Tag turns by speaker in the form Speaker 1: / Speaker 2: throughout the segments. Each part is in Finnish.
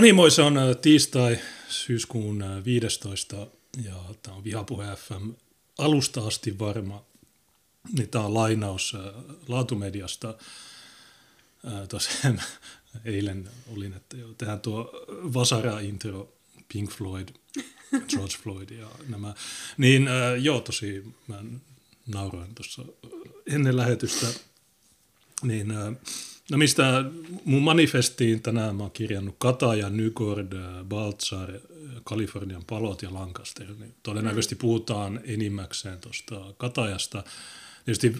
Speaker 1: No niin, moi, se on äh, tiistai syyskuun äh, 15 ja tämä on Vihapuhe FM alusta asti varma. Niin tämä on lainaus äh, Laatumediasta. Äh, tosiaan eilen olin, että jo, tehdään tuo Vasara-intro, Pink Floyd, George Floyd ja nämä. Niin äh, joo, tosi mä nauroin tuossa ennen lähetystä. Niin äh, No mistä mun manifestiin tänään mä oon kirjannut Kataja, Nygord, Baltzar, Kalifornian palot ja Lancaster. Niin todennäköisesti puhutaan enimmäkseen tuosta Katajasta. Tietysti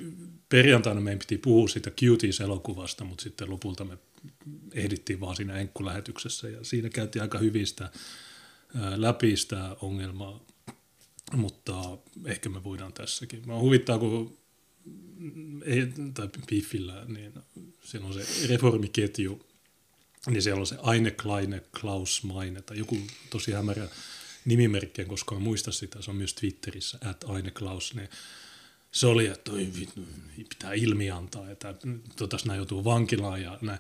Speaker 1: perjantaina meidän piti puhua siitä Cuties-elokuvasta, mutta sitten lopulta me ehdittiin vaan siinä enkkulähetyksessä ja siinä käytiin aika hyvistä läpi sitä ongelmaa, mutta ehkä me voidaan tässäkin. Mä huvittaa, kun ei, tai Biffillä, niin siellä on se reformiketju, niin siellä on se Aine Kleine Klaus Maine, tai joku tosi hämärä nimimerkki, koska mä muista sitä, se on myös Twitterissä, at Aine Klaus, niin se oli, että toi, pitää ilmi antaa, että totas nämä joutuu vankilaan ja näin.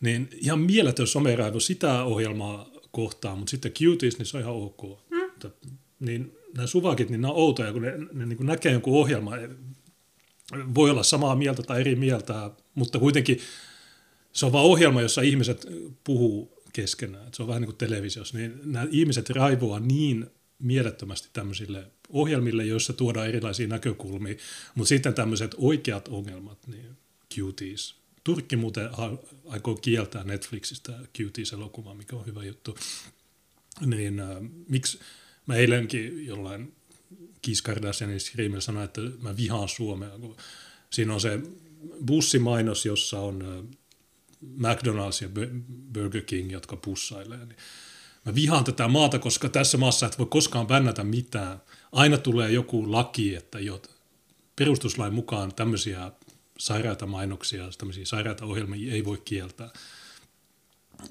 Speaker 1: Niin ihan mieletön someraivo sitä ohjelmaa kohtaan, mutta sitten Cuties, niin se on ihan ok. Mm. Niin nämä suvakit, niin nämä on outoja, kun ne, ne niin näkee jonkun ohjelma, voi olla samaa mieltä tai eri mieltä, mutta kuitenkin se on vain ohjelma, jossa ihmiset puhuu keskenään. Se on vähän niin kuin televisiossa. Niin nämä ihmiset raivoaa niin mielettömästi tämmöisille ohjelmille, joissa tuodaan erilaisia näkökulmia, mutta sitten tämmöiset oikeat ongelmat, niin cuties. Turkki muuten aikoo kieltää Netflixistä cuties-elokuvaa, mikä on hyvä juttu. Niin äh, miksi mä eilenkin jollain Kiss Kardashianin Screamer sanoi, että mä vihaan Suomea. Siinä on se bussimainos, jossa on McDonald's ja Burger King, jotka pussailee. Niin mä vihaan tätä maata, koska tässä maassa et voi koskaan bännätä mitään. Aina tulee joku laki, että jo perustuslain mukaan tämmöisiä sairaita mainoksia, tämmöisiä sairaita ohjelmia ei voi kieltää.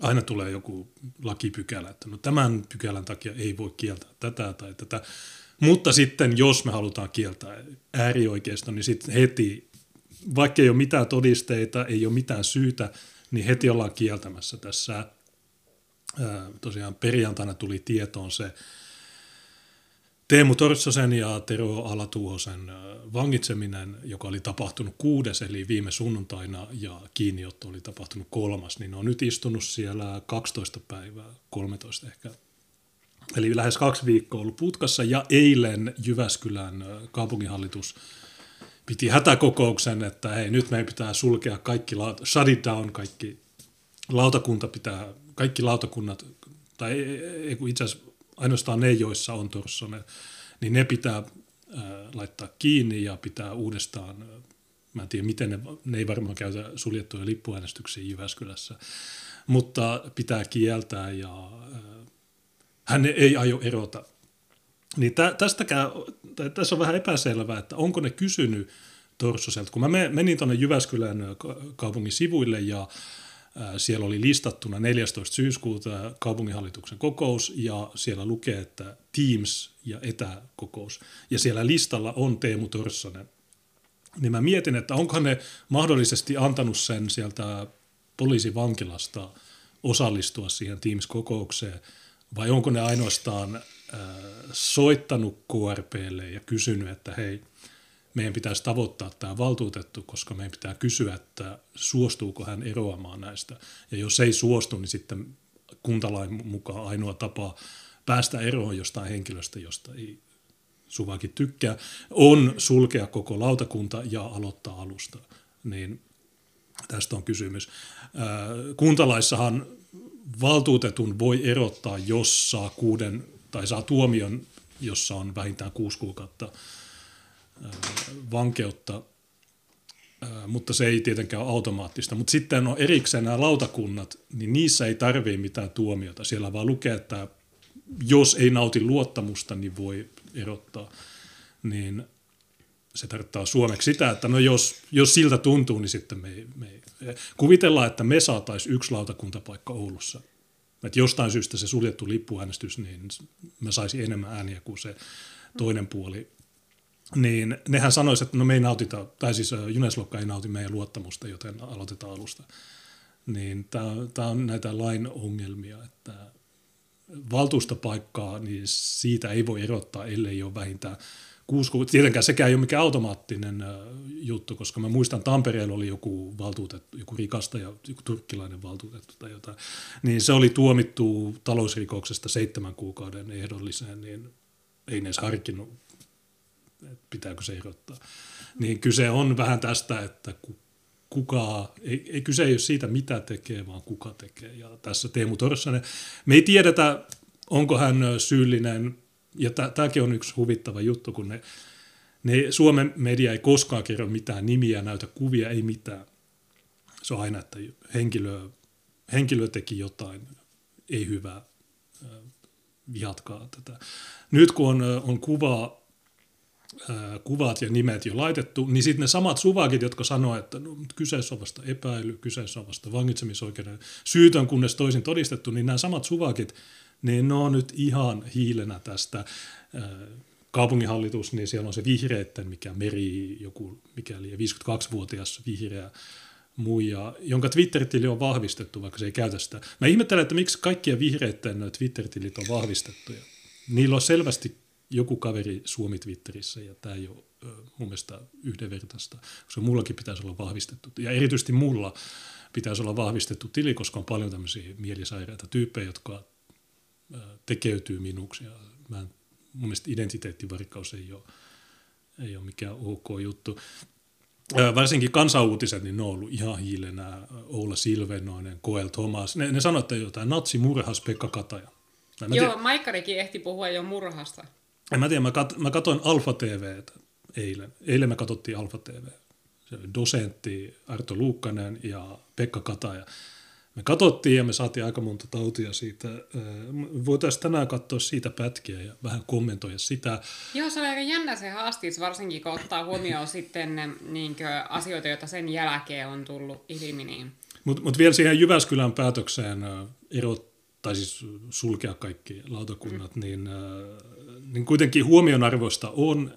Speaker 1: Aina tulee joku lakipykälä, että no tämän pykälän takia ei voi kieltää tätä tai tätä. Mutta sitten jos me halutaan kieltää äärioikeisto, niin sitten heti, vaikka ei ole mitään todisteita, ei ole mitään syytä, niin heti ollaan kieltämässä tässä. Tosiaan perjantaina tuli tietoon se Teemu Torssosen ja Tero Alatuhosen vangitseminen, joka oli tapahtunut kuudes, eli viime sunnuntaina, ja kiinniotto oli tapahtunut kolmas, niin ne on nyt istunut siellä 12 päivää, 13 ehkä Eli lähes kaksi viikkoa ollut putkassa ja eilen Jyväskylän kaupunginhallitus piti hätäkokouksen, että hei nyt meidän pitää sulkea kaikki, shut down, kaikki lautakunta pitää, kaikki lautakunnat, tai ei, itse asiassa ainoastaan ne, joissa on Torssonen, niin ne pitää laittaa kiinni ja pitää uudestaan, mä en tiedä miten ne, ne ei varmaan käytä suljettuja lippuäänestyksiä Jyväskylässä, mutta pitää kieltää ja hän ei aio erota. Niin tä, tästäkään, tässä on vähän epäselvää, että onko ne kysynyt Torssoselta. Kun mä menin tuonne Jyväskylän kaupungin sivuille ja siellä oli listattuna 14. syyskuuta kaupunginhallituksen kokous ja siellä lukee, että Teams ja etäkokous. Ja siellä listalla on Teemu Torssonen. Niin mä mietin, että onko ne mahdollisesti antanut sen sieltä poliisivankilasta osallistua siihen Teams-kokoukseen – vai onko ne ainoastaan äh, soittanut KRPlle ja kysynyt, että hei, meidän pitäisi tavoittaa tämä valtuutettu, koska meidän pitää kysyä, että suostuuko hän eroamaan näistä. Ja jos ei suostu, niin sitten kuntalain mukaan ainoa tapa päästä eroon jostain henkilöstä, josta ei Suvakin tykkää, on sulkea koko lautakunta ja aloittaa alusta. Niin tästä on kysymys. Äh, kuntalaissahan valtuutetun voi erottaa, jos saa kuuden tai saa tuomion, jossa on vähintään kuusi kuukautta vankeutta, mutta se ei tietenkään ole automaattista. Mutta sitten on erikseen nämä lautakunnat, niin niissä ei tarvitse mitään tuomiota. Siellä vaan lukee, että jos ei nauti luottamusta, niin voi erottaa. Niin se tarkoittaa suomeksi sitä, että no jos, jos siltä tuntuu, niin sitten me me. Kuvitellaan, että me saataisiin yksi lautakuntapaikka Oulussa. Että jostain syystä se suljettu lippuäänestys, niin me saisi enemmän ääniä kuin se toinen puoli. Niin nehän sanoisivat, että no me ei nautita, tai siis Juneslokka ei nauti meidän luottamusta, joten aloitetaan alusta. niin tämä on näitä lain ongelmia, että valtuustopaikkaa, niin siitä ei voi erottaa, ellei ole vähintään kuusi kuukautta. Tietenkään sekään ei ole mikään automaattinen juttu, koska mä muistan Tampereella oli joku valtuutettu, joku rikastaja, joku turkkilainen valtuutettu tai jotain. Niin se oli tuomittu talousrikoksesta seitsemän kuukauden ehdolliseen, niin ei edes harkinnut, että pitääkö se erottaa. Niin kyse on vähän tästä, että kuka, ei, ei kyse ei ole siitä, mitä tekee, vaan kuka tekee. Ja tässä Teemu Torssanen, me ei tiedetä, onko hän syyllinen, ja tämäkin on yksi huvittava juttu, kun ne, ne Suomen media ei koskaan kerro mitään nimiä, näytä kuvia, ei mitään. Se on aina, että henkilö, henkilö teki jotain, ei hyvää, vihatkaa tätä. Nyt kun on, on kuva kuvat ja nimet jo laitettu, niin sitten ne samat suvakit, jotka sanoo, että no, kyseessä on vasta epäily, kyseessä on vasta vangitsemisoikeuden syytön, kunnes toisin todistettu, niin nämä samat suvakit, niin ne on nyt ihan hiilenä tästä kaupunginhallitus, niin siellä on se vihreitten, mikä meri, joku mikäli 52-vuotias vihreä muija, jonka Twitter-tili on vahvistettu, vaikka se ei käytä sitä. Mä ihmettelen, että miksi kaikkien vihreitten Twitter-tilit on vahvistettu. Niillä on selvästi joku kaveri Suomi Twitterissä, ja tämä ei ole mun mielestä yhdenvertaista, koska mullakin pitäisi olla vahvistettu, ja erityisesti mulla pitäisi olla vahvistettu tili, koska on paljon tämmöisiä mielisairaita tyyppejä, jotka tekeytyy minuksi, ja mä en, mun mielestä identiteettivarikkaus ei ole, ei ole mikään ok juttu. Varsinkin kansauutiset, niin ne on ollut ihan hiilenä. Oula Silvenoinen, Koel Thomas. Ne, ne sanoivat, että jotain natsimurhas Pekka Kataja.
Speaker 2: Joo, Maikkarikin ehti puhua jo murhasta.
Speaker 1: En mä tiedä, mä, kat, mä katsoin Alfa TV eilen. Eilen me katsottiin Alfa TV. Se oli dosentti Arto Luukkanen ja Pekka Kataja. Me katsottiin ja me saatiin aika monta tautia siitä. Voitaisiin tänään katsoa siitä pätkiä ja vähän kommentoida sitä.
Speaker 2: Joo, se oli aika jännä se haastis, varsinkin kun ottaa huomioon sitten niin asioita, joita sen jälkeen on tullut ilmi. Niin.
Speaker 1: Mutta mut vielä siihen Jyväskylän päätökseen erot, tai siis sulkea kaikki lautakunnat, mm. niin niin kuitenkin huomionarvoista on,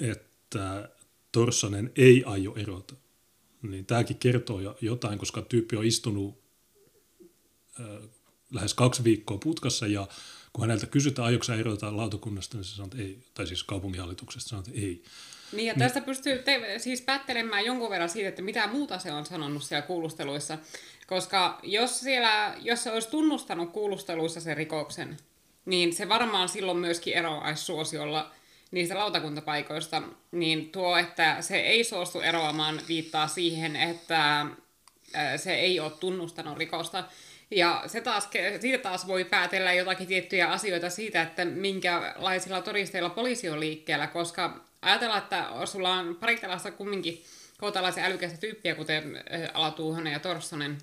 Speaker 1: että Torsanen ei aio erota. Niin tämäkin kertoo jo jotain, koska tyyppi on istunut lähes kaksi viikkoa putkassa ja kun häneltä kysytään, aioksi erota lautakunnasta, niin se sanoo, että ei, tai siis kaupunginhallituksesta sanoo, että ei.
Speaker 2: Niin, ja niin. tästä pystyy te- siis päättelemään jonkun verran siitä, että mitä muuta se on sanonut siellä kuulusteluissa. Koska jos, siellä, jos se olisi tunnustanut kuulusteluissa sen rikoksen, niin se varmaan silloin myöskin eroaisi suosiolla niistä lautakuntapaikoista, niin tuo, että se ei suostu eroamaan, viittaa siihen, että se ei ole tunnustanut rikosta. Ja se taas, siitä taas voi päätellä jotakin tiettyjä asioita siitä, että minkälaisilla todisteilla poliisi on liikkeellä, koska ajatellaan, että sulla on pari tällaista kumminkin kohtalaisen älykästä tyyppiä, kuten Alatuuhonen ja Torssonen,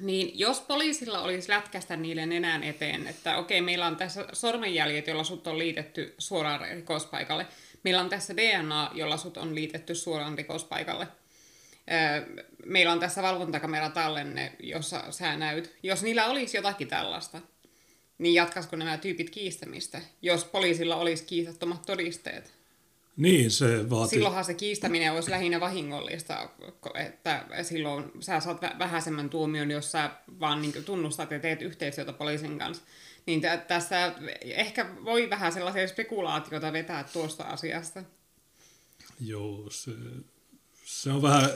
Speaker 2: niin jos poliisilla olisi lätkästä niille nenän eteen, että okei, meillä on tässä sormenjäljet, jolla sut on liitetty suoraan rikospaikalle, meillä on tässä DNA, jolla sut on liitetty suoraan rikospaikalle, meillä on tässä valvontakameratallenne, jossa sä näyt. Jos niillä olisi jotakin tällaista, niin jatkaisiko nämä tyypit kiistämistä, jos poliisilla olisi kiistattomat todisteet?
Speaker 1: Niin, se vaatii...
Speaker 2: Silloinhan se kiistäminen olisi lähinnä vahingollista, että silloin sä saat vähäisemmän tuomion, jos sä vaan niin tunnustat ja teet yhteistyötä poliisin kanssa. Niin t- tässä ehkä voi vähän sellaisia spekulaatioita vetää tuosta asiasta.
Speaker 1: Joo, se, se on vähän...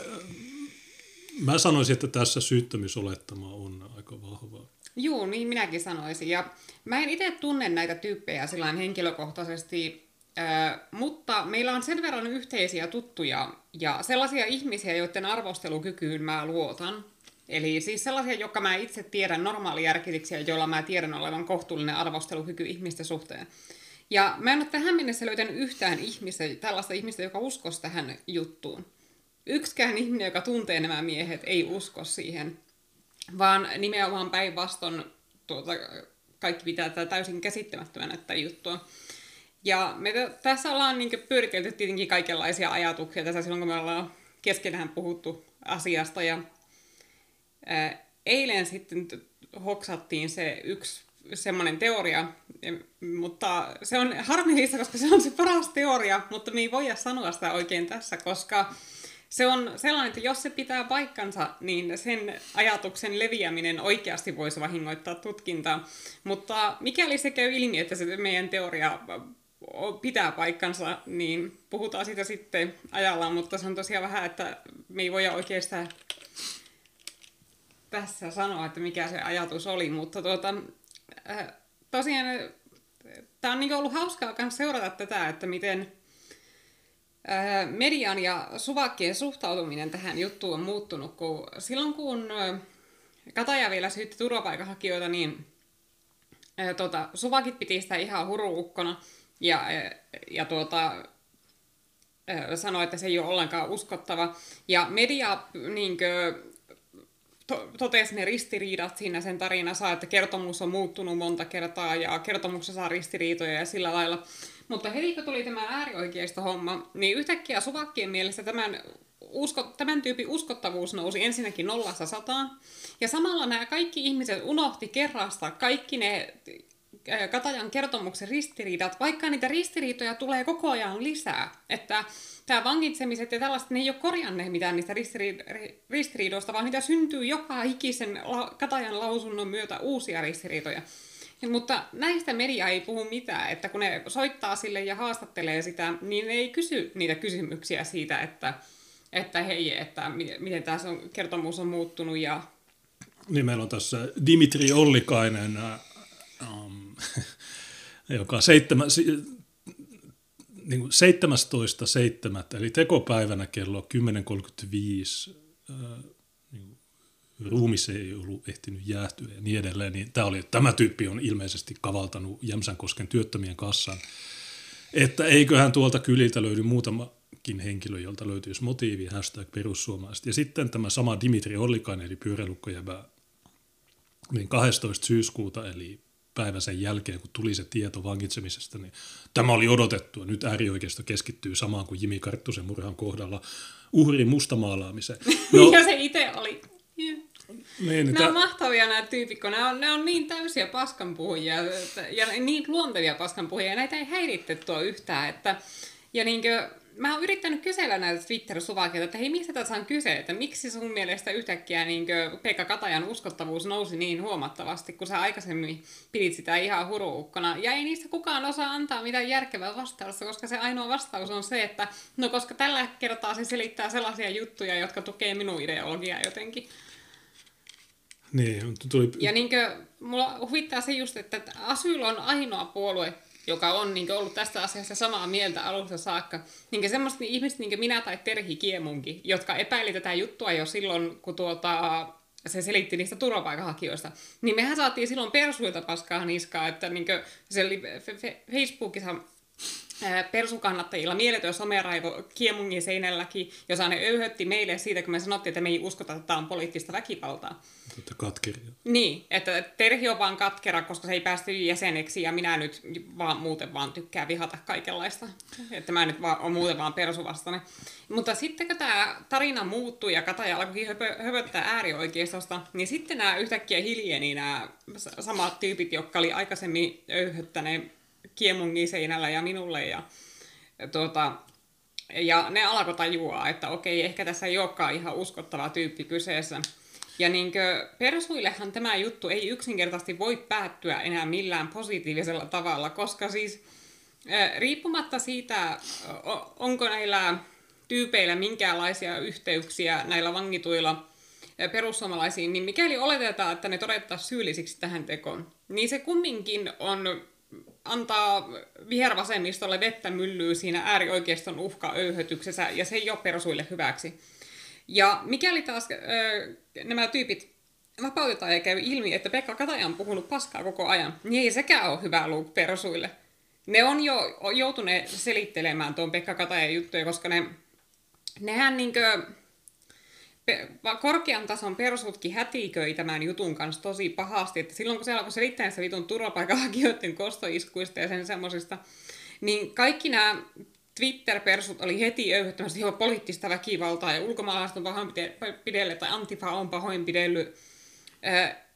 Speaker 1: Mä sanoisin, että tässä syyttömyysolettama on aika vahva.
Speaker 2: Joo, niin minäkin sanoisin. Ja mä en itse tunne näitä tyyppejä henkilökohtaisesti mutta meillä on sen verran yhteisiä tuttuja ja sellaisia ihmisiä, joiden arvostelukykyyn mä luotan. Eli siis sellaisia, jotka mä itse tiedän normaalijärkisiksi ja joilla mä tiedän olevan kohtuullinen arvostelukyky ihmisten suhteen. Ja mä en ole tähän mennessä löytänyt yhtään ihmistä, tällaista ihmistä, joka uskoisi tähän juttuun. Yksikään ihminen, joka tuntee nämä miehet, ei usko siihen, vaan nimenomaan päinvastoin tuota, kaikki pitää tätä täysin käsittämättömänä tätä juttua. Ja me t- tässä ollaan niin pyöritelty tietenkin kaikenlaisia ajatuksia tässä silloin, kun me ollaan keskenään puhuttu asiasta. Ja ää, eilen sitten hoksattiin se yksi semmoinen teoria, mutta se on harmillista, koska se on se paras teoria, mutta me ei voida sanoa sitä oikein tässä, koska se on sellainen, että jos se pitää paikkansa, niin sen ajatuksen leviäminen oikeasti voisi vahingoittaa tutkintaa. Mutta mikäli se käy ilmi, että se meidän teoria pitää paikkansa, niin puhutaan siitä sitten ajallaan, mutta se on tosiaan vähän, että me ei voida oikeastaan tässä sanoa, että mikä se ajatus oli, mutta tuota, tosiaan tämä on niin ollut hauskaa myös seurata tätä, että miten median ja suvakkien suhtautuminen tähän juttuun on muuttunut, kun silloin kun äh, Kataja vielä syytti turvapaikanhakijoita, niin tuota, suvakit piti sitä ihan huruukkona ja, ja tuota, sanoi, että se ei ole ollenkaan uskottava. Ja media niin kuin, to, totesi ne ristiriidat siinä sen tarinassa, että kertomus on muuttunut monta kertaa ja kertomuksessa saa ristiriitoja ja sillä lailla. Mutta heti kun tuli tämä äärioikeista homma, niin yhtäkkiä suvakkien mielestä tämän, usko, tämän tyypin uskottavuus nousi ensinnäkin nollassa sataan. Ja samalla nämä kaikki ihmiset unohti kerrasta kaikki ne Katajan kertomuksen ristiriidat, vaikka niitä ristiriitoja tulee koko ajan lisää. Että tämä vangitsemiset ja tällaiset, ne ei ole korjanneet mitään niistä ristiriidoista, vaan niitä syntyy joka ikisen Katajan lausunnon myötä uusia ristiriitoja. Mutta näistä media ei puhu mitään, että kun ne soittaa sille ja haastattelee sitä, niin ne ei kysy niitä kysymyksiä siitä, että, että hei, että miten tämä kertomus on muuttunut. Ja...
Speaker 1: Niin meillä on tässä Dimitri Ollikainen, um, joka seitsemän, niin kuin 17.7. eli tekopäivänä kello 10.35 äh, niin ruumis ei ollut ehtinyt jäähtyä ja niin edelleen, niin tämä, oli, tämä tyyppi on ilmeisesti kavaltanut Jämsänkosken työttömien kassan, että eiköhän tuolta kyliltä löydy muutamakin henkilö, jolta löytyisi motiivi, hashtag perussuomalaiset. Ja sitten tämä sama Dimitri Ollikainen, eli pyörälukkojäbä, niin 12. syyskuuta, eli päivä sen jälkeen, kun tuli se tieto vangitsemisesta, niin tämä oli odotettua. Nyt äärioikeisto keskittyy samaan kuin Jimi Karttusen murhan kohdalla uhrin mustamaalaamiseen.
Speaker 2: No, ja se itse oli. Yeah. Niin, nämä on mahtavia nämä tyypit, kun nämä on, nämä on niin täysiä paskanpuhujia ja niin luontevia paskanpuhujia, ja näitä ei häiritte tuo yhtään. Että, ja niin kuin, mä oon yrittänyt kysellä näitä Twitter-suvakilta, että hei, mistä tässä on kyse, että miksi sun mielestä yhtäkkiä niin Pekka Katajan uskottavuus nousi niin huomattavasti, kun sä aikaisemmin pidit sitä ihan huruukkona. Ja ei niistä kukaan osaa antaa mitään järkevää vastausta, koska se ainoa vastaus on se, että no koska tällä kertaa se selittää sellaisia juttuja, jotka tukee minun ideologiaa jotenkin.
Speaker 1: Niin, tuli...
Speaker 2: Ja niin kuin, mulla huvittaa se just, että Asyl on ainoa puolue, joka on niin ollut tästä asiasta samaa mieltä alusta saakka. Niin semmoista ihmistä niin minä tai Terhi Kiemunkin, jotka epäili tätä juttua jo silloin, kun tuota, se selitti niistä turvapaikanhakijoista. Niin mehän saatiin silloin persuilta paskaa niskaa, että niin se oli Facebookissa persukannattajilla mieletön someraivo Kiemungin seinälläkin, jossa ne öyhötti meille siitä, kun me sanottiin, että me ei uskota, että tämä on poliittista väkivaltaa.
Speaker 1: Että katkeria.
Speaker 2: Niin, että Terhi on vaan katkera, koska se ei päästy jäseneksi ja minä nyt vaan muuten vaan tykkää vihata kaikenlaista. Että mä nyt vaan, on muuten vaan persuvastane. Mutta sitten kun tämä tarina muuttui ja Kataja alkoi höpö, höpöttää äärioikeistosta, niin sitten nämä yhtäkkiä hiljeni nämä samat tyypit, jotka oli aikaisemmin öyhöttäneet kiemungin seinällä ja minulle. Ja, tuota, ja ne alkoi tajua, että okei, ehkä tässä ei olekaan ihan uskottava tyyppi kyseessä. Ja niin persuillehan tämä juttu ei yksinkertaisesti voi päättyä enää millään positiivisella tavalla, koska siis riippumatta siitä, onko näillä tyypeillä minkäänlaisia yhteyksiä näillä vangituilla perussuomalaisiin, niin mikäli oletetaan, että ne todettaisiin syyllisiksi tähän tekoon, niin se kumminkin on antaa vihervasemmistolle vettä myllyy siinä äärioikeiston uhka-öyhötyksessä, ja se ei ole persuille hyväksi. Ja mikäli taas öö, nämä tyypit vapautetaan ja käy ilmi, että Pekka Kataja on puhunut paskaa koko ajan, niin ei sekään ole hyvä luku persuille. Ne on jo joutuneet selittelemään tuon Pekka Katajan juttuja, koska ne, nehän niinkö, korkean tason persutkin hätiköi tämän jutun kanssa tosi pahasti, että silloin kun se alkoi selittää se vitun turvapaikanhakijoiden kostoiskuista ja sen semmoisista, niin kaikki nämä Twitter-persut oli heti öyhyttämässä ihan poliittista väkivaltaa ja ulkomaalaiset on pahoinpidellyt tai Antifa on pahoinpidellyt.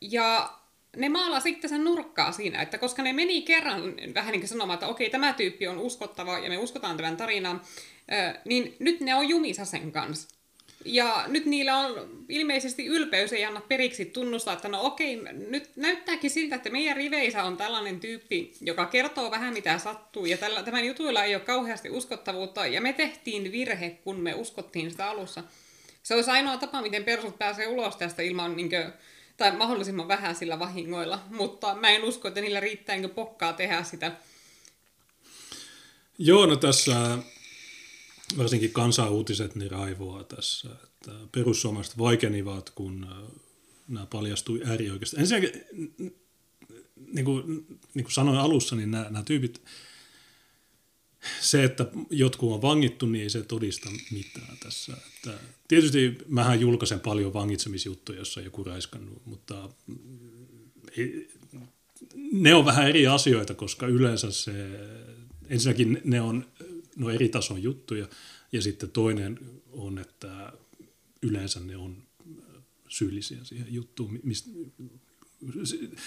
Speaker 2: Ja ne maalaa sitten sen nurkkaa siinä, että koska ne meni kerran vähän niin kuin sanomaan, että okei, tämä tyyppi on uskottava ja me uskotaan tämän tarinan, niin nyt ne on jumissa sen kanssa. Ja nyt niillä on ilmeisesti ylpeys ei anna periksi tunnustaa, että no okei, nyt näyttääkin siltä, että meidän riveissä on tällainen tyyppi, joka kertoo vähän mitä sattuu, ja tällä, tämän jutuilla ei ole kauheasti uskottavuutta, ja me tehtiin virhe, kun me uskottiin sitä alussa. Se olisi ainoa tapa, miten persut pääsee ulos tästä ilman, niin kuin, tai mahdollisimman vähän sillä vahingoilla, mutta mä en usko, että niillä riittää niin pokkaa tehdä sitä.
Speaker 1: Joo, no tässä varsinkin kansanuutiset niin raivoaa tässä, että perussuomalaiset vaikenivat, kun äh, nämä paljastui äärioikeasti. Ensinnäkin, niin kuin, niin kuin sanoin alussa, niin nämä, nämä tyypit, se, että jotkut on vangittu, niin ei se todista mitään tässä. Että tietysti mähän julkaisen paljon vangitsemisjuttuja, jossa on joku raiskannut, mutta ei, ne on vähän eri asioita, koska yleensä se, ensinnäkin ne on no eri tason juttuja. Ja sitten toinen on, että yleensä ne on syyllisiä siihen juttuun. Mistä,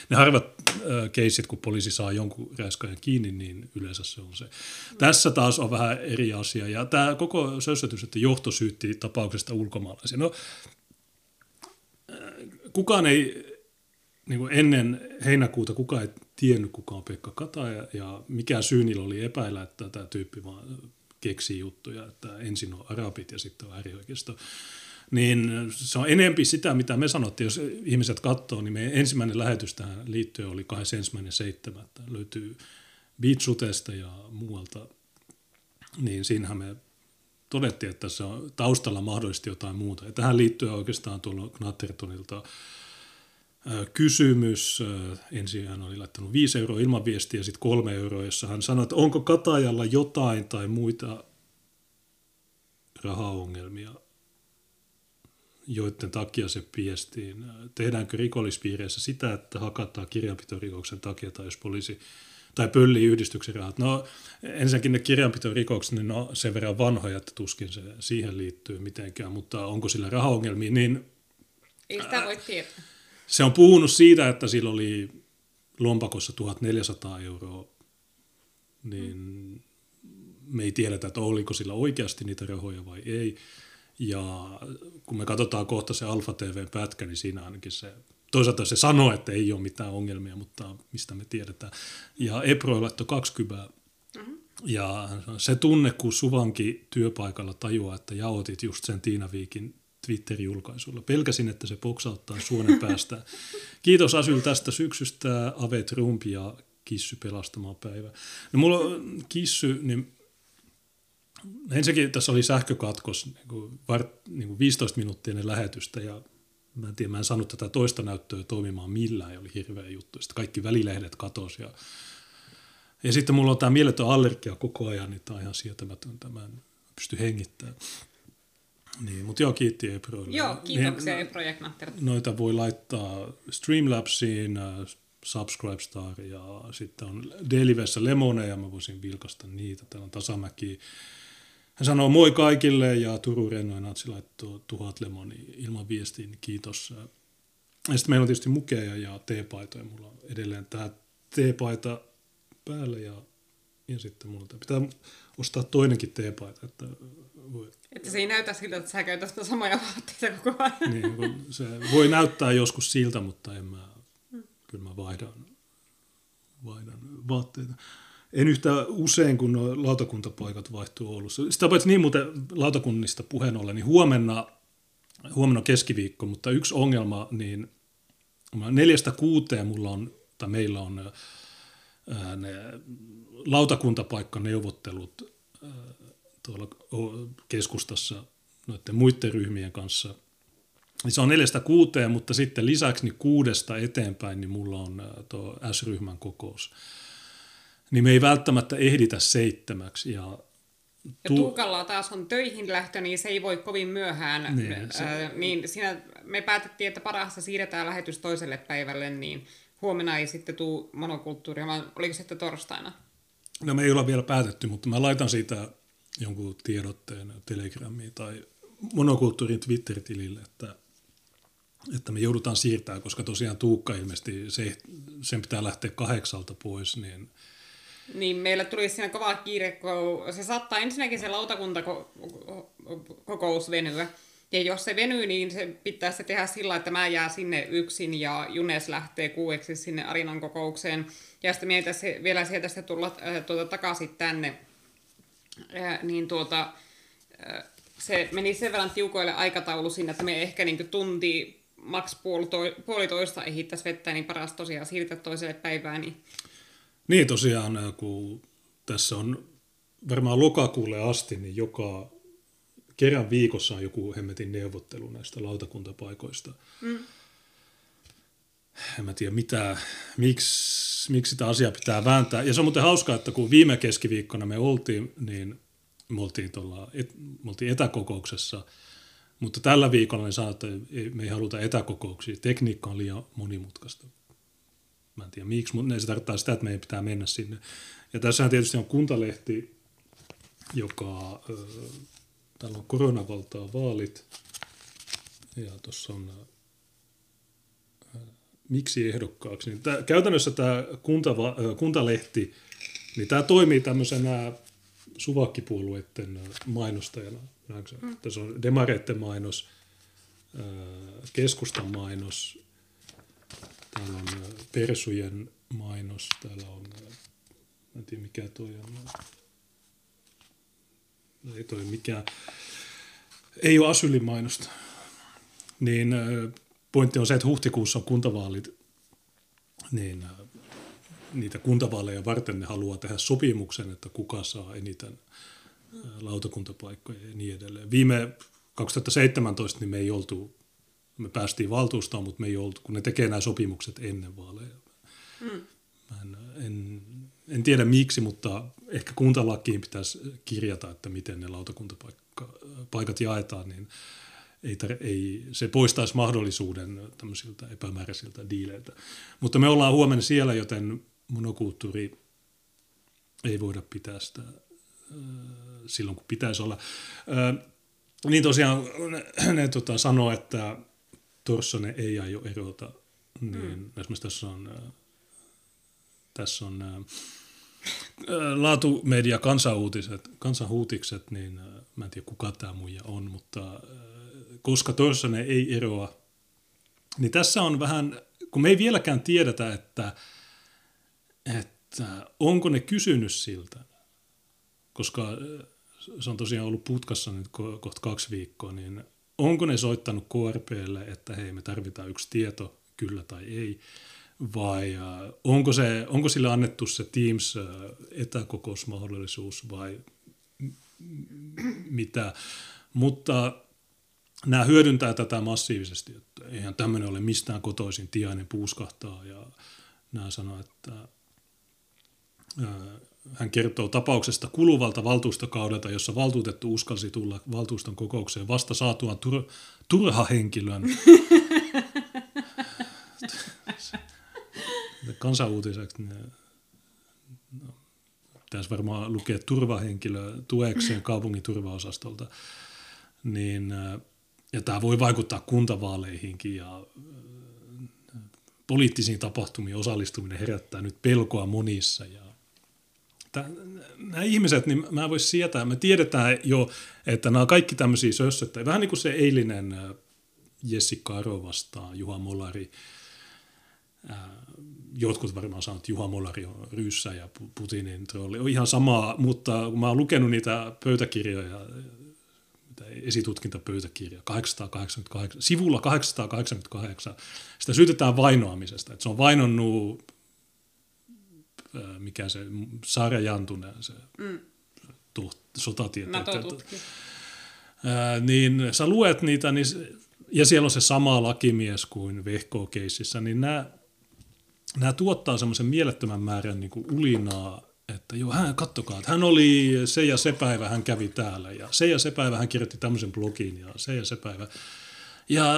Speaker 1: ne harvat äh, keisit, kun poliisi saa jonkun räiskaajan kiinni, niin yleensä se on se. Mm. Tässä taas on vähän eri asia. Ja tämä koko sössätys, että johto syytti tapauksesta ulkomaalaisia. No, kukaan ei, niin kuin ennen heinäkuuta kukaan ei tiennyt, kuka on Pekka Kataja ja mikä syy niillä oli epäillä, että tämä tyyppi vaan keksii juttuja, että ensin on arabit ja sitten on äärioikeisto. Niin se on enempi sitä, mitä me sanottiin, jos ihmiset katsoo, niin meidän ensimmäinen lähetys tähän liittyen oli 21.7. Löytyy Beatsutesta ja muualta. Niin siinähän me todettiin, että tässä on taustalla mahdollisesti jotain muuta. Ja tähän liittyen oikeastaan tuolla Knattertonilta kysymys. Ensin hän oli laittanut 5 euroa ilman viestiä ja sitten 3 euroa, jossa hän sanoi, että onko Katajalla jotain tai muita rahaongelmia, joiden takia se piestiin. Tehdäänkö rikollispiireissä sitä, että hakataan kirjanpitorikoksen takia tai jos poliisi tai pöllii yhdistyksen rahat. No ensinnäkin ne kirjanpitorikokset, niin no sen verran vanhoja, että tuskin se siihen liittyy mitenkään, mutta onko sillä rahaongelmia, niin...
Speaker 2: Ei sitä voi tietää
Speaker 1: se on puhunut siitä, että sillä oli lompakossa 1400 euroa, niin me ei tiedetä, että oliko sillä oikeasti niitä rahoja vai ei. Ja kun me katsotaan kohta se Alfa TV-pätkä, niin siinä ainakin se, toisaalta se sanoo, että ei ole mitään ongelmia, mutta mistä me tiedetään. Ja Epro laittoi 20 mm-hmm. Ja se tunne, kun Suvanki työpaikalla tajuaa, että jaotit just sen Tiina Viikin Twitter-julkaisulla. Pelkäsin, että se poksauttaa suonen päästä. Kiitos Asyl tästä syksystä, Ave Trump ja Kissy pelastamaan päivä. No mulla on Kissy, niin ensinnäkin tässä oli sähkökatkos, niin kuin, var, niin kuin 15 minuuttia ennen lähetystä ja mä en tiedä, mä en saanut tätä toista näyttöä toimimaan millään, ja oli hirveä juttu. Sitten kaikki välilehdet katosi ja, ja sitten mulla on tämä mieletön allergia koko ajan, niin tämä on ihan sietämätöntä, mä en pysty hengittämään. Niin, mutta joo, kiitti Eproille.
Speaker 2: Joo, kiitoksia niin, Epro ja
Speaker 1: Noita voi laittaa Streamlabsiin, uh, Subscribestar ja sitten on Delivessä Lemoneja, mä voisin vilkasta niitä. Täällä on Tasamäki. Hän sanoo moi kaikille ja Turun Rennoin Natsi laittoi tuhat lemoni ilman viestiin, niin kiitos. Ja sitten meillä on tietysti mukeja ja teepaitoja. Mulla on edelleen tämä teepaita päällä ja, ja sitten mulla pitää ostaa toinenkin teepaita, että
Speaker 2: voi että se ei näytä siltä, että sä käytät sitä samoja vaatteita koko ajan.
Speaker 1: Niin, se voi näyttää joskus siltä, mutta en mä, hmm. kyllä mä vaihdan, vaihdan vaatteita. En yhtä usein, kun lautakuntapaikat vaihtuu Oulussa. Sitä paitsi niin muuten lautakunnista puheen ollen, niin huomenna, huomenna keskiviikko, mutta yksi ongelma, niin neljästä kuuteen mulla on, tai meillä on ne lautakuntapaikkaneuvottelut tuolla keskustassa noiden muiden ryhmien kanssa. Niin se on neljästä kuuteen, mutta sitten lisäksi niin kuudesta eteenpäin niin mulla on tuo S-ryhmän kokous. Niin me ei välttämättä ehditä seitsemäksi. Ja,
Speaker 2: tu- ja Tuukalla taas on töihin lähtö, niin se ei voi kovin myöhään. Niin, se... äh, niin siinä me päätettiin, että parasta siirretään lähetys toiselle päivälle, niin huomenna ei sitten tule monokulttuuria, vaan oliko se sitten torstaina?
Speaker 1: No me ei olla vielä päätetty, mutta mä laitan siitä jonkun tiedotteen Telegramiin tai monokulttuurin Twitter-tilille, että, että me joudutaan siirtämään, koska tosiaan Tuukka ilmeisesti, se, sen pitää lähteä kahdeksalta pois, niin
Speaker 2: niin, meillä tuli siinä kova kiire, kun se saattaa ensinnäkin se lautakuntakokous venyä. Ja jos se venyy, niin se pitää se tehdä sillä, että mä jää sinne yksin ja Junes lähtee kuueksi sinne Arinan kokoukseen. Ja sitten mietitään se, vielä sieltä sitten tulla äh, tuota, takaisin tänne. Äh, niin tuota, äh, se meni sen verran tiukoille aikataulu sinne, että me ehkä niin tunti maks puolitoista ehittäisi vettä, niin paras tosiaan siirtää toiselle päivään. Niin,
Speaker 1: niin tosiaan, kun tässä on varmaan lokakuulle asti, niin joka kerran viikossa on joku hemmetin neuvottelu näistä lautakuntapaikoista. Mm. En mä tiedä mitä, miksi, miksi sitä asiaa pitää vääntää. Ja se on muuten hauskaa, että kun viime keskiviikkona me oltiin, niin me oltiin, tuolla, et, me oltiin etäkokouksessa, mutta tällä viikolla ne sanoi, että me ei haluta etäkokouksia. Tekniikka on liian monimutkaista. Mä en tiedä miksi, mutta se tarkoittaa sitä, että meidän pitää mennä sinne. Ja tässähän tietysti on kuntalehti, joka, äh, täällä on koronavaltaa vaalit, ja tuossa on miksi ehdokkaaksi. Niin tää, käytännössä tämä kuntava, kuntalehti, niin tämä toimii tämmöisenä suvakkipuolueiden mainostajana. Mm. Tässä on demareiden mainos, keskustan mainos, täällä on persujen mainos, täällä on, en tiedä mikä toi on, ei toi mikään, ei ole Asylin mainosta. Niin pointti on se, että huhtikuussa on kuntavaalit, niin niitä kuntavaaleja varten ne haluaa tehdä sopimuksen, että kuka saa eniten lautakuntapaikkoja ja niin edelleen. Viime 2017 niin me ei oltu, me päästiin valtuustoon, mutta me ei oltu, kun ne tekee nämä sopimukset ennen vaaleja. Mm. Mä en, en, en tiedä miksi, mutta ehkä kuntalakiin pitäisi kirjata, että miten ne lautakuntapaikat jaetaan, niin ei, ei, se poistaisi mahdollisuuden tämmöisiltä epämääräisiltä diileiltä. Mutta me ollaan huomenna siellä, joten monokulttuuri ei voida pitää sitä silloin, kun pitäisi olla. Niin tosiaan ne, ne tota, sanoo, että Torssonen ei aio erota. Niin mm. esimerkiksi tässä on, tässä on laatumedia kansanuutiset, kansanhuutikset, niin mä en tiedä kuka tämä muija on, mutta koska Torssonen ei eroa, niin tässä on vähän, kun me ei vieläkään tiedetä, että että onko ne kysynyt siltä, koska äh, se on tosiaan ollut putkassa nyt kohta kaksi viikkoa, niin onko ne soittanut KRPlle, että hei me tarvitaan yksi tieto, kyllä tai ei, vai äh, onko, se, onko sille annettu se Teams äh, etäkokousmahdollisuus vai mitä, mutta nämä hyödyntää tätä massiivisesti, että eihän tämmöinen ole mistään kotoisin, Tiainen puuskahtaa ja nämä sanoo, että hän kertoo tapauksesta kuluvalta valtuustokaudelta, jossa valtuutettu uskalsi tulla valtuuston kokoukseen vasta saatuaan tur- turha henkilön. Kansanuutiseksi ne, no, pitäisi varmaan lukea turvahenkilö tuekseen kaupungin turvaosastolta. Niin, ja tämä voi vaikuttaa kuntavaaleihinkin ja poliittisiin tapahtumiin osallistuminen herättää nyt pelkoa monissa ja nämä ihmiset, niin mä voisin sietää, me tiedetään jo, että nämä on kaikki tämmöisiä sössöttäjiä. Vähän niin kuin se eilinen Jessica Aro vastaan Juha Molari. Jotkut varmaan sanoo, että Juha Molari on ryssä ja Putinin trolli. On ihan samaa, mutta kun mä oon lukenut niitä pöytäkirjoja, esitutkintapöytäkirja 888, sivulla 888, sitä syytetään vainoamisesta. Että se on vainonnut mikä se, Saara Jantunen, se mm. sotatieteet. niin sä luet niitä, niin, ja siellä on se sama lakimies kuin Vehko-keississä, niin nämä, nämä tuottaa semmoisen mielettömän määrän niin kuin ulinaa, että joo, hän, kattokaa, että hän oli se ja se päivä, hän kävi täällä, ja se ja se päivä hän kirjoitti tämmöisen blogin, ja se ja se päivä. Ja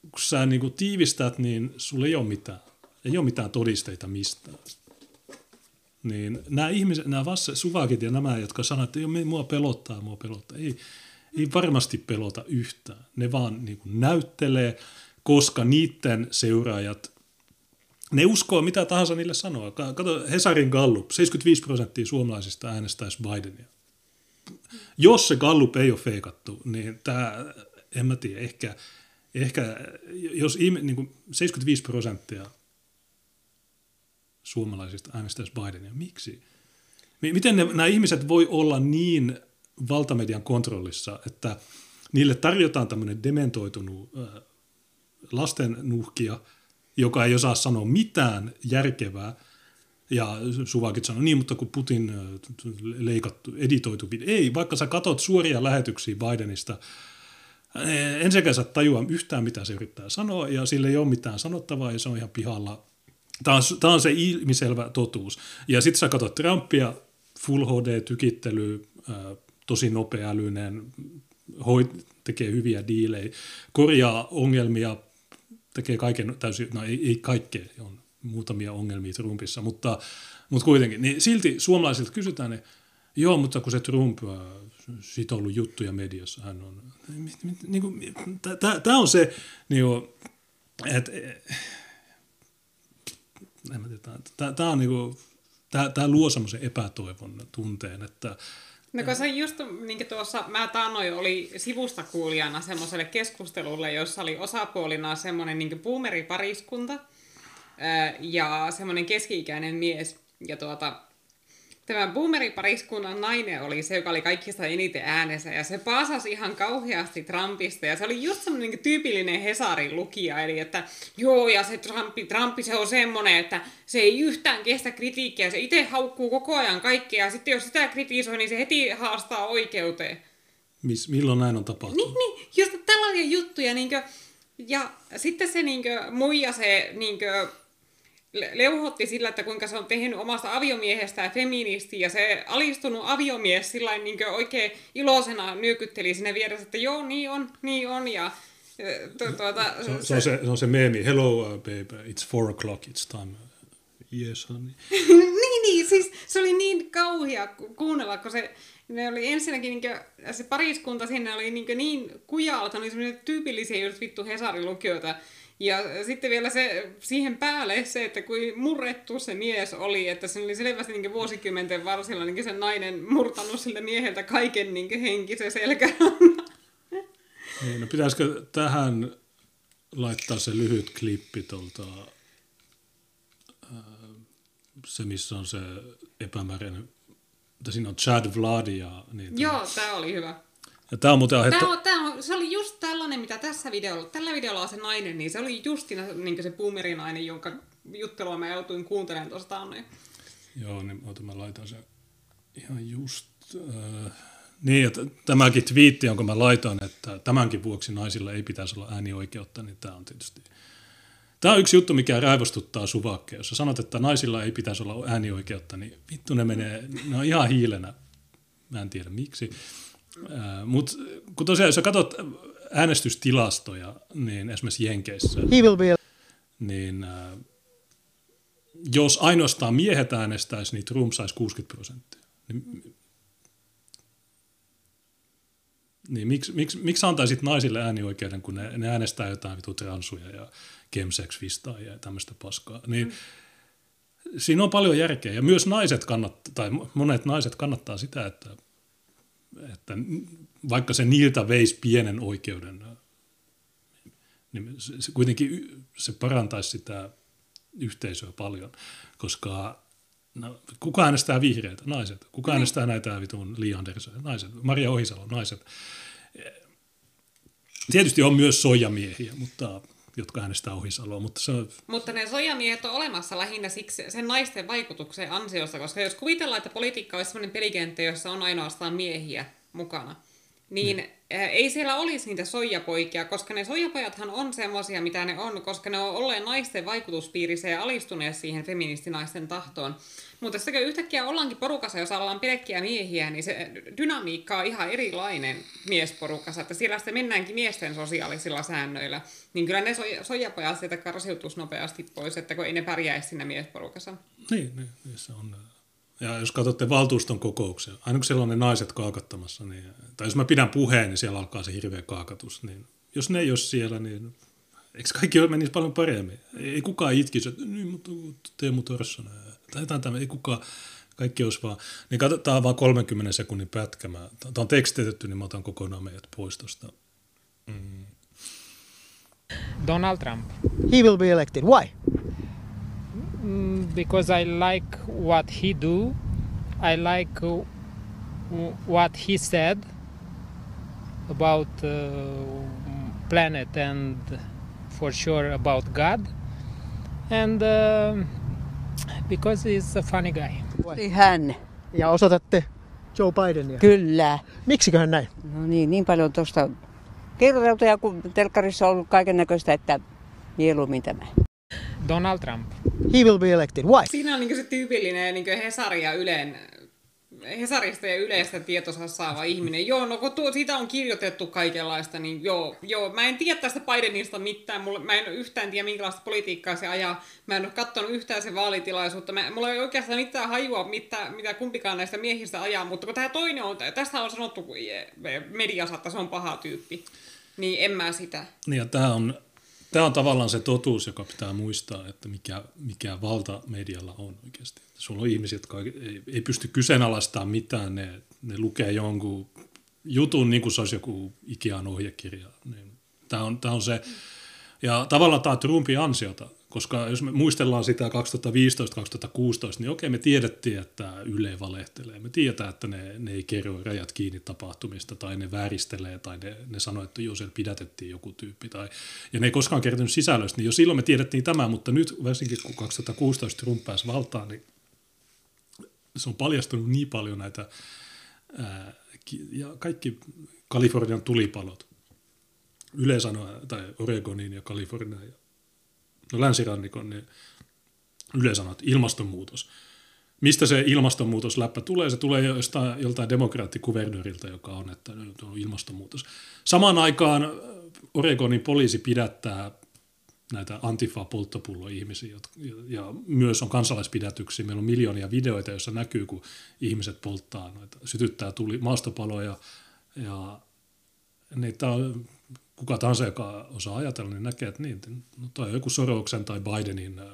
Speaker 1: kun sä niin kuin tiivistät, niin sulla ei ole mitään ei ole mitään todisteita mistään. Niin nämä ihmiset, nämä vasse, suvakit ja nämä, jotka sanoo, että mua pelottaa, mua pelottaa, ei, ei varmasti pelota yhtään. Ne vaan niin kuin näyttelee, koska niiden seuraajat, ne uskoo mitä tahansa niille sanoo. Kato Hesarin Gallup, 75 prosenttia suomalaisista äänestäisi Bidenia. jos se Gallup ei ole feikattu, niin tämä, en mä tiedä, ehkä, ehkä jos niin kuin 75 prosenttia suomalaisista äänestäisi Bidenia, miksi? Miten ne, nämä ihmiset voi olla niin valtamedian kontrollissa, että niille tarjotaan tämmöinen dementoitunut äh, lastennuhkia, joka ei osaa sanoa mitään järkevää, ja Suvakit sanoi, niin, mutta kun Putin leikattu, editoitu. Ei, vaikka sä katot suoria lähetyksiä Bidenista, ensinnäkään sä tajua yhtään, mitä se yrittää sanoa, ja sille ei ole mitään sanottavaa, ja se on ihan pihalla. Tämä on, tämä on se ilmiselvä totuus. Ja sitten sä katsot Trumpia, Full HD-tykittely, tosi nopealyinen, hoit, tekee hyviä diilejä, korjaa ongelmia, tekee kaiken täysin, no ei, ei kaikkea, on muutamia ongelmia Trumpissa, mutta, mutta kuitenkin, niin silti suomalaisilta kysytään, että joo, mutta kun se Trump, siitä on ollut juttuja mediassa, hän on, niin tämä on se, niin kuin, että tämä on niin kuin, tämä luo semmoisen epätoivon tunteen, että
Speaker 2: No kun se just, niin tuossa, mä taannoin oli sivusta kuulijana semmoiselle keskustelulle, jossa oli osapuolina semmoinen niin boomeripariskunta ja semmoinen keski-ikäinen mies. Ja tuota, tämä boomeripariskunnan nainen oli se, joka oli kaikista eniten äänessä, ja se paasasi ihan kauheasti Trumpista, ja se oli just semmoinen niin tyypillinen Hesarin lukija, eli että joo, ja se Trumpi, Trumpi se on semmoinen, että se ei yhtään kestä kritiikkiä, se itse haukkuu koko ajan kaikkea, ja sitten jos sitä kritisoi, niin se heti haastaa oikeuteen.
Speaker 1: Mis, milloin näin on tapahtunut?
Speaker 2: Niin, niin just tällaisia juttuja, niin kuin, ja sitten se niin kuin, muija se niin kuin, leuhotti sillä, että kuinka se on tehnyt omasta aviomiehestään feministi, ja se alistunut aviomies sillä niin oikein iloisena nyökytteli sinne vieressä, että joo, niin on, niin on, ja tu- tuota,
Speaker 1: se, se, se, on se, se on se meemi, hello uh, baby, it's four o'clock, it's time. Yes, honey.
Speaker 2: niin, niin, siis se oli niin kauhia kuunnella, kun se, ne oli ensinnäkin niin kuin, se pariskunta sinne oli niin, niin ne oli semmoisia tyypillisiä just vittu Hesarin lukijoita, ja sitten vielä se, siihen päälle se, että kuin murrettu se mies oli, että se oli selvästi niin vuosikymmenten varsilla niin se nainen murtanut sille mieheltä kaiken niin henkisen selkärannan.
Speaker 1: Niin, no pitäisikö tähän laittaa se lyhyt klippi tuolta, se missä on se epämääräinen, että siinä on Chad Vlad ja... Niin
Speaker 2: Joo, tämä oli hyvä.
Speaker 1: Ja tämä on muuten
Speaker 2: aihetta... Tämä on, tämä on, se oli just tällainen, mitä tässä videolla, tällä videolla on se nainen, niin se oli justina niin se boomerinainen, jonka juttelua mä joutuin kuuntelemaan tuosta taannoin.
Speaker 1: Joo, niin oota, mä laitan se ihan just... Äh, niin, että tämäkin twiitti, jonka mä laitan, että tämänkin vuoksi naisilla ei pitäisi olla äänioikeutta, niin tämä on tietysti... Tämä on yksi juttu, mikä raivostuttaa suvakkeja. Jos sanot, että naisilla ei pitäisi olla äänioikeutta, niin vittu ne menee, ne on ihan hiilenä. Mä en tiedä miksi. Mutta kun tosiaan, jos sä katsot äänestystilastoja, niin esimerkiksi Jenkeissä, niin äh, jos ainoastaan miehet äänestäisi, niin Trump saisi 60 prosenttia. Niin, niin miksi, miksi, miksi antaisit naisille äänioikeuden, kun ne, ne äänestää jotain vitu transuja ja chemsex ja tämmöistä paskaa. Niin, mm. Siinä on paljon järkeä ja myös naiset kannattaa, tai monet naiset kannattaa sitä, että että vaikka se niiltä veisi pienen oikeuden, niin se, kuitenkin se parantaisi sitä yhteisöä paljon, koska no, kuka äänestää vihreitä? Naiset. Kuka niin. äänestää näitä vitun Li Anderson? Naiset. Maria Ohisalo, naiset. Tietysti on myös soijamiehiä, mutta jotka äänestää Ohisaloa, mutta se on...
Speaker 2: Mutta ne sojamiehet on olemassa lähinnä siksi sen naisten vaikutuksen ansiosta, koska jos kuvitellaan, että politiikka olisi sellainen pelikenttä, jossa on ainoastaan miehiä, mukana. Niin mm. ei siellä olisi niitä soijapoikia, koska ne soijapojathan on semmoisia, mitä ne on, koska ne on olleet naisten vaikutuspiirissä ja alistuneet siihen feministinaisten tahtoon. Mutta sitten kun yhtäkkiä ollaankin porukassa, jos ollaan pelkkiä miehiä, niin se dynamiikka on ihan erilainen miesporukassa, että siellä sitten mennäänkin miesten sosiaalisilla säännöillä. Niin kyllä ne soijapojat sieltä karsiutuisi nopeasti pois, että kun ei ne pärjäisi siinä miesporukassa.
Speaker 1: Niin, niin, se on ja jos katsotte valtuuston kokouksia, aina kun siellä on ne naiset kaakattamassa, niin, tai jos mä pidän puheen, niin siellä alkaa se hirveä kaakatus. Niin jos ne ei ole siellä, niin eikö kaikki menisi paljon paremmin? Ei kukaan itkisi, että niin, mutta Teemu Torssonen, jotain tämä, ei kukaan. Kaikki olisi vaan, niin katsotaan vaan 30 sekunnin pätkä. Tämä on tekstitetty, niin mä otan kokonaan meidät pois tuosta. Mm.
Speaker 3: Donald Trump.
Speaker 4: He will be elected. Why?
Speaker 3: Mm, because I like what he do. I like uh, what he said about uh, planet and for sure about God. And uh, because he's a funny guy.
Speaker 5: Hän,
Speaker 4: Ja osoitatte Joe Bidenia.
Speaker 5: kyllä.
Speaker 4: Miksiköhän näin?
Speaker 5: No niin, niin paljon tuosta kirjoiteltuja, kun telkkarissa on ollut kaiken näköistä, että mieluummin tämä.
Speaker 3: Donald Trump.
Speaker 4: He will be elected. Why?
Speaker 2: Siinä on niin se tyypillinen niin Hesari ja Ylen Hesarista ja yleistä tietonsa saava ihminen. Joo, no kun tuo, siitä on kirjoitettu kaikenlaista, niin joo, joo. Mä en tiedä tästä Bidenista mitään. Mulla, mä en yhtään tiedä, minkälaista politiikkaa se ajaa. Mä en ole katsonut yhtään sen vaalitilaisuutta. Mä, mulla ei oikeastaan mitään hajua, mitä, mitä kumpikaan näistä miehistä ajaa. Mutta kun tämä toinen on, tästä on sanottu kun mediassa, että se on paha tyyppi. Niin en mä sitä.
Speaker 1: Niin ja tämä on, tämä on tavallaan se totuus, joka pitää muistaa, että mikä, mikä valta medialla on oikeasti. Sulla on ihmisiä, jotka ei, ei pysty kyseenalaistamaan mitään, ne, ne lukee jonkun jutun niin kuin se olisi joku Ikean ohjekirja. Niin tämä, on, tämä on se, ja tavallaan tämä Trumpin ansiota, koska jos me muistellaan sitä 2015-2016, niin okei, me tiedettiin, että Yle valehtelee. Me tiedetään, että ne, ne ei kerro rajat kiinni tapahtumista, tai ne vääristelee, tai ne, ne sanoo, että jo siellä pidätettiin joku tyyppi. Tai, ja ne ei koskaan kertonut sisällöstä, niin jo silloin me tiedettiin tämä, mutta nyt varsinkin kun 2016 Trump pääsi valtaan, niin se on paljastunut niin paljon näitä, ää, ja kaikki Kalifornian tulipalot, Yle sanoo, tai Oregonin ja Kalifornian ja no länsirannikon, niin Yle sanoo, että ilmastonmuutos. Mistä se ilmastonmuutosläppä tulee? Se tulee jostain, joltain demokraattikuvernööriltä, joka on, että on ilmastonmuutos. Samaan aikaan Oregonin poliisi pidättää näitä Antifa-polttopullo-ihmisiä, ja myös on kansalaispidätyksiä. Meillä on miljoonia videoita, joissa näkyy, kun ihmiset polttaa noita, sytyttää tuli maastopaloja, ja niitä on, kuka tahansa, joka osaa ajatella, niin näkee, että niin, no toi on joku Soroksen tai Bidenin äh,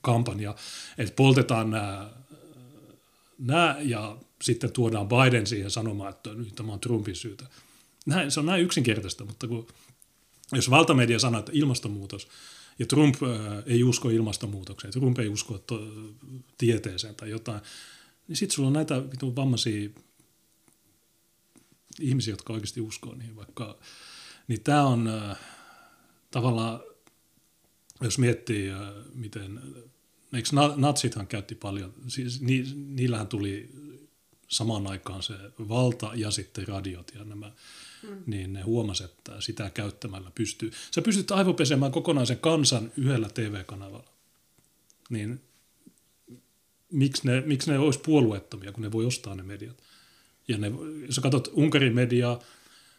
Speaker 1: kampanja, että poltetaan nämä, nämä ja sitten tuodaan Biden siihen sanomaan, että nyt tämä on Trumpin syytä. Näin, se on näin yksinkertaista, mutta kun jos valtamedia sanoo, että ilmastonmuutos, ja Trump äh, ei usko ilmastonmuutokseen, Trump ei usko to, tieteeseen tai jotain, niin sitten sulla on näitä vammaisia ihmisiä, jotka oikeasti uskoo niihin, vaikka, niin tämä on äh, tavallaan, jos miettii, äh, miten, eikö natsithan käytti paljon, siis ni, niillähän tuli samaan aikaan se valta ja sitten radiot ja nämä mm. niin ne huomasi, että sitä käyttämällä pystyy. Sä pystyt aivopesemään kokonaisen kansan yhdellä TV-kanavalla. Niin miksi ne, miksi ne olisi puolueettomia, kun ne voi ostaa ne mediat? Ja ne, jos katsot Unkarin mediaa,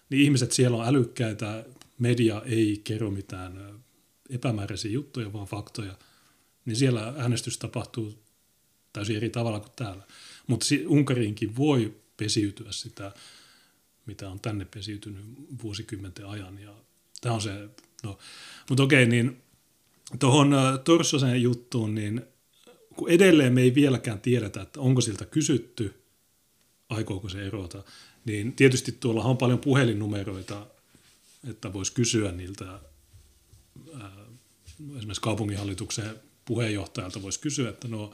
Speaker 1: niin ihmiset siellä on älykkäitä, media ei kerro mitään epämääräisiä juttuja, vaan faktoja, niin siellä äänestys tapahtuu täysin eri tavalla kuin täällä. Mutta Unkariinkin voi pesiytyä sitä mitä on tänne pesiytynyt vuosikymmenten ajan. Ja tämä on se, no, mutta okei, niin tuohon Torsosen juttuun, niin kun edelleen me ei vieläkään tiedetä, että onko siltä kysytty, aikooko se erota, niin tietysti tuolla on paljon puhelinnumeroita, että voisi kysyä niiltä, ää, esimerkiksi kaupunginhallituksen puheenjohtajalta voisi kysyä, että no,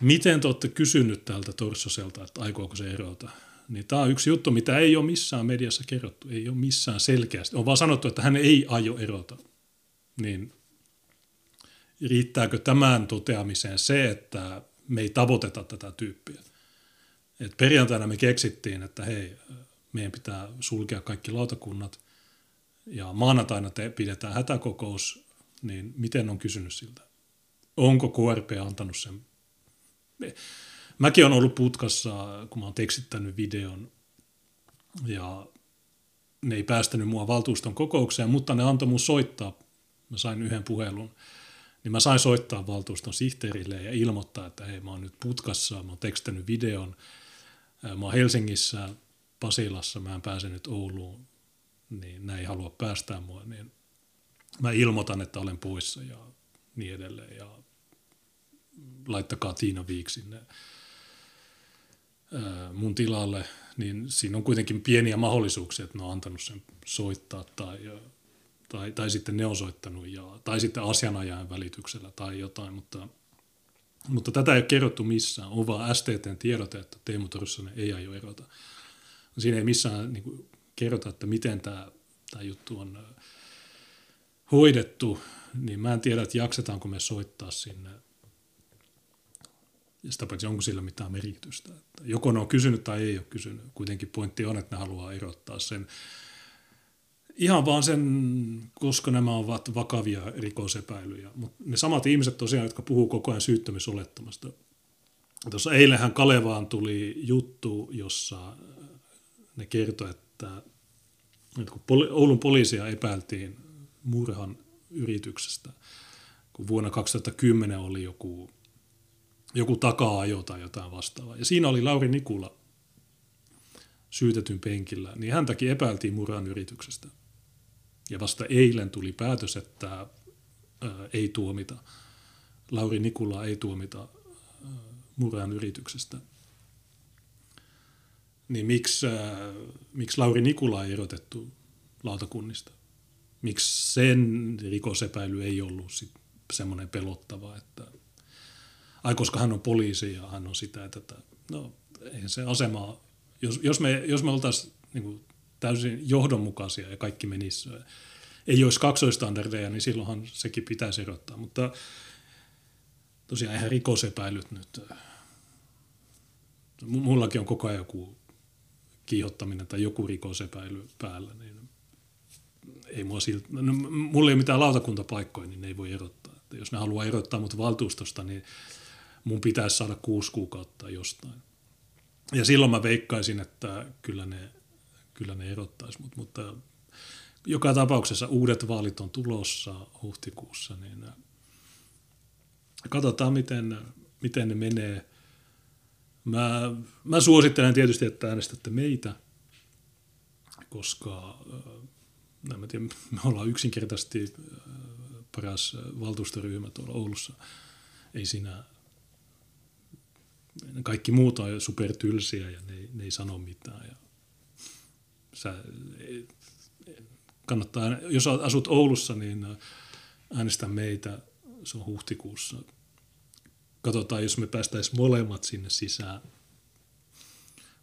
Speaker 1: miten te olette kysynyt tältä Torsoselta, että aikooko se erota? Niin tämä on yksi juttu, mitä ei ole missään mediassa kerrottu, ei ole missään selkeästi. On vaan sanottu, että hän ei aio erota. Niin riittääkö tämän toteamiseen se, että me ei tavoiteta tätä tyyppiä? Et perjantaina me keksittiin, että hei, meidän pitää sulkea kaikki lautakunnat ja maanantaina te pidetään hätäkokous, niin miten on kysynyt siltä? Onko KRP antanut sen? Mäkin olen ollut putkassa, kun mä oon tekstittänyt videon ja ne ei päästänyt mua valtuuston kokoukseen, mutta ne antoi mun soittaa. Mä sain yhden puhelun. Niin mä sain soittaa valtuuston sihteerille ja ilmoittaa, että hei mä oon nyt putkassa, mä oon tekstittänyt videon. Mä oon Helsingissä, Pasilassa, mä en pääse nyt Ouluun, niin näin ei halua päästää mua, niin mä ilmoitan, että olen poissa ja niin edelleen. Ja laittakaa Tiina Viik sinne mun tilalle, niin siinä on kuitenkin pieniä mahdollisuuksia, että ne on antanut sen soittaa tai, tai, tai sitten ne on soittanut ja, tai sitten asianajajan välityksellä tai jotain, mutta, mutta tätä ei ole kerrottu missään. On vaan STTn tiedote, että Teemu Torussonen ei aio erota. Siinä ei missään niin kuin, kerrota, että miten tämä, tämä juttu on hoidettu, niin mä en tiedä, että jaksetaanko me soittaa sinne ja sitä paitsi onko sillä mitään merkitystä. Että joko ne on kysynyt tai ei ole kysynyt. Kuitenkin pointti on, että ne haluaa erottaa sen. Ihan vaan sen, koska nämä ovat vakavia rikosepäilyjä. Mutta ne samat ihmiset tosiaan, jotka puhuu koko ajan syyttämisolettamasta. Tuossa eilenhän Kalevaan tuli juttu, jossa ne kertoi, että, että kun poli- Oulun poliisia epäiltiin murhan yrityksestä, kun vuonna 2010 oli joku joku takaa-ajo tai jotain vastaavaa. Ja siinä oli Lauri Nikula syytetyn penkillä, niin häntäkin epäiltiin murhan yrityksestä. Ja vasta eilen tuli päätös, että ää, ei tuomita. Lauri Nikula ei tuomita ää, murhan yrityksestä. Niin miksi, ää, miksi Lauri Nikula ei erotettu lautakunnista? Miksi sen rikosepäily ei ollut sit semmoinen pelottava, että ai koska hän on poliisi ja hän on sitä ja tätä. No, ei se asema, jos, jos me, jos me oltaisiin niin täysin johdonmukaisia ja kaikki menisi, ei olisi kaksoistandardeja, niin silloinhan sekin pitäisi erottaa. Mutta tosiaan eihän rikosepäilyt nyt, mullakin on koko ajan joku kiihottaminen tai joku rikosepäily päällä, niin ei mua siltä, no, mulla ei ole mitään lautakuntapaikkoja, niin ne ei voi erottaa. Että jos ne haluaa erottaa mut valtuustosta, niin mun pitäisi saada kuusi kuukautta jostain. Ja silloin mä veikkaisin, että kyllä ne, kyllä ne erottaisi, mutta, mutta joka tapauksessa uudet vaalit on tulossa huhtikuussa, niin katsotaan miten, miten ne menee. Mä, mä suosittelen tietysti, että äänestätte meitä, koska en tiedä, me ollaan yksinkertaisesti paras valtuustoryhmä tuolla Oulussa. Ei siinä kaikki muut on supertylsiä ja ne, ne ei sano mitään. Ja sä, kannattaa, jos asut Oulussa, niin äänestä meitä, se on huhtikuussa. Katsotaan, jos me päästäisiin molemmat sinne sisään.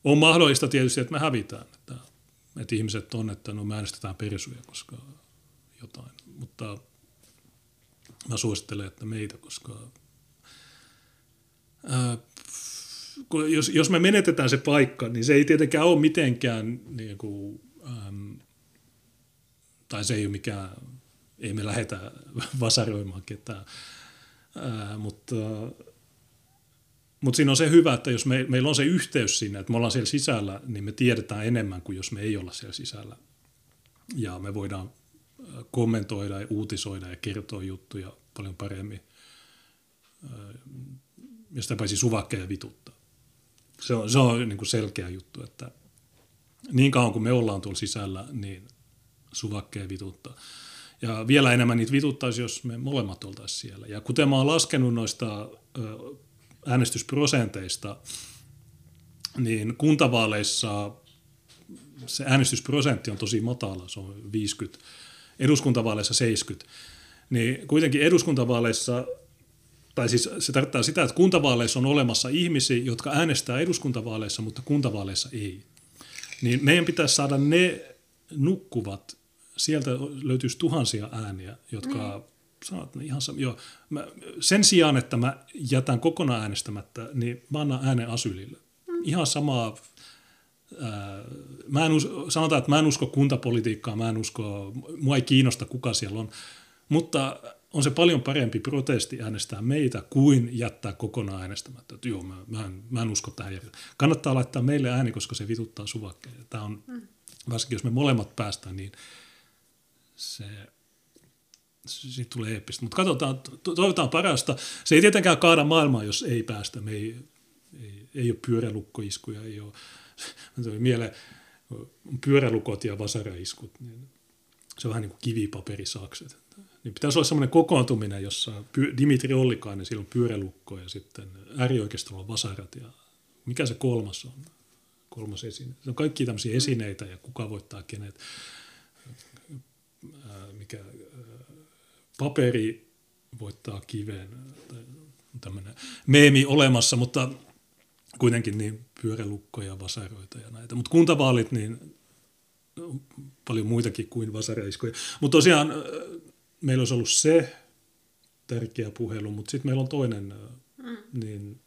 Speaker 1: On mahdollista tietysti, että me hävitään. Että, että ihmiset on, että no me äänestetään persuja, koska jotain. Mutta mä suosittelen, että meitä, koska ää, jos, jos me menetetään se paikka, niin se ei tietenkään ole mitenkään, niin kuin, äm, tai se ei ole mikään, ei me lähetä vasaroimaan ketään, Ää, mutta, mutta siinä on se hyvä, että jos me, meillä on se yhteys sinne, että me ollaan siellä sisällä, niin me tiedetään enemmän kuin jos me ei olla siellä sisällä. Ja me voidaan kommentoida ja uutisoida ja kertoa juttuja paljon paremmin. Ja sitä paitsi suvakkeja vituttaa. Se on, se on niin kuin selkeä juttu, että niin kauan kuin me ollaan tuolla sisällä, niin suvakkeen vituttaa. Ja vielä enemmän niitä vituttaisi, jos me molemmat oltaisiin siellä. Ja kuten mä oon laskenut noista äänestysprosenteista, niin kuntavaaleissa se äänestysprosentti on tosi matala, se on 50, eduskuntavaaleissa 70. Niin kuitenkin eduskuntavaaleissa tai siis se tarkoittaa sitä, että kuntavaaleissa on olemassa ihmisiä, jotka äänestää eduskuntavaaleissa, mutta kuntavaaleissa ei. Niin meidän pitäisi saada ne nukkuvat, sieltä löytyisi tuhansia ääniä, jotka mm. sanovat ihan joo, mä, sen sijaan, että mä jätän kokonaan äänestämättä, niin mä annan äänen asylille. Mm. Ihan samaa Ää, mä en usko, sanotaan, että mä en usko kuntapolitiikkaa, mä en usko, mua ei kiinnosta kuka siellä on, mutta on se paljon parempi protesti äänestää meitä kuin jättää kokonaan äänestämättä. Että joo, mä, mä, en, mä en usko tähän. Kannattaa laittaa meille ääni, koska se vituttaa suvakkeen. Tämä on, mm. varsinkin jos me molemmat päästään, niin se, siitä tulee eeppistä. Mutta katsotaan, toivotaan parasta. Se ei tietenkään kaada maailmaa, jos ei päästä. Me ei, ei, ei ole pyörälukkoiskuja, ei ole, tuli mieleen pyörälukot ja vasaraiskut. Niin se on vähän niin kuin kivipaperisakset. Niin pitäisi olla semmoinen kokoontuminen, jossa Dimitri Ollikainen, siellä on pyörälukko ja sitten äärioikeistolla on vasarat ja mikä se kolmas on? Kolmas esine. Se on kaikki tämmöisiä esineitä ja kuka voittaa kenet. Mikä, paperi voittaa kiven. Tai tämmöinen meemi olemassa, mutta kuitenkin niin pyörälukkoja ja vasaroita ja näitä. Mutta kuntavaalit, niin on paljon muitakin kuin vasareiskoja. Mutta tosiaan meillä olisi ollut se tärkeä puhelu, mutta sitten meillä on toinen, mm. niin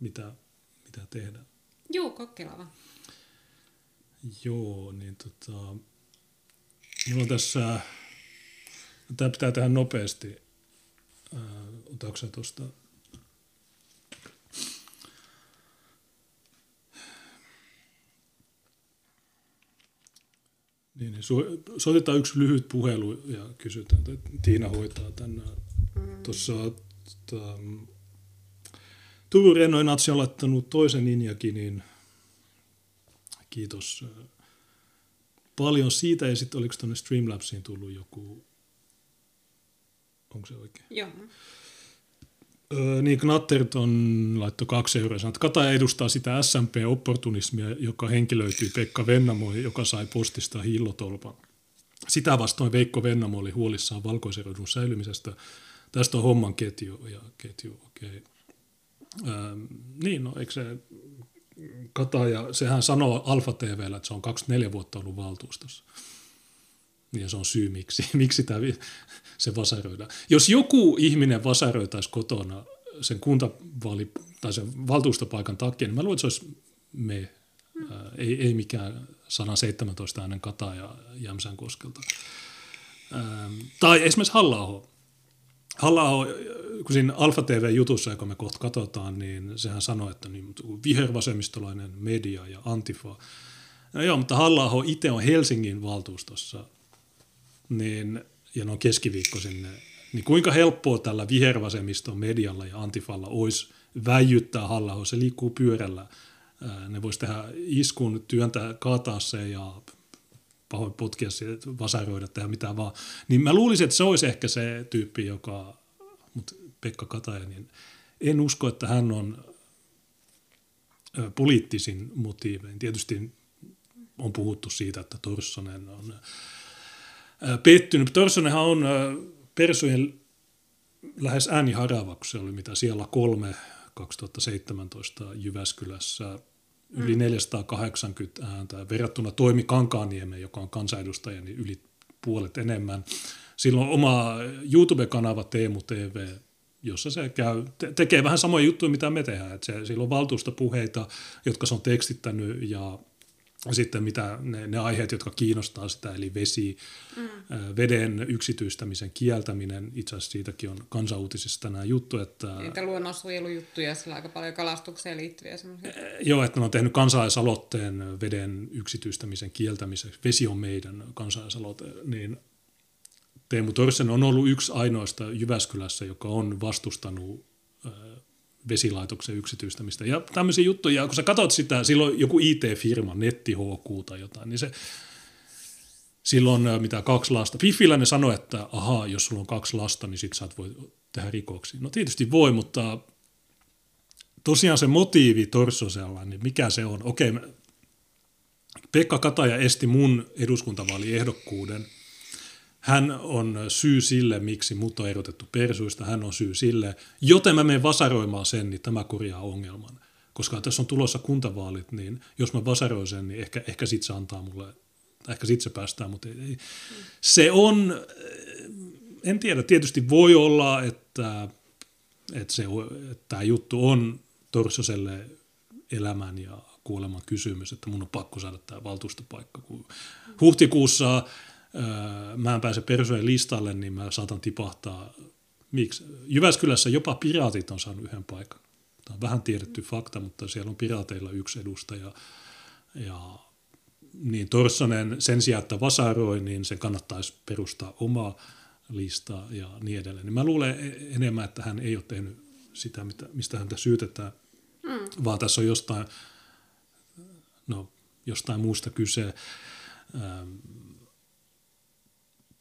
Speaker 1: mitä, mitä tehdä.
Speaker 2: Juu, kokeilava.
Speaker 1: Joo, niin tota, mulla on tässä, tämä pitää tehdä nopeasti. Äh, otatko sä tuosta Niin, niin so- soitetaan yksi lyhyt puhelu ja kysytään, että Tiina hoitaa tänne. Mm. Tuossa Turun Rennoinatsi on laittanut toisen linjakin, niin kiitos paljon siitä. Ja sitten oliko tuonne Streamlabsiin tullut joku, onko se oikein?
Speaker 2: Joo.
Speaker 1: Öö, niin Knatterton laittoi kaksi euroa sanoi, että Kataja edustaa sitä SMP-opportunismia, joka henkilöityy Pekka Vennamo, joka sai postista hillotolpan. Sitä vastoin Veikko Vennamo oli huolissaan valkoisen säilymisestä. Tästä on homman ketju ja ketju. Okay. Öö, niin, no eikö se Kataja, sehän sanoo Alfa TVllä, että se on 24 vuotta ollut valtuustossa. Ja se on syy, miksi, miksi tämä, se vasaroidaan. Jos joku ihminen vasaroitaisi kotona sen kuntavaali tai sen valtuustopaikan takia, niin mä luulen, että se olisi me, ää, ei, ei mikään 117 äänen kata ja Jämsän koskelta. Ää, tai esimerkiksi halla halla kun siinä Alfa TV-jutussa, joka me kohta katsotaan, niin sehän sanoi, että niin, vihervasemmistolainen media ja antifa. No joo, mutta halla itse on Helsingin valtuustossa niin, ja ne on keskiviikko sinne, niin kuinka helppoa tällä vihervasemmiston medialla ja antifalla olisi väijyttää halla Se liikkuu pyörällä. Ne voisi tehdä iskun, työntää, kaataa se ja pahoin potkia se, vasaroida, tehdä mitä vaan. Niin mä luulisin, että se olisi ehkä se tyyppi, joka, mutta Pekka Kataja, niin en usko, että hän on poliittisin motiivein. Tietysti on puhuttu siitä, että Torssonen on pettynyt. Torssonenhan on Persujen lähes ääni harava, se oli mitä siellä kolme 2017 Jyväskylässä yli 480 mm. ääntä verrattuna Toimi Kankaaniemeen, joka on kansanedustaja, niin yli puolet enemmän. Silloin oma YouTube-kanava Teemu TV, jossa se käy, te- tekee vähän samoja juttuja, mitä me tehdään. Et se, sillä on valtuustopuheita, jotka se on tekstittänyt ja sitten mitä ne, ne aiheet, jotka kiinnostaa sitä, eli vesi, mm. veden yksityistämisen kieltäminen, itse asiassa siitäkin on kansauutisissa tänään juttu, että...
Speaker 2: Niitä luonnonsuojelujuttuja, sillä aika paljon kalastukseen liittyviä semmoisia.
Speaker 1: Joo, että ne on tehnyt kansalaisaloitteen veden yksityistämisen kieltämiseksi, vesi on meidän kansalaisaloite, niin Teemu Torsen on ollut yksi ainoista Jyväskylässä, joka on vastustanut vesilaitoksen yksityistämistä ja tämmöisiä juttuja. Kun sä katsot sitä, silloin joku IT-firma, netti HQ tai jotain, niin se silloin mitä kaksi lasta. Fiffillä ne sanoi, että ahaa, jos sulla on kaksi lasta, niin sit sä voi tehdä rikoksia. No tietysti voi, mutta tosiaan se motiivi Torsosella, niin mikä se on? Okei, Pekka Kataja esti mun eduskuntavaaliehdokkuuden – hän on syy sille, miksi mut on erotettu persuista, hän on syy sille, joten mä menen vasaroimaan sen, niin tämä korjaa ongelman. Koska tässä on tulossa kuntavaalit, niin jos mä vasaroin sen, niin ehkä, ehkä sit se antaa mulle, ehkä sit se päästään, mutta ei, ei. Se on, en tiedä, tietysti voi olla, että, että, se, että tämä juttu on Torsoselle elämän ja kuoleman kysymys, että mun on pakko saada tämä valtuustopaikka. Kun huhtikuussa mä en pääse persojen listalle, niin mä saatan tipahtaa. Miksi? Jyväskylässä jopa piraatit on saanut yhden paikan. Tämä on vähän tiedetty fakta, mutta siellä on piraateilla yksi edustaja. Ja niin Torssonen sen sijaan, että vasaroi, niin se kannattaisi perustaa omaa listaa ja niin edelleen. Niin mä luulen e- enemmän, että hän ei ole tehnyt sitä, mistä häntä syytetään, mm. vaan tässä on jostain, no, jostain muusta kyse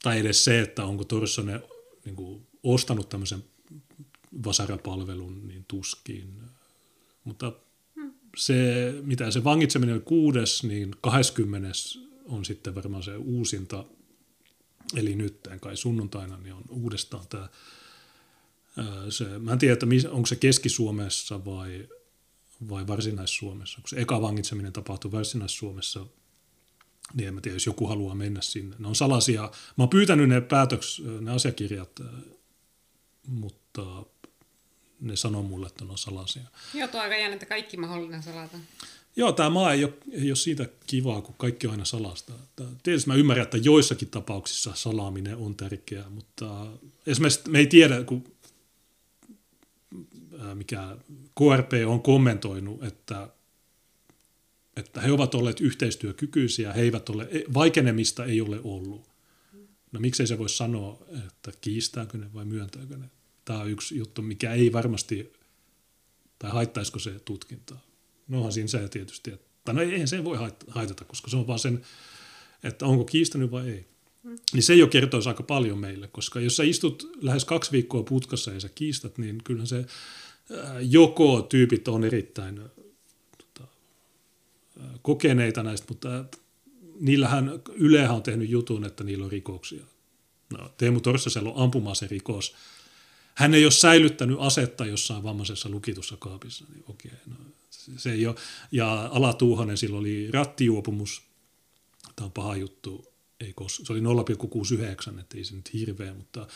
Speaker 1: tai edes se, että onko Torssonen niin kuin, ostanut tämmöisen vasarapalvelun, niin tuskin. Mutta se, mitä se vangitseminen on kuudes, niin 20 on sitten varmaan se uusinta, eli nyt kai sunnuntaina, niin on uudestaan tämä, se, mä en tiedä, että onko se Keski-Suomessa vai, vai Varsinais-Suomessa. Kun se eka vangitseminen tapahtui Varsinais-Suomessa, niin en mä tiedä, jos joku haluaa mennä sinne. Ne on salaisia. Mä oon pyytänyt ne päätöks, ne asiakirjat, ää, mutta ne sanoo mulle, että ne on salaisia.
Speaker 2: Joo, tuo aika jännä, että kaikki mahdollinen salata.
Speaker 1: Joo, tämä maa ei ole, ei ole siitä kivaa, kun kaikki on aina salasta. Tietysti mä ymmärrän, että joissakin tapauksissa salaaminen on tärkeää, mutta esimerkiksi me ei tiedä, kun ää, mikä KRP on kommentoinut, että, että he ovat olleet yhteistyökykyisiä, he eivät ole, vaikenemista ei ole ollut. No miksei se voi sanoa, että kiistääkö ne vai myöntääkö ne? Tämä on yksi juttu, mikä ei varmasti, tai haittaisiko se tutkintaa. No onhan siinä se tietysti, että no ei se voi hait- haitata, koska se on vaan sen, että onko kiistänyt vai ei. Niin se jo kertoisi aika paljon meille, koska jos sä istut lähes kaksi viikkoa putkassa ja sä kiistät, niin kyllähän se joko tyypit on erittäin kokeneita näistä, mutta niillähän Ylehän on tehnyt jutun, että niillä on rikoksia. No, Teemu Torssasella on ampuma se rikos. Hän ei ole säilyttänyt asetta jossain vammaisessa lukitussa kaapissa, niin okei, no, se- ei ole. Ja Ala Tuuhanen, sillä oli rattijuopumus, tämä on paha juttu, ei kos, se oli 0,69, että ei se nyt hirveä, mutta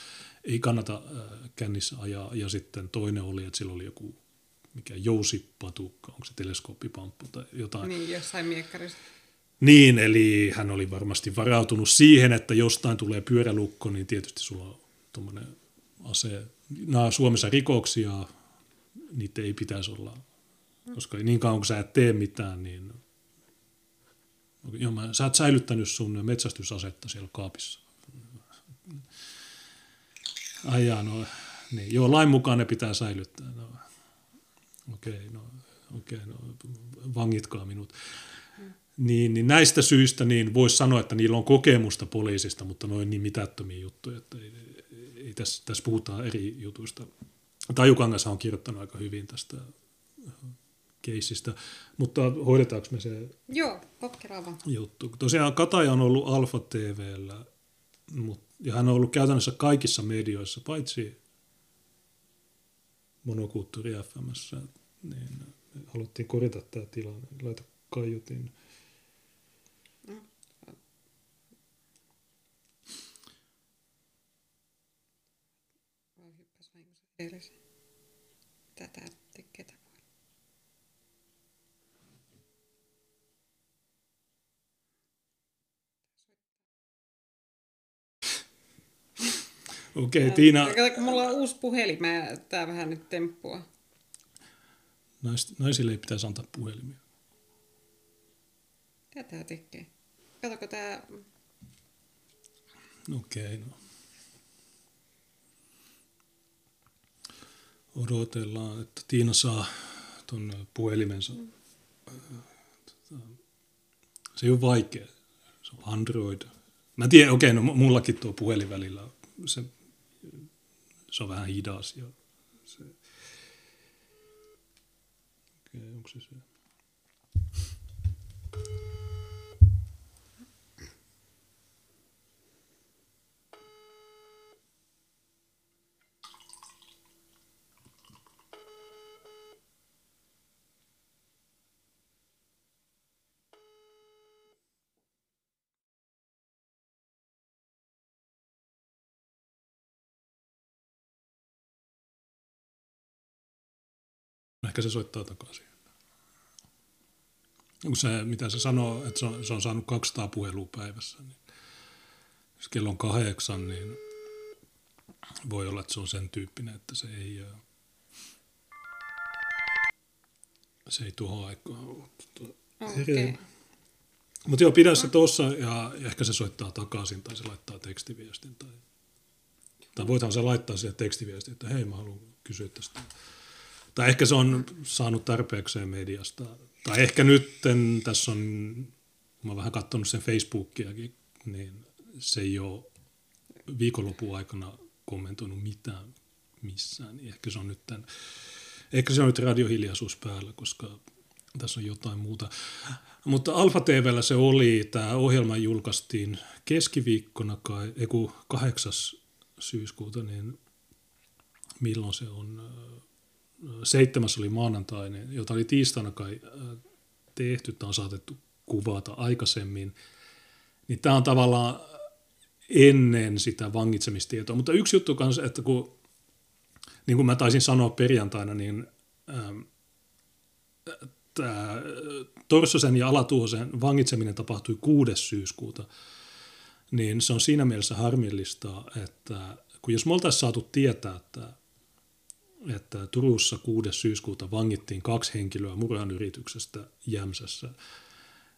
Speaker 1: ei kannata äh, kännissä ajaa. Ja sitten toinen oli, että sillä oli joku mikä jousipatukka, onko se teleskooppipamppu tai jotain.
Speaker 2: Niin, jossain miekkarissa.
Speaker 1: Niin, eli hän oli varmasti varautunut siihen, että jostain tulee pyörälukko, niin tietysti sulla on tuommoinen ase. Nämä on Suomessa rikoksia, niitä ei pitäisi olla, koska niin kauan kun sä et tee mitään, niin Joo, mä, sä oot säilyttänyt sun metsästysasetta siellä kaapissa. Ai jaa, no, niin. Joo, lain mukaan ne pitää säilyttää. No, okei, okay, no, okay, no, vangitkaa minut. Niin, niin näistä syistä niin voisi sanoa, että niillä on kokemusta poliisista, mutta noin niin mitättömiä juttuja, että ei, ei tässä, tässä puhutaan eri jutuista. Tajukangas on kirjoittanut aika hyvin tästä keissistä, mutta hoidetaanko me se
Speaker 2: Joo, potkeraa vaan.
Speaker 1: juttu? Tosiaan Kataja on ollut Alfa TVllä, mut, ja hän on ollut käytännössä kaikissa medioissa, paitsi Monokulttuuri FMssä, niin me haluttiin korjata tämä tilanne. Laita kaiutin.
Speaker 2: Edes. Tätä tapaa.
Speaker 1: Okei, okay, Tiina,
Speaker 2: mulla on uusi puhelin, mä, tää vähän nyt temppua.
Speaker 1: Nais, naisille ei pitäisi antaa puhelimia.
Speaker 2: Mitä tää tekee? Katoko tää...
Speaker 1: Okei, okay, no. Odotellaan, että Tiina saa tuon puhelimensa. Tota, Se ei ole vaikea. Se on Android. Mä tiedän, okei, okay, no mullakin tuo puhelin välillä, se, se on vähän hidas. Ja se, okay, onko se se? Ehkä se soittaa takaisin. Kun se, mitä se sanoo, että se on, se on saanut 200 puhelua päivässä, niin jos kello on kahdeksan, niin voi olla, että se on sen tyyppinen, että se ei, ää, se ei tuohon aikaan ole. tota,
Speaker 2: Okei.
Speaker 1: Mutta joo, pidä se tuossa ja ehkä se soittaa takaisin tai se laittaa tekstiviestin. Tai, tai voithan se laittaa siihen tekstiviestin, että hei mä haluan kysyä tästä. Tai ehkä se on saanut tarpeekseen mediasta. Tai ehkä nyt tässä on, mä vähän katsonut sen Facebookiakin, niin se ei ole viikonlopun aikana kommentoinut mitään missään, niin ehkä se on nyt, tämän, ehkä se on nyt radiohiljaisuus päällä, koska tässä on jotain muuta. Mutta Alfa TVllä se oli, tämä ohjelma julkaistiin keskiviikkona kai, ei kun 8. syyskuuta, niin milloin se on, seitsemäs oli maanantainen, jota oli tiistaina kai äh, tehty, tämä on saatettu kuvata aikaisemmin, niin tämä on tavallaan ennen sitä vangitsemistietoa. Mutta yksi juttu kanssa, että kun, niin kuin mä taisin sanoa perjantaina, niin ähm, Torsosen ja Alatuosen vangitseminen tapahtui 6. syyskuuta, niin se on siinä mielessä harmillista, että kun jos me oltaisiin saatu tietää, että, että Turussa 6. syyskuuta vangittiin kaksi henkilöä murhan yrityksestä Jämsässä,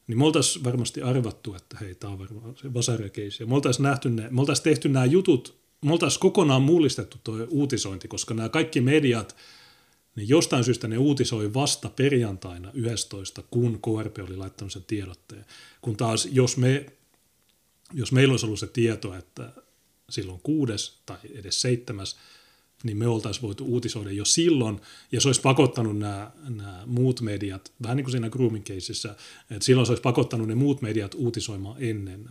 Speaker 1: niin me oltaisiin varmasti arvattu, että hei, tämä on varmaan se vasarekeisi. Me oltaisiin, nähty ne, me oltaisiin tehty nämä jutut, me oltaisiin kokonaan mullistettu tuo uutisointi, koska nämä kaikki mediat, niin jostain syystä ne uutisoi vasta perjantaina 11, kun KRP oli laittanut sen tiedotteen. Kun taas, jos, me, jos meillä olisi ollut se tieto, että silloin kuudes tai edes seitsemäs, niin me oltaisiin voitu uutisoida jo silloin, ja se olisi pakottanut nämä, nämä muut mediat, vähän niin kuin siinä grooming caseissa, että silloin se olisi pakottanut ne muut mediat uutisoimaan ennen,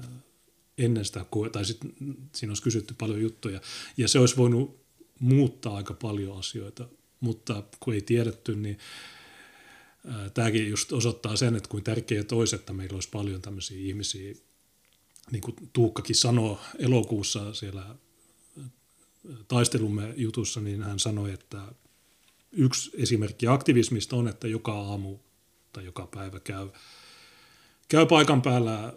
Speaker 1: ennen sitä, tai sitten siinä olisi kysytty paljon juttuja, ja se olisi voinut muuttaa aika paljon asioita, mutta kun ei tiedetty, niin tämäkin just osoittaa sen, että kuin tärkeää olisi, että meillä olisi paljon tämmöisiä ihmisiä, niin kuin Tuukkakin sanoi elokuussa siellä taistelumme jutussa, niin hän sanoi, että yksi esimerkki aktivismista on, että joka aamu tai joka päivä käy, käy paikan päällä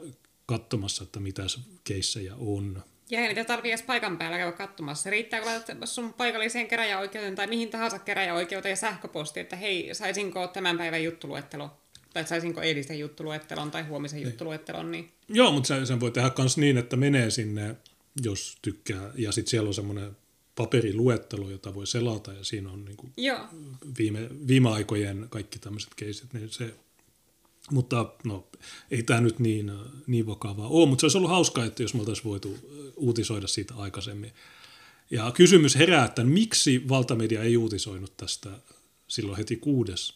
Speaker 1: katsomassa, että mitä keissejä on.
Speaker 2: Ja ei niitä tarvitse edes paikan päällä käydä katsomassa. Riittää, kun laitat sun paikalliseen keräjäoikeuteen tai mihin tahansa keräjäoikeuteen sähköposti, että hei, saisinko tämän päivän juttuluettelo tai saisinko eilisen juttuluettelon tai huomisen niin. juttuluettelon. Niin...
Speaker 1: Joo, mutta sen, sen voi tehdä myös niin, että menee sinne jos tykkää. Ja sitten siellä on semmoinen paperiluettelo, jota voi selata ja siinä on niin kuin
Speaker 2: Joo.
Speaker 1: Viime, viime aikojen kaikki tämmöiset keisit. Niin se, mutta no, ei tämä nyt niin, niin vakavaa ole, mutta se olisi ollut hauskaa, että jos me oltaisiin voitu uutisoida siitä aikaisemmin. Ja kysymys herää, että miksi valtamedia ei uutisoinut tästä silloin heti kuudes?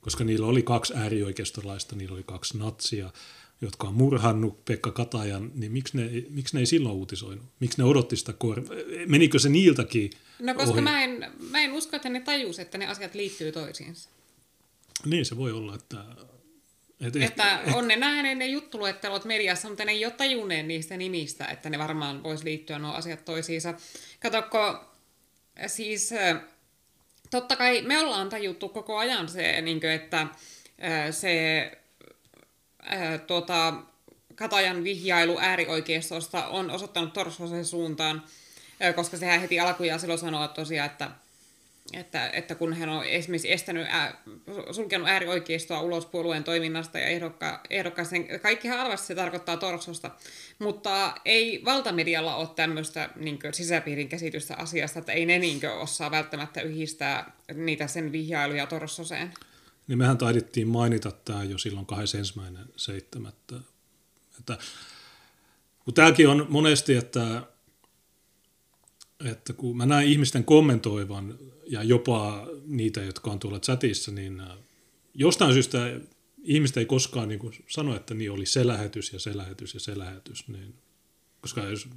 Speaker 1: Koska niillä oli kaksi äärioikeistolaista, niillä oli kaksi natsia, jotka on murhannut Pekka Katajan, niin miksi ne, miksi ne ei silloin uutisoinut? Miksi ne odotti sitä kor... Menikö se niiltäkin
Speaker 2: No koska mä en, mä en usko, että ne tajus, että ne asiat liittyy toisiinsa.
Speaker 1: Niin se voi olla, että...
Speaker 2: Että, että eh, on ne nähneet ne juttuluettelot mediassa, mutta ne ei ole tajuneet niistä nimistä, että ne varmaan voisi liittyä nuo asiat toisiinsa. Katokko, siis totta kai me ollaan tajuttu koko ajan se, että se ää, tuota, Katajan vihjailu äärioikeistosta on osoittanut Torsosen suuntaan, ää, koska sehän heti alkujaan silloin sanoo tosiaan, että, että, että kun hän on esimerkiksi estänyt, ää, sulkenut äärioikeistoa ulos puolueen toiminnasta ja ehdokka, ehdokkaisen, kaikkihan arvasti se tarkoittaa Torsosta, mutta ei valtamedialla ole tämmöistä niin sisäpiirin käsitystä asiasta, että ei ne niin osaa välttämättä yhdistää niitä sen vihjailuja Torsoseen
Speaker 1: niin mehän taidettiin mainita tämä jo silloin 21.7. Että, kun tämäkin on monesti, että, että kun mä näen ihmisten kommentoivan ja jopa niitä, jotka on tuolla chatissa, niin äh, jostain syystä ihmiset ei koskaan niin sano, että niin oli se lähetys ja se lähetys ja se lähetys. Niin, koska jos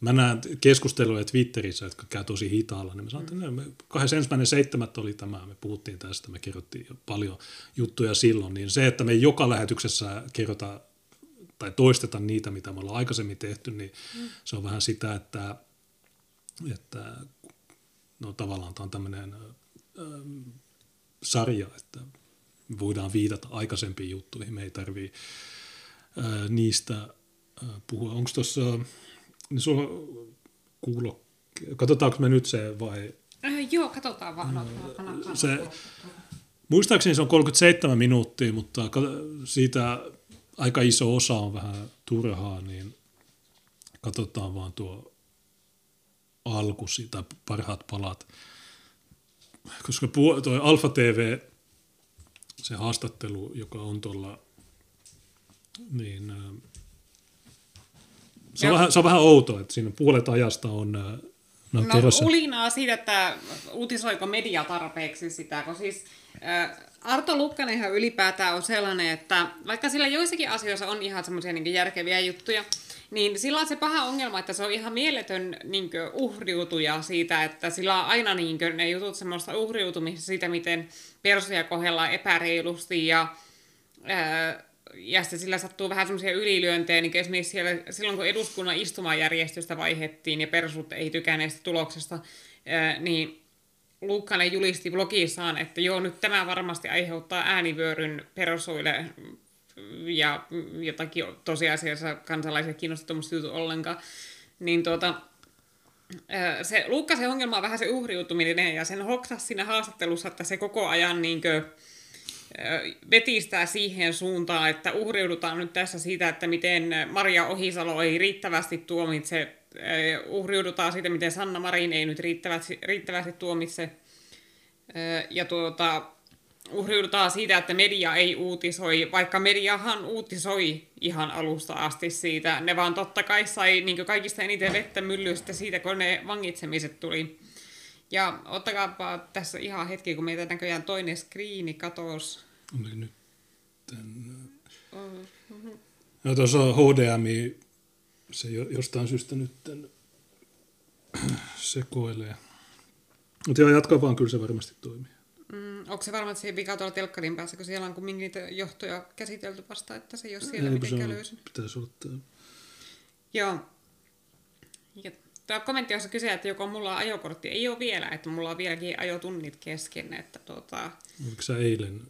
Speaker 1: Mä näen keskusteluja Twitterissä, jotka käy tosi hitaalla, niin mä sanon, että ensimmäinen seitsemät oli tämä, me puhuttiin tästä, me kerrottiin jo paljon juttuja silloin, niin se, että me joka lähetyksessä kerrotaan tai toisteta niitä, mitä me ollaan aikaisemmin tehty, niin se on vähän sitä, että, että no tavallaan tämä on tämmöinen äh, sarja, että voidaan viitata aikaisempiin juttuihin, me ei tarvitse äh, niistä äh, puhua. Onko tuossa niin sulla kuulo... Katsotaanko me nyt se vai...
Speaker 2: Äh, joo, katsotaan vaan. No, no,
Speaker 1: se, muistaakseni se on 37 minuuttia, mutta siitä aika iso osa on vähän turhaa, niin katsotaan vaan tuo alku tai parhaat palat. Koska tuo Alfa TV, se haastattelu, joka on tuolla, niin Se on, vähän, se on vähän outoa, että siinä puolet ajasta on... ää, No,
Speaker 2: No ulinaa siitä, että uutisoiko media tarpeeksi sitä, kun siis äh, Arto Lukkanenhan ylipäätään on sellainen, että vaikka sillä joissakin asioissa on ihan semmoisia niin järkeviä juttuja, niin sillä on se paha ongelma, että se on ihan mieletön niin uhriutuja siitä, että sillä on aina niin ne jutut semmoista uhriutumista siitä, miten persoja kohdellaan epäreilusti ja ää, ja sitten sillä sattuu vähän semmoisia ylilyöntejä, niin esimerkiksi siellä, silloin kun eduskunnan istumajärjestystä vaihettiin ja persut ei tykänneestä tuloksesta, niin Luukkanen julisti blogissaan, että joo, nyt tämä varmasti aiheuttaa äänivyöryn persoille ja jotakin tosiasiassa kansalaisia kiinnostaa tuommoista ollenkaan. Niin tuota, se Luukkasen ongelma on vähän se uhriutuminen ja sen hoksas siinä haastattelussa, että se koko ajan niinkö, vetistää siihen suuntaan, että uhriudutaan nyt tässä siitä, että miten Maria Ohisalo ei riittävästi tuomitse, uhriudutaan siitä, miten Sanna Marin ei nyt riittävästi, riittävästi tuomitse, ja tuota, uhriudutaan siitä, että media ei uutisoi, vaikka mediahan uutisoi ihan alusta asti siitä. Ne vaan totta kai sai niin kaikista eniten vettä myllystä siitä, kun ne vangitsemiset tuli. Ja ottakaapa tässä ihan hetki, kun meitä näköjään toinen skriini katos.
Speaker 1: Oli nyt tän... No tuossa on HDMI, se jo- jostain syystä nyt tän sekoilee. Mutta joo, jatka vaan, kyllä se varmasti toimii.
Speaker 2: Mm, onko se varma, että se ei vika tuolla telkkarin päässä, kun siellä on kumminkin niitä johtoja käsitelty vasta, että se ei ole siellä
Speaker 1: se
Speaker 2: mitenkään löysin.
Speaker 1: Pitäisi olla tää.
Speaker 2: Joo. Ja tämä kommentti, jossa kysyy, että joko mulla on ajokortti, ei ole vielä, että mulla on vieläkin ajotunnit kesken, että tuota,
Speaker 1: Oliko sä eilen?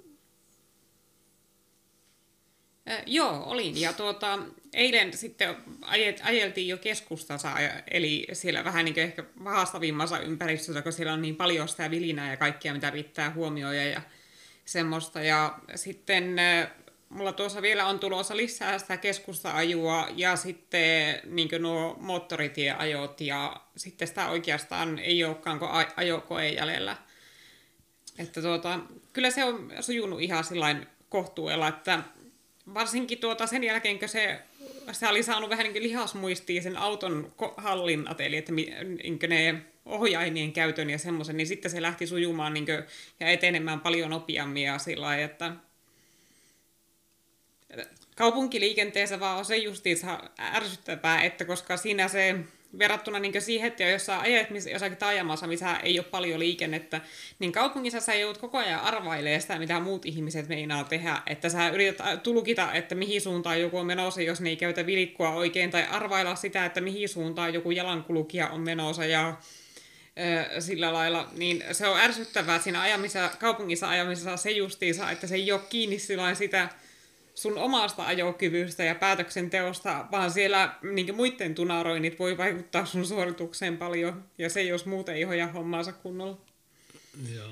Speaker 2: Äh, joo, olin. Ja tuota, eilen sitten ajet, ajeltiin jo keskustassa, eli siellä vähän niin ehkä haastavimmassa ympäristössä, kun siellä on niin paljon sitä vilinää ja kaikkia, mitä pitää huomioida ja semmoista. Ja sitten äh, mulla tuossa vielä on tulossa lisää sitä keskusta-ajua ja sitten niin nuo moottoritieajot ja sitten sitä oikeastaan ei olekaan kuin ajokoe jäljellä. Että tuota, kyllä se on sujunut ihan sillain kohtuudella, että varsinkin tuota sen jälkeen, kun se, se oli saanut vähän niin lihasmuistia sen auton hallinnat, eli että niin ne ohjainien käytön ja semmoisen, niin sitten se lähti sujumaan niin kuin, ja etenemään paljon nopeammin ja sillä lailla, että kaupunkiliikenteessä vaan on se justiinsa ärsyttävää, että koska siinä se verrattuna niin siihen, että jos sä ajat missä- jossakin taajamassa, missä ei ole paljon liikennettä, niin kaupungissa sä joudut koko ajan arvailemaan sitä, mitä muut ihmiset meinaa tehdä. Että sä yrität tulkita, että mihin suuntaan joku on menossa, jos ne ei käytä vilikkua oikein, tai arvailla sitä, että mihin suuntaan joku jalankulkija on menossa ja ö, sillä lailla, niin se on ärsyttävää siinä ajamissa, kaupungissa ajamisessa se justiinsa, että se ei ole kiinni sillain sitä sun omasta ajokyvystä ja päätöksenteosta, vaan siellä niin muiden tunaroinnit voi vaikuttaa sun suoritukseen paljon, ja se jos muuten ei hoja hommaansa kunnolla.
Speaker 1: Ja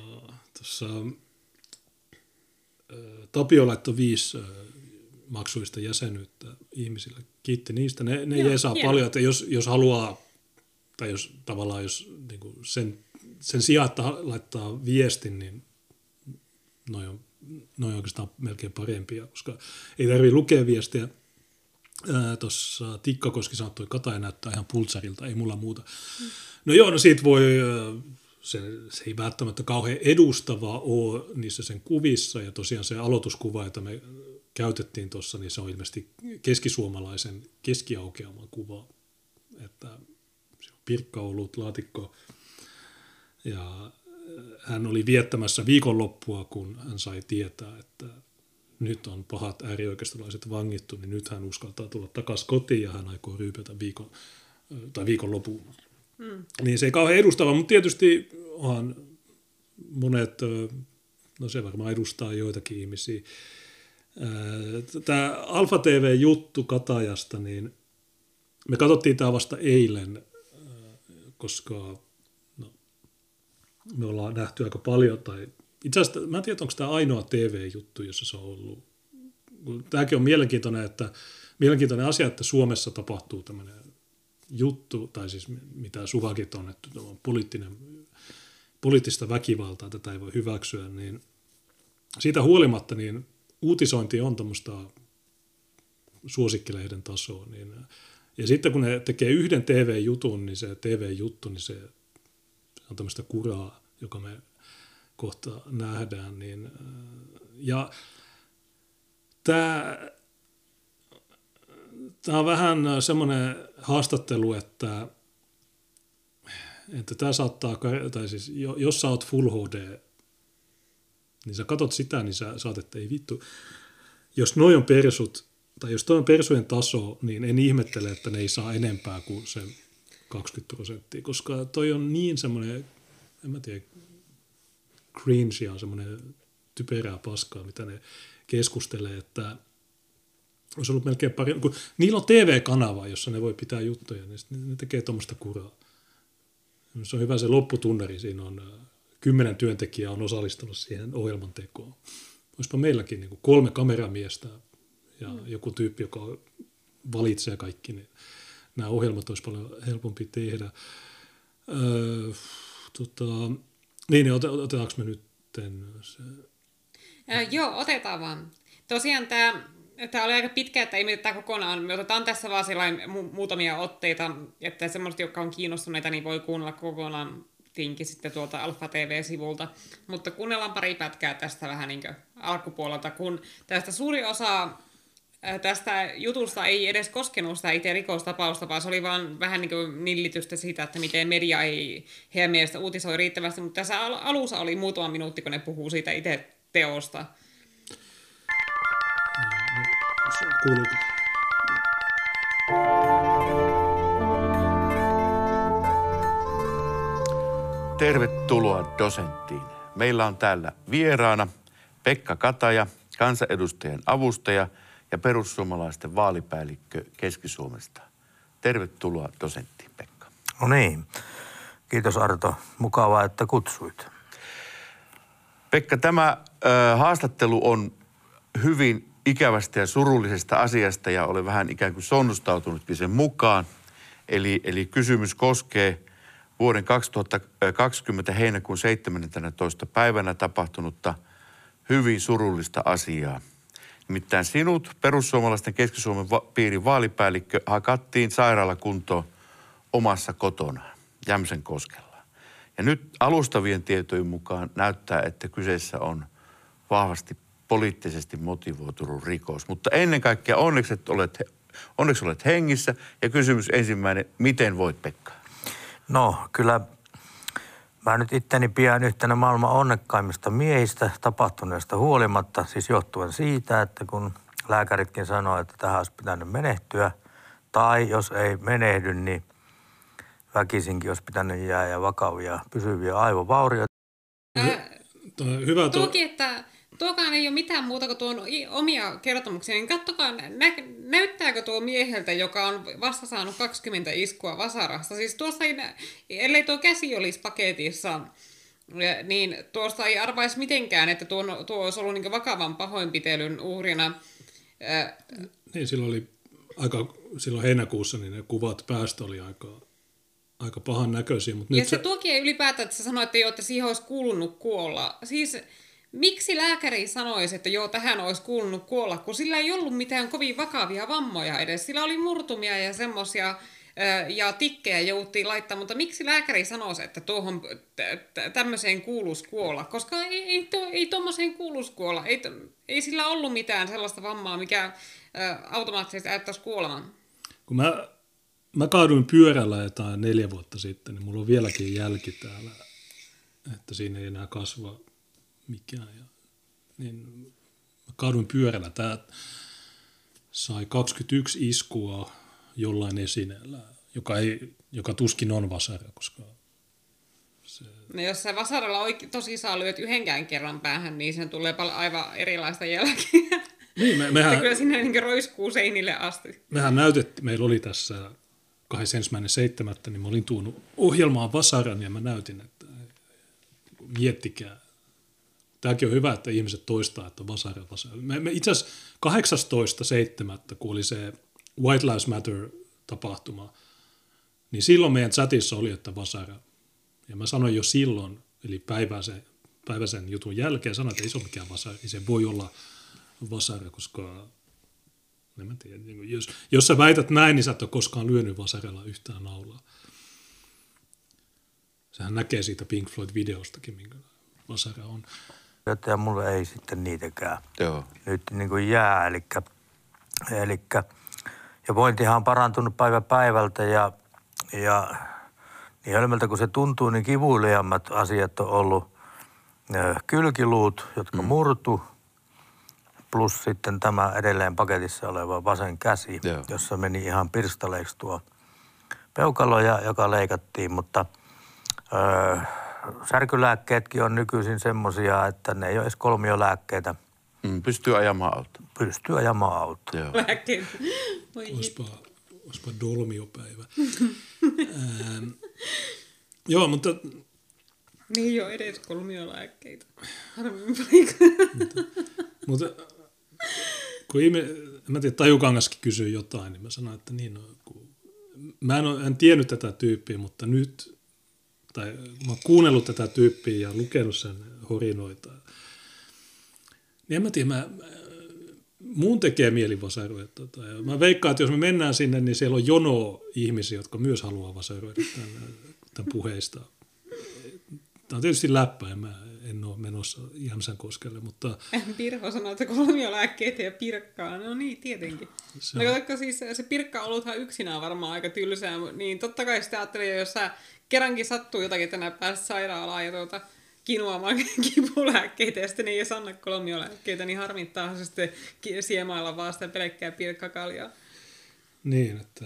Speaker 1: tuossa Tapio laittoi viisi maksuista jäsenyyttä ihmisille. Kiitti niistä. Ne, ne
Speaker 2: Joo,
Speaker 1: jeesaa
Speaker 2: hienoa.
Speaker 1: paljon, että jos, jos haluaa, tai jos tavallaan jos niin kuin sen, sen sijaan, että laittaa viestin, niin noin on, noi on oikeastaan melkein parempia, koska ei tarvitse lukea viestiä. Tuossa Tikkakoski sanoi, että Kataja näyttää ihan pultsarilta, ei mulla muuta. No joo, no siitä voi, se, se ei välttämättä kauhean edustavaa ole niissä sen kuvissa, ja tosiaan se aloituskuva, jota me käytettiin tuossa, niin se on ilmeisesti keskisuomalaisen keskiaukeaman kuva, että se on pirkkaolut, laatikko, ja hän oli viettämässä viikonloppua, kun hän sai tietää, että nyt on pahat äärioikeistolaiset vangittu, niin nyt hän uskaltaa tulla takaisin kotiin ja hän aikoo ryypätä viikon, tai viikonlopun. Mm. Niin se ei kauhean edustava, mutta tietysti onhan monet, no se varmaan edustaa joitakin ihmisiä. Tämä Alfa TV-juttu Katajasta, niin me katsottiin tämä vasta eilen, koska me ollaan nähty aika paljon, tai itse asiassa mä en tiedä, onko tämä ainoa TV-juttu, jossa se on ollut. Tämäkin on mielenkiintoinen, että, mielenkiintoinen asia, että Suomessa tapahtuu tämmöinen juttu, tai siis mitä Suvakit on, että on poliittinen, poliittista väkivaltaa, tätä ei voi hyväksyä, niin siitä huolimatta niin uutisointi on tämmöistä suosikkilehden tasoa, niin Ja sitten kun ne tekee yhden TV-jutun, niin se TV-juttu, niin se on tämmöistä kuraa, joka me kohta nähdään. Niin, äh, ja tämä, tämä on vähän semmoinen haastattelu, että, että tämä saattaa, tai siis jos sä oot Full HD, niin sä katot sitä, niin sä saat, että ei vittu, jos noin on persut, tai jos toi on persujen taso, niin en ihmettele, että ne ei saa enempää kuin se 20 prosenttia, koska toi on niin semmoinen, en mä tiedä, cringe on semmoinen typerää paskaa, mitä ne keskustelee, että olisi ollut melkein pari, kun niillä on TV-kanava, jossa ne voi pitää juttuja, niin ne tekee tuommoista kuraa. Se on hyvä se lopputunneri, siinä on kymmenen työntekijää on osallistunut siihen ohjelman tekoon. Olisipa meilläkin niin kolme kameramiestä ja mm. joku tyyppi, joka valitsee kaikki, niin nämä ohjelmat olisi paljon helpompi tehdä. Öö, tota, niin, niin otetaanko me nyt se?
Speaker 2: Ää, joo, otetaan vaan. Tosiaan tämä Tämä oli aika pitkä, että ei mietitä kokonaan. Me otetaan tässä vaan mu- muutamia otteita, että semmoiset, jotka on kiinnostuneita, niin voi kuunnella kokonaan tinki sitten tuolta Alfa TV-sivulta. Mutta kuunnellaan pari pätkää tästä vähän niin alkupuolelta, kun tästä suuri osa tästä jutusta ei edes koskenut sitä itse rikostapausta, vaan se oli vaan vähän niin kuin nillitystä siitä, että miten media ei heidän mielestä uutisoi riittävästi, mutta tässä alussa oli muutama minuutti, kun ne puhuu siitä itse teosta. Kuuluuko?
Speaker 6: Tervetuloa dosenttiin. Meillä on täällä vieraana Pekka Kataja, kansanedustajan avustaja – ja perussuomalaisten vaalipäällikkö Keski-Suomesta. Tervetuloa dosenttiin, Pekka.
Speaker 7: No niin. Kiitos Arto. Mukavaa, että kutsuit.
Speaker 6: Pekka, tämä ö, haastattelu on hyvin ikävästä ja surullisesta asiasta ja olen vähän ikään kuin sonnustautunutkin sen mukaan. Eli, eli kysymys koskee vuoden 2020 heinäkuun 17. päivänä tapahtunutta hyvin surullista asiaa – Nimittäin sinut, perussuomalaisten Keski-Suomen va- piirin vaalipäällikkö, hakattiin sairaalakuntoon omassa kotona, Jämsen koskella. Ja nyt alustavien tietojen mukaan näyttää, että kyseessä on vahvasti poliittisesti motivoitunut rikos. Mutta ennen kaikkea onneksi olet, onneksi olet hengissä. Ja kysymys ensimmäinen, miten voit Pekka?
Speaker 7: No kyllä Mä nyt itteni pian yhtenä maailman onnekkaimmista miehistä tapahtuneesta huolimatta, siis johtuen siitä, että kun lääkäritkin sanoo, että tähän olisi pitänyt menehtyä, tai jos ei menehdy, niin väkisinkin olisi pitänyt jää vakavia pysyviä aivovaurioita.
Speaker 2: Äh, hyvä tuo. Toki, että tuokaan ei ole mitään muuta kuin tuon omia kertomuksia, niin kattokaa, nä- näyttääkö tuo mieheltä, joka on vasta saanut 20 iskua vasarasta. Siis tuossa ei, ellei tuo käsi olisi paketissa, niin tuosta ei arvaisi mitenkään, että tuo, tuo olisi ollut niin vakavan pahoinpitelyn uhrina.
Speaker 1: Niin, silloin oli aika, silloin heinäkuussa niin ne kuvat päästä oli aika, aika pahan näköisiä. Mutta
Speaker 2: ja nyt se, se tuokin ylipäätään, että sä sanoit, että, jo, että siihen olisi kuulunut kuolla. Siis Miksi lääkäri sanoisi, että joo, tähän olisi kuulunut kuolla, kun sillä ei ollut mitään kovin vakavia vammoja edes. Sillä oli murtumia ja semmoisia ja tikkejä jouttiin laittaa, mutta miksi lääkäri sanoisi, että tuohon tämmöiseen kuuluisi kuolla? Koska ei, ei, to, ei tuommoiseen kuuluisi kuolla. Ei, ei sillä ollut mitään sellaista vammaa, mikä automaattisesti ajattaisi kuoleman.
Speaker 1: Kun mä, mä kaaduin pyörällä jotain neljä vuotta sitten, niin mulla on vieläkin jälki täällä, että siinä ei enää kasva mikään. Ja, niin mä kaaduin pyörällä. Tämä sai 21 iskua jollain esineellä, joka, ei, joka tuskin on vasara, koska
Speaker 2: se... No jos sä vasaralla oikein tosi saa lyöt yhdenkään kerran päähän, niin sen tulee paljon aivan erilaista jälkeä. Niin, me, mehän, kyllä sinne niin roiskuu seinille asti.
Speaker 1: Mehän näytettiin, meillä oli tässä 21.7. niin mä olin tuonut ohjelmaan Vasaran ja mä näytin, että miettikää, Tämäkin on hyvä, että ihmiset toistaa, että vasara, vasara. Me, me itse asiassa 18.7., kun oli se White Lives Matter-tapahtuma, niin silloin meidän chatissa oli, että vasara. Ja mä sanoin jo silloin, eli päiväisen, päiväisen jutun jälkeen, sanoin, että ei se ole mikään vasara, ei se voi olla vasara, koska En mä tiedä. Niin jos, jos sä väität näin, niin sä et ole koskaan lyönyt vasaralla yhtään naulaa. Sehän näkee siitä Pink Floyd-videostakin, minkä vasara on.
Speaker 7: Ja mulle ei sitten niitäkään
Speaker 6: Joo.
Speaker 7: nyt niin kuin jää. Eli, eli, ja vointihan on parantunut päivä päivältä ja, ja niin hölmöltä kuin se tuntuu, niin kivuliammat asiat on ollut kylkiluut, jotka mm. murtu, plus sitten tämä edelleen paketissa oleva vasen käsi,
Speaker 6: Joo.
Speaker 7: jossa meni ihan pirstaleiksi tuo peukalo, ja, joka leikattiin, mutta ö, särkylääkkeetkin on nykyisin semmoisia, että ne ei ole edes kolmiolääkkeitä.
Speaker 6: Mm, pystyy ajamaan auto.
Speaker 7: Pystyy ajamaan autoa.
Speaker 6: Joo.
Speaker 2: Lääkkeet.
Speaker 1: Olisipa, olisipa dolmiopäivä. ähm, joo, mutta
Speaker 2: Ne ei ole edes kolmiolääkkeitä. Harvemmin paikka.
Speaker 1: Mutta kun ihme, en mä tiedä, Tajukangaskin kysyy jotain, niin mä sanoin, että niin, no, kun, mä en, ole, en tiennyt tätä tyyppiä, mutta nyt, tai mä oon kuunnellut tätä tyyppiä ja lukenut sen horinoita. Niin en mä tiedä, mä, mä muun tekee mieli vasaroida. Tota, ja mä veikkaan, että jos me mennään sinne, niin siellä on jono ihmisiä, jotka myös haluaa vasaroida tämän, tämän puheista. Tämä on tietysti läppä, ja mä en ole menossa Jämsänkoskelle, mutta
Speaker 2: Pirho sanoi, että kolmiolääkkeitä ja pirkkaa. No niin, tietenkin.
Speaker 1: Se
Speaker 2: no
Speaker 1: on-
Speaker 2: katsokka siis se pirkka-oluthan yksinään varmaan aika tylsää, niin totta kai sitä ajattelee, jos sä kerrankin sattuu jotakin tänä päästä sairaalaan ja tuota, kinuamaan kipulääkkeitä ja sitten ei edes anna kolmiolääkkeitä, niin harmittaa se sitten siemailla vaan sitä pelkkää pirkkakaljaa.
Speaker 1: Niin, että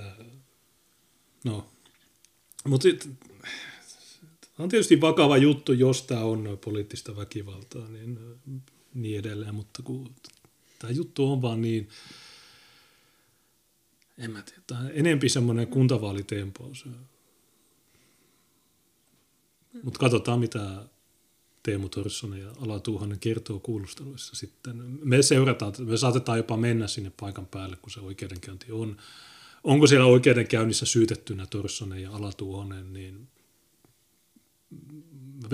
Speaker 1: no, mutta on tietysti vakava juttu, jos tämä on poliittista väkivaltaa, niin, niin edelleen, mutta kun tämä juttu on vaan niin, en mä tiedä, tämä enempi semmoinen kuntavaalitempaus. Mutta katsotaan, mitä Teemu Torssonen ja Ala Tuuhanen kertoo kuulusteluissa sitten. Me seurataan, me saatetaan jopa mennä sinne paikan päälle, kun se oikeudenkäynti on. Onko siellä oikeudenkäynnissä syytettynä Torssonen ja Ala Tuuhonen, niin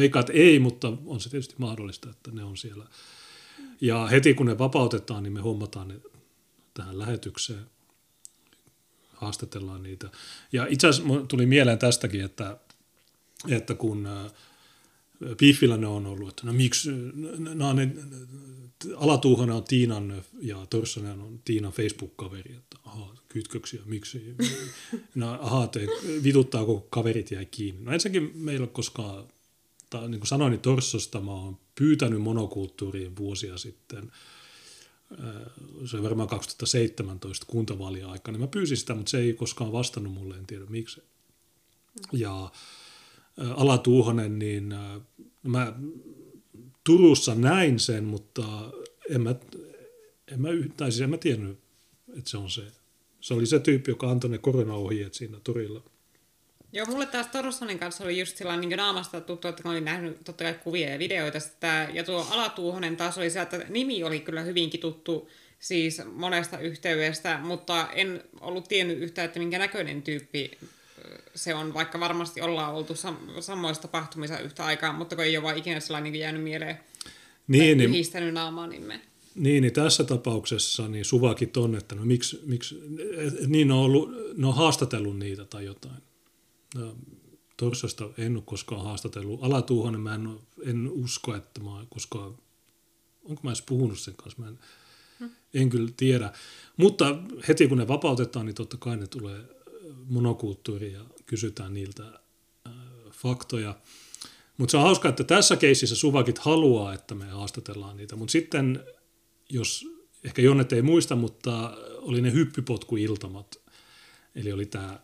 Speaker 1: että ei, mutta on se tietysti mahdollista, että ne on siellä. Ja heti kun ne vapautetaan, niin me hommataan ne tähän lähetykseen, haastatellaan niitä. Ja itse asiassa tuli mieleen tästäkin, että, että kun äh, Piffillä ne on ollut, että no miksi, no, ne, Alatuuhonen on Tiinan ja Torssonen on Tiinan Facebook-kaveri, että aha, kytköksiä, miksi, no aha, te, vituttaa, kun kaverit jäi kiinni. No ensinnäkin meillä on koskaan, tai niin kuin sanoin, niin Torssosta mä oon pyytänyt monokulttuuriin vuosia sitten, se on varmaan 2017 kuntavaalien aikana, niin mä pyysin sitä, mutta se ei koskaan vastannut mulle, en tiedä miksi. Ja ä, Ala Tuuhonen, niin ä, mä Turussa näin sen, mutta en mä, en mä, tai siis en mä tiennyt, että se on se. Se oli se tyyppi, joka antoi ne koronaohjeet siinä torilla.
Speaker 2: Joo, mulle taas Torssonin kanssa oli just sillä niin naamasta tuttu, että mä olin nähnyt totta kai kuvia ja videoita. Sitä, ja tuo Alatuuhonen taas oli se, että nimi oli kyllä hyvinkin tuttu siis monesta yhteydestä, mutta en ollut tiennyt yhtään, että minkä näköinen tyyppi se on, vaikka varmasti ollaan oltu sam- samoissa tapahtumissa yhtä aikaa, mutta kun ei ole vaan ikinä sellainen niin jäänyt mieleen
Speaker 1: Niin, niin,
Speaker 2: yhdistänyt naamaa nimeä.
Speaker 1: Niin, niin tässä tapauksessa niin suvakit on, että no miksi, miksi niin on, ollut, ne on haastatellut niitä tai jotain. No, Torsosta en ole koskaan haastatellut. Alatuuhonen mä en, en usko, että mä koskaan, onko mä edes puhunut sen kanssa, mä en, en kyllä tiedä. Mutta heti kun ne vapautetaan, niin totta kai ne tulee monokulttuuriin ja kysytään niiltä äh, faktoja. Mutta se on hauska, että tässä keississä suvakit haluaa, että me haastatellaan niitä. Mutta sitten, jos ehkä Jonnet ei muista, mutta oli ne hyppypotkuiltamat. Eli oli tämä,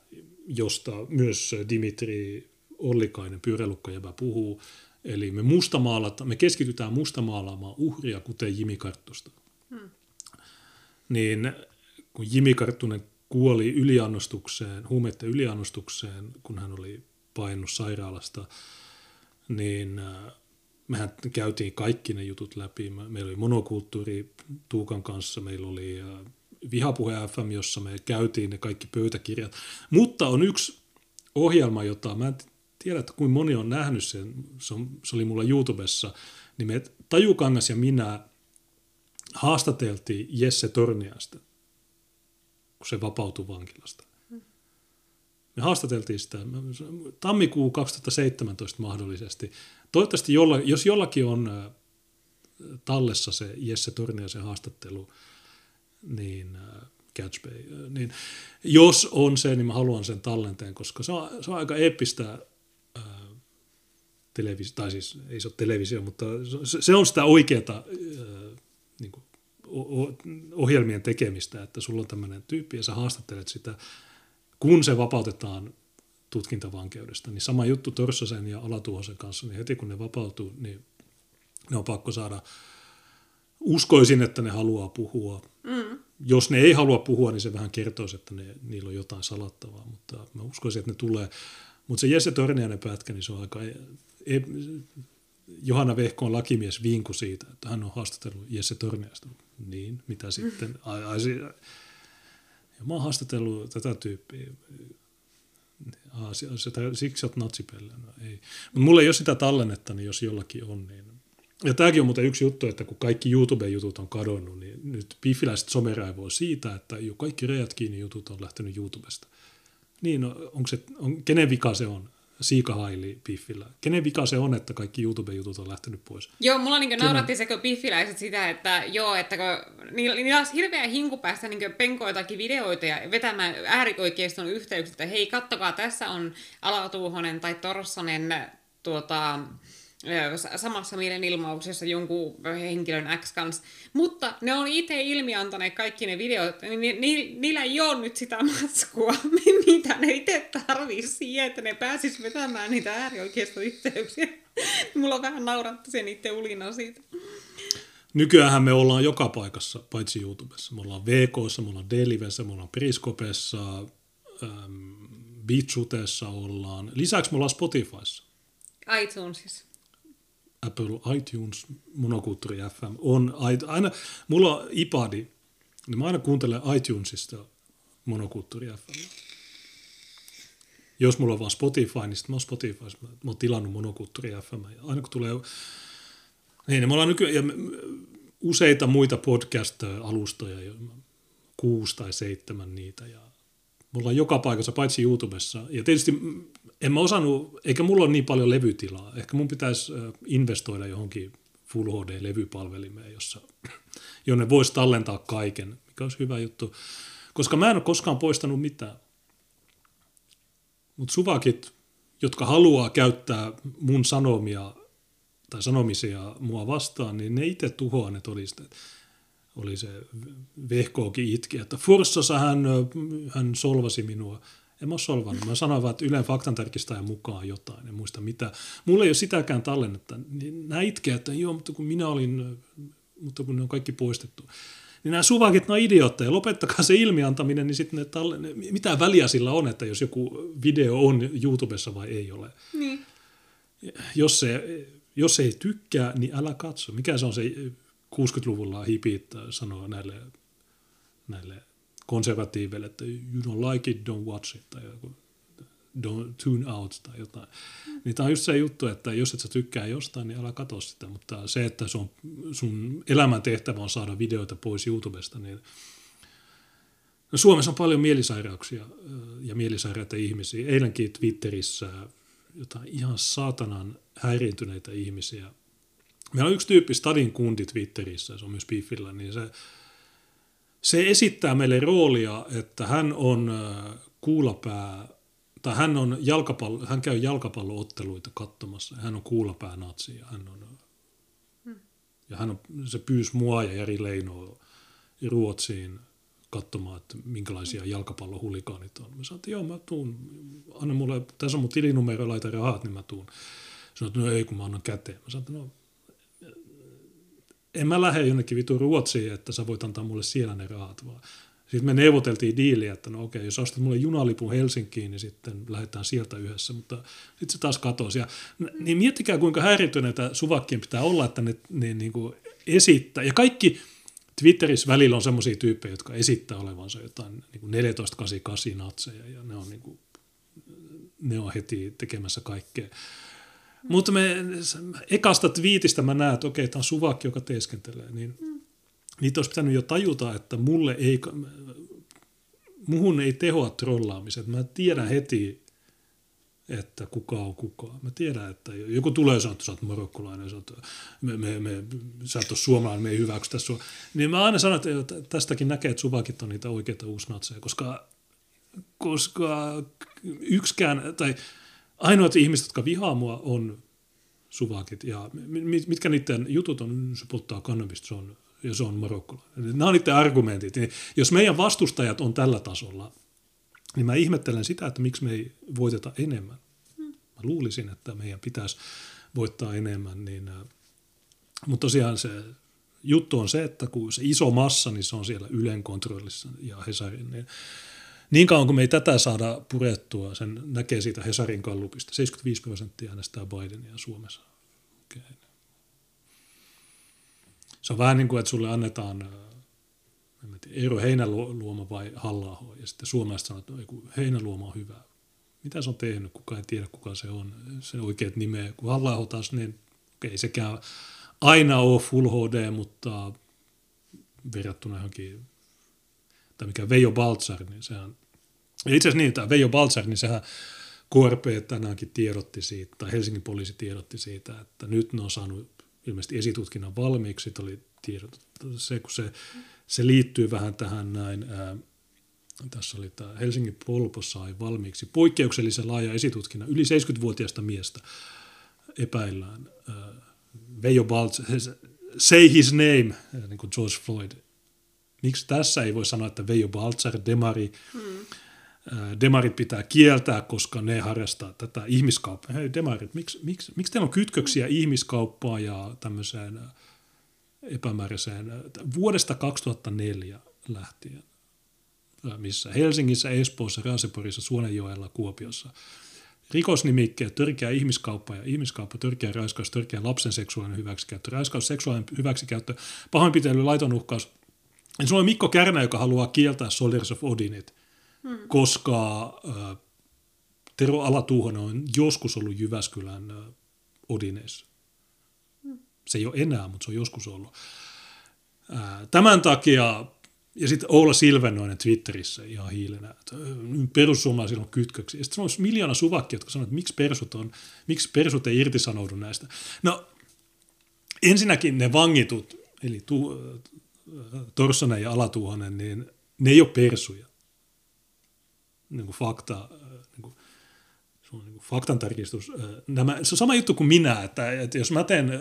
Speaker 1: josta myös Dimitri Ollikainen, pyöräilukkajävä, puhuu. Eli me, mustamaalata, me keskitytään mustamaalaamaan uhria, kuten Jimi Karttusta. Hmm. Niin kun Jimi Karttunen kuoli yliannostukseen, huumeiden yliannostukseen, kun hän oli painut sairaalasta, niin äh, mehän käytiin kaikki ne jutut läpi. Me- Meillä oli monokulttuuri Tuukan kanssa, meillä oli äh, Vihapuhe FM, jossa me käytiin ne kaikki pöytäkirjat. Mutta on yksi ohjelma, jota mä en tiedä, että kuinka moni on nähnyt sen, se, on, se oli mulla YouTubessa, niin me Tajukangas ja minä haastateltiin Jesse Torniasta. Kun se vapautui vankilasta. Me haastateltiin sitä tammikuu 2017 mahdollisesti. Toivottavasti, jolla, jos jollakin on tallessa se Jesse Torniasen haastattelu, niin Catch Bay, niin jos on se, niin mä haluan sen tallenteen, koska se on, se on aika eeppistä televisio, tai siis ei se ole televisio, mutta se, se on sitä oikeata niin ohjelmien tekemistä, että sulla on tämmöinen tyyppi ja sä haastattelet sitä, kun se vapautetaan tutkintavankeudesta, niin sama juttu Torssasen ja Alatuhosen kanssa, niin heti kun ne vapautuu, niin ne on pakko saada, uskoisin, että ne haluaa puhua. Mm. Jos ne ei halua puhua, niin se vähän kertoisi, että ne, niillä on jotain salattavaa, mutta mä uskoisin, että ne tulee. Mutta se Jesse Tornianen pätkä, niin se on aika... E, e, Johanna Vehkoon lakimies vinku siitä, että hän on haastatellut Jesse Torniasta. Niin, mitä sitten? Ai, ai, ja mä oon haastatellut tätä tyyppiä. Aa, siksi olet natsipelle. No, ei. Mutta mulla ei ole sitä tallennetta, niin jos jollakin on, niin... Ja tämäkin on muuten yksi juttu, että kun kaikki YouTube-jutut on kadonnut, niin nyt piffiläiset someraivoo siitä, että jo kaikki rejät kiinni jutut on lähtenyt YouTubesta. Niin, no, onko se, on, kenen vika se on? Siikahaili Piffillä. Kenen vika se on, että kaikki YouTube-jutut on lähtenyt pois?
Speaker 2: Joo, mulla niin nauratti se, kun Piffiläiset sitä, että joo, että kun, niillä, niillä olisi hirveä hinku päästä niin penkoitakin videoita ja vetämään äärikoikeiston yhteyksiä, että hei, kattokaa, tässä on Alatuuhonen tai Torsanen tuota, samassa mielenilmauksessa jonkun henkilön X kanssa. Mutta ne on itse ilmiantaneet kaikki ne videot, niin ni, ni, niillä ei ole nyt sitä matskua, mitä ne itse tarvii siihen, että ne pääsis vetämään niitä äärioikeistoyhteyksiä. Mulla on vähän naurattu sen itse ulina siitä.
Speaker 1: Nykyään me ollaan joka paikassa, paitsi YouTubessa. Me ollaan VKssa, me ollaan Delivessä, me ollaan Periskopessa, ähm, ollaan. Lisäksi me ollaan Spotifyssa.
Speaker 2: iTunesissa.
Speaker 1: Apple iTunes, Monokulttuuri FM on aina, mulla on iPadi, niin mä aina kuuntelen iTunesista Monokulttuuri FM. Jos mulla on vaan Spotify, niin sitten mä oon Spotify, mä, mä oon tilannut Monokulttuuri FM. Ja aina kun tulee, niin, me ollaan nykyään, ja useita muita podcast-alustoja, kuusi tai seitsemän niitä, ja me ollaan joka paikassa, paitsi YouTubessa. Ja tietysti en mä osannut, eikä mulla ole niin paljon levytilaa. Ehkä mun pitäisi investoida johonkin Full HD-levypalvelimeen, jossa, jonne voisi tallentaa kaiken, mikä olisi hyvä juttu. Koska mä en ole koskaan poistanut mitään. Mutta suvakit, jotka haluaa käyttää mun sanomia tai sanomisia mua vastaan, niin ne itse tuhoaa ne todisteet. Oli se vehkookin itki, että Forssassa hän, hän solvasi minua. En mä ole solvannut. Mä sanoin vaan, että Ylen faktantarkistajan mukaan jotain. En muista mitä. Mulla ei ole sitäkään tallennetta. Niin nämä itkee, että joo, mutta kun minä olin, mutta kun ne on kaikki poistettu. Niin nämä suvakit, ne on idiootteja. Lopettakaa se ilmiantaminen, niin sitten ne talle- mitä väliä sillä on, että jos joku video on YouTubessa vai ei ole.
Speaker 2: Niin.
Speaker 1: Jos se, jos ei tykkää, niin älä katso. Mikä se on se 60-luvulla hipit sanoo näille, näille konservatiiveille, että you don't like it, don't watch it, tai joku, don't tune out tai jotain. Niin tämä on just se juttu, että jos et sä tykkää jostain, niin älä katso sitä, mutta se, että sun, sun elämäntehtävä on saada videoita pois YouTubesta, niin no Suomessa on paljon mielisairauksia ja mielisairaita ihmisiä. Eilenkin Twitterissä jotain ihan saatanan häiriintyneitä ihmisiä. Meillä on yksi tyyppi, Stadin kundi Twitterissä, se on myös Piffillä, niin se se esittää meille roolia, että hän on kuulapää, tai hän, on jalkapallo, hän käy jalkapallootteluita katsomassa. Hän on kuulapää natsi ja hän on, hmm. ja hän on, se pyysi mua ja Jari Leinoa Ruotsiin katsomaan, että minkälaisia jalkapallohulikaanit on. Mä sanoin, että joo, mä tuun, anna mulle, tässä on mun tilinumero, laita rahat, niin mä tuun. Sanoin, että no ei, kun mä annan käteen. Mä sanoin, että no en mä lähde jonnekin vitu Ruotsiin, että sä voit antaa mulle siellä ne rahat vaan. Sitten me neuvoteltiin diiliä, että no okei, jos ostat mulle junalipun Helsinkiin, niin sitten lähdetään sieltä yhdessä, mutta sitten se taas katosi. Ja, niin miettikää, kuinka häirityneitä suvakkien pitää olla, että ne, ne niin kuin esittää. Ja kaikki Twitterissä välillä on semmoisia tyyppejä, jotka esittää olevansa jotain niin kuin 1488 natseja, ja ne on, niin kuin, ne on heti tekemässä kaikkea. Mutta me ekasta twiitistä mä näen, että okei, tämä on suvakki, joka teeskentelee. Niin mm. Niitä olisi pitänyt jo tajuta, että mulle ei, muhun ei tehoa trollaamiset. Mä tiedän heti, että kuka on kuka. Mä tiedän, että joku tulee sanoa, että sä oot marokkolainen, sä, oot, me, me, me, sä et ole suomalainen, me ei hyväksytä sua. Niin mä aina sanon, että tästäkin näkee, että suvakit on niitä oikeita uusnatseja, koska, koska yksikään, tai ainoat ihmiset, jotka vihaa mua, on suvakit. Ja mit- mitkä niiden jutut on, se polttaa kannabista, se on, ja se on marokkolainen. Nämä on niiden argumentit. Niin jos meidän vastustajat on tällä tasolla, niin mä ihmettelen sitä, että miksi me ei voiteta enemmän. Mä luulisin, että meidän pitäisi voittaa enemmän. Niin, äh, mutta tosiaan se juttu on se, että kun se iso massa, niin se on siellä Ylen kontrollissa ja Hesarin. Niin, niin kauan kuin me ei tätä saada purettua, sen näkee siitä Hesarin kallupista. 75 prosenttia äänestää Bidenia Suomessa. Okay. Se on vähän niin kuin, että sulle annetaan äh, Eero Heinäluoma vai halla ja sitten suomalaiset sanoo, että Heinäluoma on hyvä. Mitä se on tehnyt, kuka ei tiedä, kuka se on, se oikeat nimeä. Kun halla taas, niin okei, sekään aina ole Full HD, mutta verrattuna johonkin, tai mikä Veijo Baltzar, niin sehän, ja itse asiassa niin, tämä Veijo Baltzar, niin sehän KRP tänäänkin tiedotti siitä, tai Helsingin poliisi tiedotti siitä, että nyt ne on saanut ilmeisesti esitutkinnan valmiiksi, Sitten oli tiedot, se, kun se, se liittyy vähän tähän näin, ää, tässä oli tämä Helsingin Polpo sai valmiiksi poikkeuksellisen laaja esitutkinnan yli 70-vuotiaista miestä epäillään. Ää, Veijo Baltz, say his name, niin kuin George Floyd. Miksi tässä ei voi sanoa, että Veijo Baltzar, Demari, hmm. Demarit pitää kieltää, koska ne harrastaa tätä ihmiskauppaa. Hei Demarit, miksi, miksi, miksi teillä on kytköksiä ihmiskauppaan ja tämmöiseen epämääräiseen vuodesta 2004 lähtien, missä Helsingissä, Espoossa, Raaseporissa, Suonenjoella, Kuopiossa rikosnimikkeet, törkeä ihmiskauppa ja ihmiskauppa, törkeä raiskaus, törkeä lapsen seksuaalinen hyväksikäyttö, raiskaus, seksuaalinen hyväksikäyttö, pahoinpitely, laiton uhkaus. Sulla on Mikko Kärnä, joka haluaa kieltää Soldiers of Odinit, koska äh, Tero Alatuuhonen on joskus ollut Jyväskylän äh, Odineissa. Se ei ole enää, mutta se on joskus ollut. Tämän takia, ja sitten Oula Silvennoinen Twitterissä ihan hiilenä, että perussuomalaisilla on kytköksiä. Ja sitten on miljoona suvakkia, jotka sanoo, että miksi persut, on, miksi persut ei irtisanoudu näistä. No, ensinnäkin ne vangitut, eli tu, Torsonen ja Alatuuhonen, niin ne ei ole persuja. Niin kuin fakta, niin kuin, se on niin kuin faktantarkistus. Nämä, se on sama juttu kuin minä, että, että jos mä teen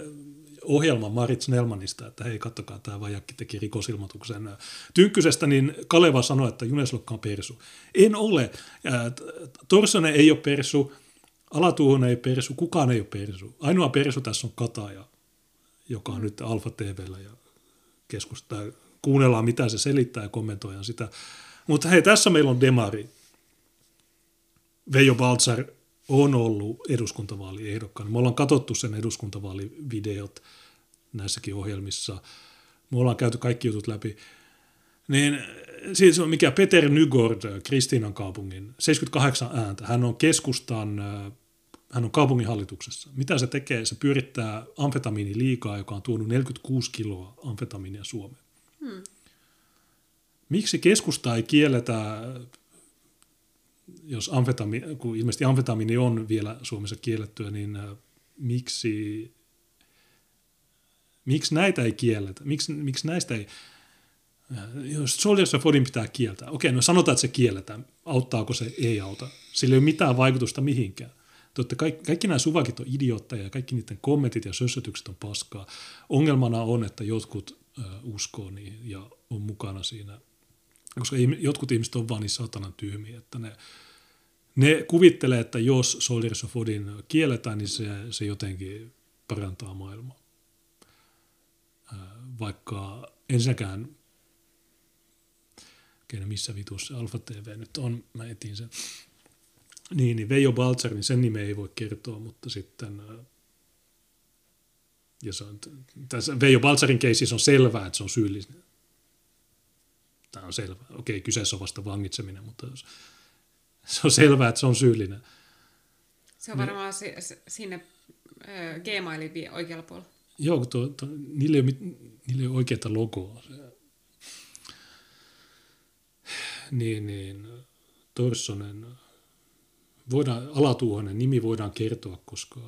Speaker 1: ohjelma Marit Snellmanista, että hei, kattokaa, tämä vajakki teki rikosilmoituksen Tynkkysestä, niin Kaleva sanoi, että Juneslokka on persu. En ole. Torsonen ei ole persu, Alatuuhon ei persu, kukaan ei ole persu. Ainoa persu tässä on Kataja, joka on nyt Alfa TVllä ja keskustaa. Kuunnellaan, mitä se selittää ja kommentoidaan sitä. Mutta hei, tässä meillä on Demari. Veijo Baltzar on ollut eduskuntavaaliehdokkaana. Me ollaan katsottu sen eduskuntavaalivideot näissäkin ohjelmissa. Me ollaan käyty kaikki jutut läpi. Niin siis on mikä Peter Nygård Kristiinan kaupungin, 78 ääntä. Hän on keskustan, hän on kaupunginhallituksessa. Mitä se tekee? Se pyörittää amfetamiini liikaa, joka on tuonut 46 kiloa amfetamiinia Suomeen. Hmm. Miksi keskusta ei kielletä jos amfetami, kun ilmeisesti amfetamiini on vielä Suomessa kiellettyä, niin äh, miksi, miksi näitä ei kielletä? Miksi, miksi näistä ei, äh, jos Soldiers of Odin pitää kieltää, okei, no sanotaan, että se kielletään, auttaako se, ei auta. Sillä ei ole mitään vaikutusta mihinkään. Totta, kaikki, kaikki nämä suvakit on idiootteja ja kaikki niiden kommentit ja sössötykset on paskaa. Ongelmana on, että jotkut äh, uskoo niin ja on mukana siinä koska jotkut ihmiset on vaan niin satanan tyhmiä, että ne, ne kuvittelee, että jos Soldiers of Odin kielletään, niin se, se jotenkin parantaa maailmaa. Vaikka ensinnäkään, okei, missä vitussa Alfa TV nyt on, mä etin sen. Niin, niin Veijo Baltzar, niin sen nimeä ei voi kertoa, mutta sitten jos on, tässä Veijo Baltzarin keisissä on selvää, että se on syyllinen tämä on selvä. Okei, kyseessä on vasta vangitseminen, mutta se on selvää, että se on syyllinen.
Speaker 2: Se on niin. varmaan se, se, sinne äh, Gmailin oikealla puolella.
Speaker 1: Joo, tuo, tuo, niillä, ei ole, niillä ei ole oikeaa logoa. niin, niin Torssonen, voidaan, Alatuuhonen nimi voidaan kertoa, koska,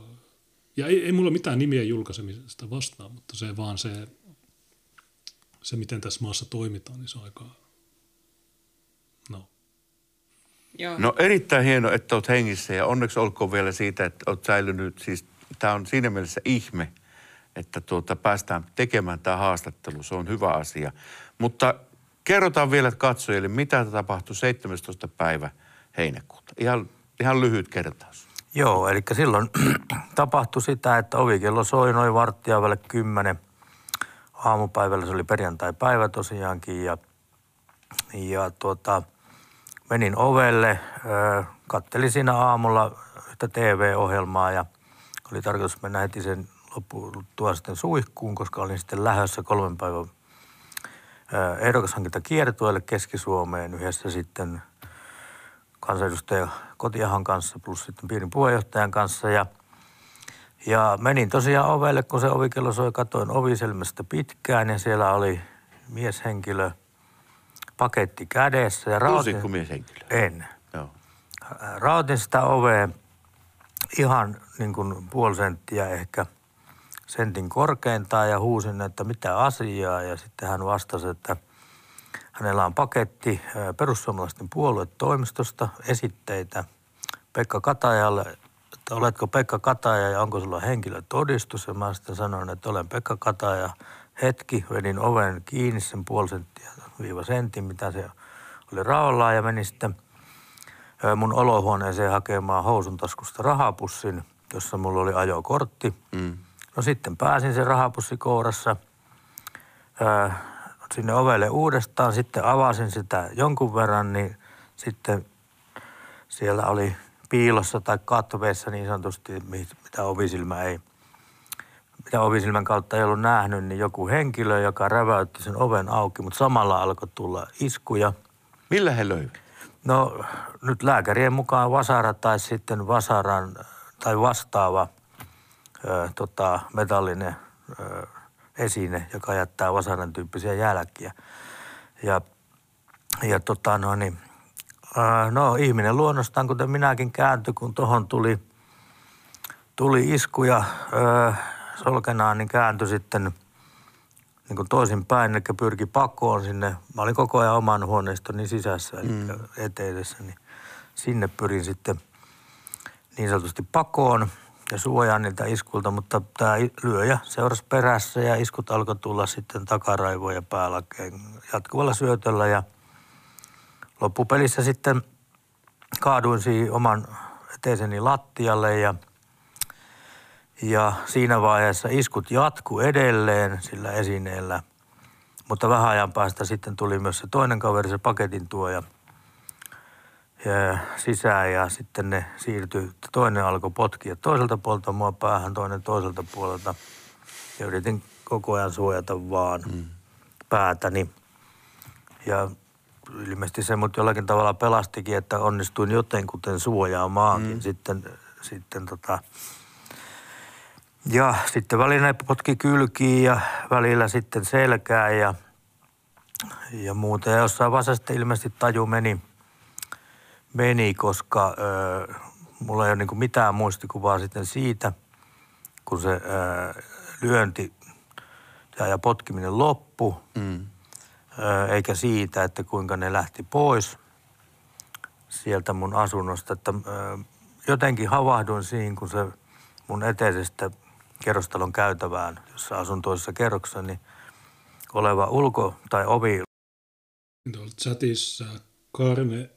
Speaker 1: ja ei, ei mulla mitään nimiä julkaisemisesta vastaan, mutta se vaan se, se miten tässä maassa toimitaan, niin se on aika, no,
Speaker 2: Joo.
Speaker 6: No erittäin hieno, että olet hengissä ja onneksi olkoon vielä siitä, että olet säilynyt. Siis tämä on siinä mielessä ihme, että tuota, päästään tekemään tämä haastattelu. Se on hyvä asia. Mutta kerrotaan vielä katsojille, mitä tapahtui 17. päivä heinäkuuta. Ihan, ihan lyhyt kertaus.
Speaker 7: Joo, eli silloin tapahtui sitä, että ovikello soi noin varttia välillä kymmenen. Aamupäivällä se oli perjantai-päivä tosiaankin ja, ja tuota, menin ovelle, kattelin siinä aamulla yhtä TV-ohjelmaa ja oli tarkoitus mennä heti sen lopputtua sitten suihkuun, koska olin sitten lähdössä kolmen päivän ehdokashankinta kiertueelle Keski-Suomeen yhdessä sitten kansanedustaja Kotiahan kanssa plus sitten piirin puheenjohtajan kanssa ja ja menin tosiaan ovelle, kun se ovikello soi, katoin oviselmästä pitkään ja siellä oli mieshenkilö paketti kädessä. Ja
Speaker 6: Tunsitko mieshenkilö?
Speaker 7: En.
Speaker 6: Joo.
Speaker 7: Rautin sitä ovea ihan niin kuin puoli senttiä ehkä sentin korkeintaan ja huusin, että mitä asiaa. Ja sitten hän vastasi, että hänellä on paketti perussuomalaisten puoluetoimistosta esitteitä Pekka Katajalle, että oletko Pekka Kataja ja onko sulla henkilötodistus. Ja mä sitten sanoin, että olen Pekka Kataja. Hetki, vedin oven kiinni sen puoli senttiä viiva sentin, mitä se oli raollaan ja menin sitten mun olohuoneeseen hakemaan housun taskusta rahapussin, jossa mulla oli ajokortti.
Speaker 6: Mm.
Speaker 7: No sitten pääsin sen rahapussi kourassa sinne ovelle uudestaan. Sitten avasin sitä jonkun verran, niin sitten siellä oli piilossa tai katveessa niin sanotusti, mi- mitä ovisilmä ei, mitä ovisilmän kautta ei ollut nähnyt, niin joku henkilö, joka räväytti sen oven auki, mutta samalla alkoi tulla iskuja.
Speaker 6: Millä he löivät?
Speaker 7: No nyt lääkärien mukaan vasara tai sitten vasaran tai vastaava ö, tota, metallinen ö, esine, joka jättää vasaran tyyppisiä jälkiä. Ja, ja tota no niin, no ihminen luonnostaan, kuten minäkin kääntyi, kun tuohon tuli, tuli isku ja ö, solkenaan, niin kääntyi sitten niin kuin toisinpäin, eli pyrki pakoon sinne. Mä olin koko ajan oman huoneistoni sisässä, eli mm. eteisessä, niin sinne pyrin sitten niin sanotusti pakoon ja suojaan niiltä iskulta, mutta tämä lyöjä seurasi perässä ja iskut alkoi tulla sitten takaraivoja päälakeen jatkuvalla syötöllä ja loppupelissä sitten kaaduin siihen oman eteiseni lattialle ja ja siinä vaiheessa iskut jatku edelleen sillä esineellä, mutta vähän ajan päästä sitten tuli myös se toinen kaveri, se paketin tuoja ja sisään ja sitten ne siirtyi, toinen alkoi potkia toiselta puolelta mua päähän, toinen toiselta puolelta ja yritin koko ajan suojata vaan mm. päätäni. Ja ilmeisesti se mut jollakin tavalla pelastikin, että onnistuin jotenkuten suojaamaankin mm. sitten, sitten tota, ja sitten välillä potki kylkiin ja välillä sitten selkää ja, ja muuta. Ja jossain vaiheessa sitten ilmeisesti taju meni, meni koska ö, mulla ei ole niin mitään muistikuvaa sitten siitä, kun se ö, lyönti ja, ja potkiminen loppu,
Speaker 6: Mm.
Speaker 7: Eikä siitä, että kuinka ne lähti pois sieltä mun asunnosta. Että, jotenkin havahduin siihen, kun se mun eteisestä kerrostalon käytävään, jossa asun toisessa kerroksessa, niin oleva ulko- tai ovi
Speaker 1: Tuolla chatissa Karne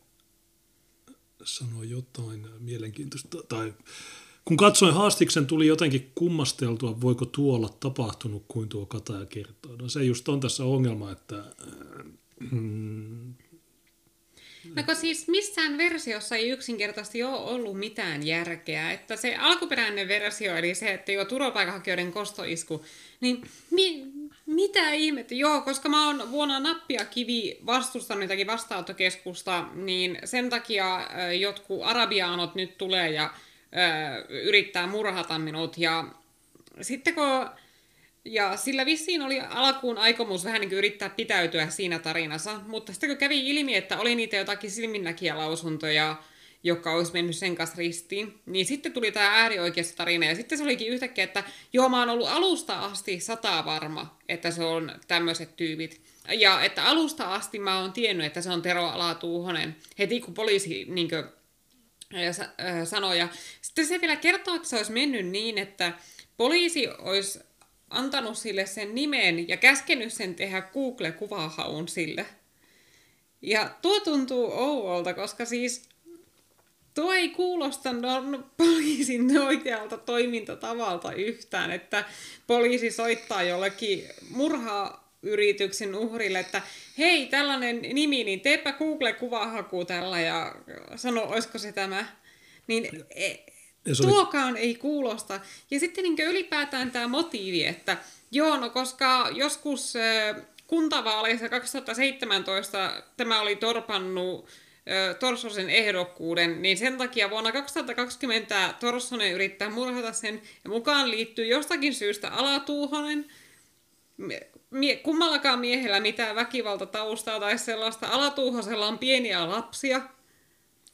Speaker 1: sanoi jotain mielenkiintoista, tai kun katsoin haastiksen, tuli jotenkin kummasteltua, voiko tuo olla tapahtunut kuin tuo Kataja kertoo. No se just on tässä ongelma, että mm,
Speaker 2: No kun siis missään versiossa ei yksinkertaisesti ole ollut mitään järkeä. Että se alkuperäinen versio, eli se, että joo, turvapaikanhakijoiden kostoisku, niin mi- mitä ihmettä? Joo, koska mä oon vuonna nappia kivi vastustanut jotakin vastaanottokeskusta, niin sen takia ö, jotkut arabiaanot nyt tulee ja yrittää murhata minut. Ja sitten kun Ja sillä vissiin oli alkuun aikomus vähän niin kuin yrittää pitäytyä siinä tarinassa, mutta sitten kun kävi ilmi, että oli niitä jotakin silminnäkijälausuntoja, joka olisi mennyt sen kanssa ristiin, niin sitten tuli tämä äärioikeassa tarina, ja sitten se olikin yhtäkkiä, että joo, mä oon ollut alusta asti sata varma, että se on tämmöiset tyypit. Ja että alusta asti mä oon tiennyt, että se on Tero Alatuuhonen. Heti kun poliisi niin kuin, sanoi. Ja sitten se vielä kertoo, että se olisi mennyt niin, että poliisi olisi antanut sille sen nimen ja käskenyt sen tehdä Google-kuvahaun sille. Ja tuo tuntuu ouolta, koska siis tuo ei kuulosta poliisin oikealta toimintatavalta yhtään, että poliisi soittaa jollekin murhaa yrityksen uhrille, että hei, tällainen nimi, niin teepä Google-kuvahaku tällä ja sano, olisiko se tämä. Niin e, tuokaan ei kuulosta. Ja sitten niin ylipäätään tämä motiivi, että joo, no koska joskus kuntavaaleissa 2017 tämä oli torpannut Torsosen ehdokkuuden, niin sen takia vuonna 2020 Torsonen yrittää murhata sen, ja mukaan liittyy jostakin syystä Alatuuhonen, mie, kummallakaan miehellä mitään väkivaltataustaa tai sellaista. Alatuuhosella on pieniä lapsia.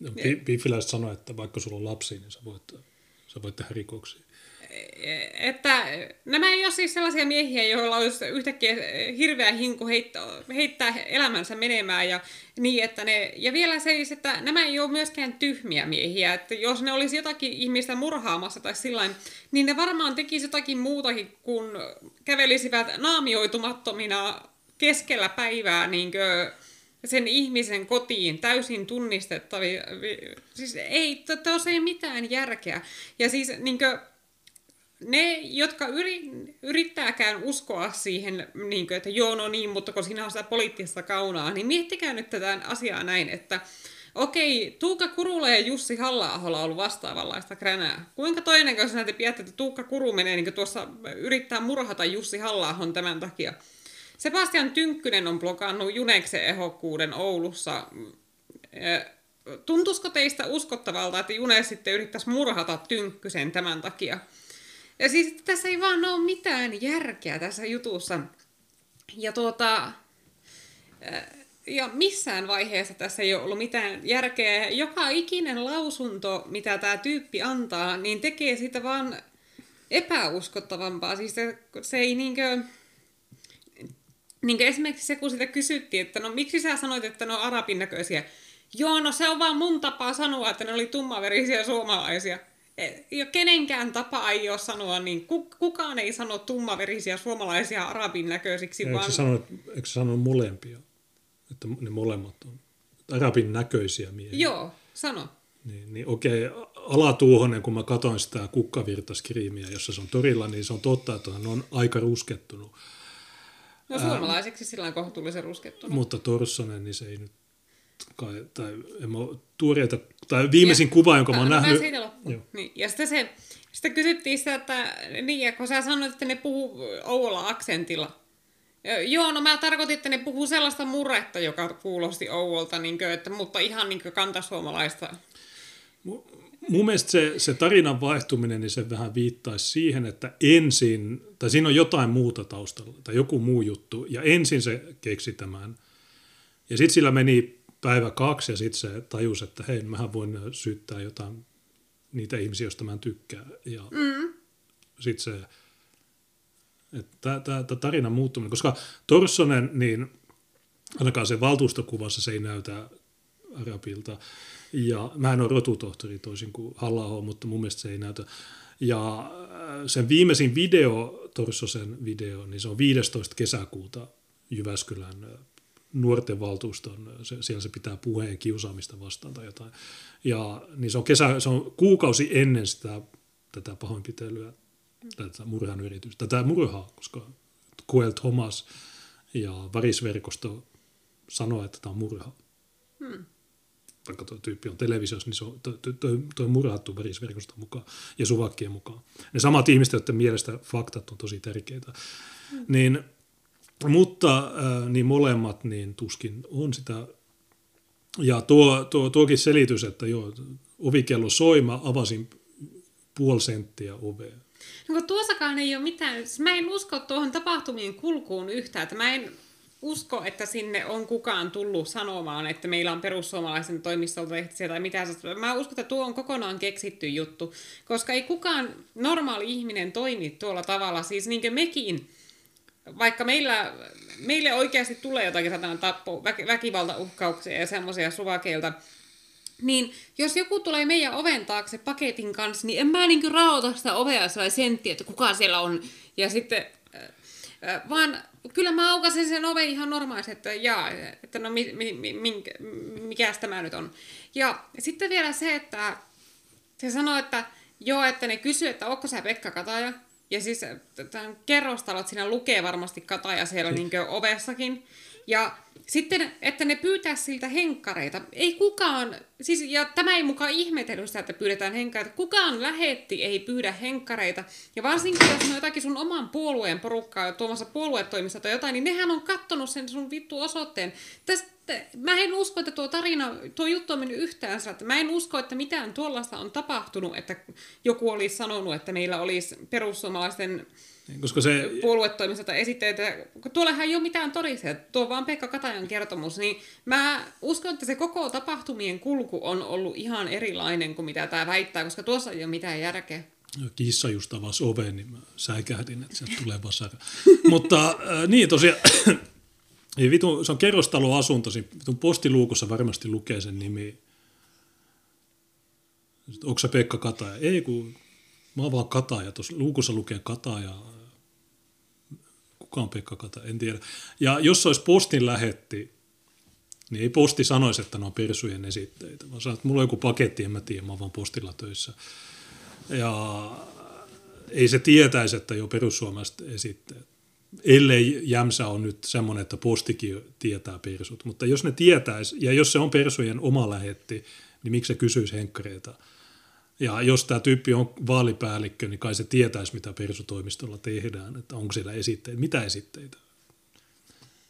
Speaker 1: No, Piffiläiset sanoi, että vaikka sulla on lapsi, niin sä voit, sä voit tehdä rikoksia
Speaker 2: että nämä ei ole siis sellaisia miehiä, joilla olisi yhtäkkiä hirveä hinku heittää, elämänsä menemään ja niin, että ne, ja vielä se, että nämä ei ole myöskään tyhmiä miehiä, että jos ne olisi jotakin ihmistä murhaamassa tai sillain, niin ne varmaan tekisi jotakin muutakin kuin kävelisivät naamioitumattomina keskellä päivää niin sen ihmisen kotiin täysin tunnistettavia. Siis ei, tuossa ei mitään järkeä. Ja siis niin kuin, ne, jotka yri, yrittääkään uskoa siihen, niin kuin, että joo, no niin, mutta kun siinä on sitä poliittista kaunaa, niin miettikää nyt tätä asiaa näin, että okei, Tuukka Kurula ja Jussi halla on ollut vastaavanlaista kränää. Kuinka todennäköisenä te pidätte, että Tuukka Kuru menee niin tuossa yrittää murhata Jussi halla tämän takia? Sebastian Tynkkynen on blokannut Juneksen ehokkuuden Oulussa. Tuntuisiko teistä uskottavalta, että June sitten yrittäisi murhata Tynkkysen tämän takia? Ja siis tässä ei vaan ole mitään järkeä tässä jutussa. Ja tuota... Ja missään vaiheessa tässä ei ole ollut mitään järkeä. Joka ikinen lausunto, mitä tämä tyyppi antaa, niin tekee sitä vaan epäuskottavampaa. Siis se, se ei niinkö... Niinkö esimerkiksi se, kun sitä kysyttiin, että no miksi sä sanoit, että ne on arabin näköisiä. Joo, no se on vaan mun tapaa sanoa, että ne oli tummaverisiä suomalaisia ja kenenkään tapa ei ole sanoa, niin kukaan ei sano tummaverisiä suomalaisia arabin näköisiksi,
Speaker 1: eikö
Speaker 2: vaan...
Speaker 1: Se sano, eikö se sano molempia? Että ne molemmat on arabin näköisiä miehiä.
Speaker 2: Joo, sano.
Speaker 1: Niin, niin okei, alatuuhonen, kun mä katsoin sitä kukkavirtaskriimiä, jossa se on torilla, niin se on totta, että hän on aika ruskettunut.
Speaker 2: No suomalaiseksi sillä on kohtuullisen ruskettunut.
Speaker 1: Mutta Torssonen, niin se ei nyt kai, tai en mä tuoreita, tai viimeisin ja, kuva, jonka mä oon no, nähnyt.
Speaker 2: Niin. Ja sitten se, sitten kysyttiin sitä, että niin, kun sä sanoit, että ne puhuu Ouola-aksentilla. Joo, no mä tarkoitin, että ne puhuu sellaista murretta, joka kuulosti Ouolta, niin kuin, että, mutta ihan niin kantasuomalaista.
Speaker 1: Mun mielestä se, se tarinan vaihtuminen, niin se vähän viittaisi siihen, että ensin, tai siinä on jotain muuta taustalla, tai joku muu juttu, ja ensin se keksi tämän. Ja sitten sillä meni päivä kaksi ja sitten se tajus, että hei, mähän voin syyttää jotain niitä ihmisiä, joista mä en tykkää. Ja mm. sitten se, että tämä tarinan muuttuminen, koska Torssonen, niin ainakaan se valtuustokuvassa se ei näytä arabilta. Ja mä en ole rotutohtori toisin kuin halla mutta mun mielestä se ei näytä. Ja äh, sen viimeisin video, Torssosen video, niin se on 15. kesäkuuta Jyväskylän nuorten valtuuston, se, siellä se pitää puheen kiusaamista vastaan tai jotain. Ja niin se on, kesä, se on kuukausi ennen sitä, tätä pahoinpitelyä, tätä murhan yritystä, tätä murhaa, koska Kuel Thomas ja varisverkosto sanoo, että tämä on murha. Hmm. Vaikka tuo tyyppi on televisiossa, niin se on, toi, toi, toi murhattu varisverkoston mukaan ja suvakkien mukaan. Ne samat ihmiset, joiden mielestä faktat on tosi tärkeitä. Hmm. Niin mutta äh, niin molemmat niin tuskin on sitä. Ja tuo, tuo, tuokin selitys, että joo, ovikello soi, mä avasin puoli senttiä ovea.
Speaker 2: No kun tuossakaan ei ole mitään, siis mä en usko tuohon tapahtumien kulkuun yhtään, että mä en usko, että sinne on kukaan tullut sanomaan, että meillä on perussuomalaisen toimistolta lehtisiä tai mitä. Mä uskon, että tuo on kokonaan keksitty juttu, koska ei kukaan normaali ihminen toimi tuolla tavalla, siis niin kuin mekin, vaikka meillä, meille oikeasti tulee jotakin satana tappo, väk, väkivaltauhkauksia ja semmoisia suvakeilta, niin jos joku tulee meidän oven taakse paketin kanssa, niin en mä niin raota sitä ovea sellainen sentti, että kuka siellä on. Ja sitten, äh, äh, vaan kyllä mä aukasin sen oven ihan normaalisti, että jaa, että no mi, mi, mi, minkä, mikäs tämä nyt on. Ja sitten vielä se, että se sanoi, että joo, että ne kysyy, että onko sä Pekka Kataja. Ja siis tämän kerrostalot siinä lukee varmasti Kataja siellä niin ovessakin. Ja sitten, että ne pyytää siltä henkkareita. Ei kukaan, siis, ja tämä ei mukaan ihmetellyt sitä, että pyydetään henkkareita. Kukaan lähetti ei pyydä henkkareita. Ja varsinkin, jos on jotakin sun oman puolueen porukkaa tuomassa puoluetoimista tai jotain, niin nehän on kattonut sen sun vittu osoitteen. Tästä, mä en usko, että tuo tarina, tuo juttu on mennyt yhtään mä en usko, että mitään tuollaista on tapahtunut, että joku olisi sanonut, että meillä olisi perussuomalaisten
Speaker 1: koska se...
Speaker 2: puoluetoimistosta esitteitä, kun tuollehan ei ole mitään todistajia, tuo on vaan Pekka Katajan kertomus, niin mä uskon, että se koko tapahtumien kulku on ollut ihan erilainen kuin mitä tämä väittää, koska tuossa ei ole mitään järkeä.
Speaker 1: Kissa just avasi oven, niin mä säikähdin, että sieltä tulee vasara. Mutta äh, niin tosiaan, ei vitu, se on kerrostaloasunto, vitun postiluukussa varmasti lukee sen nimi. Onko se Pekka Kataja? Ei, kun Mä oon vaan Kataja, tuossa luukussa lukee Kataja. Kuka on Pekka Kataja, en tiedä. Ja jos se olisi postin lähetti, niin ei posti sanoisi, että ne on persujen esitteitä. Vaan sanoa, että mulla on joku paketti, en mä tiedä, mä oon vaan postilla töissä. Ja ei se tietäisi, että jo perussuomalaiset esitteet. Ellei Jämsä on nyt semmoinen, että postikin tietää persut. Mutta jos ne tietäisi, ja jos se on persujen oma lähetti, niin miksi se kysyisi henkkareita – ja jos tämä tyyppi on vaalipäällikkö, niin kai se tietäisi, mitä persutoimistolla tehdään, että onko siellä esitteitä, mitä esitteitä.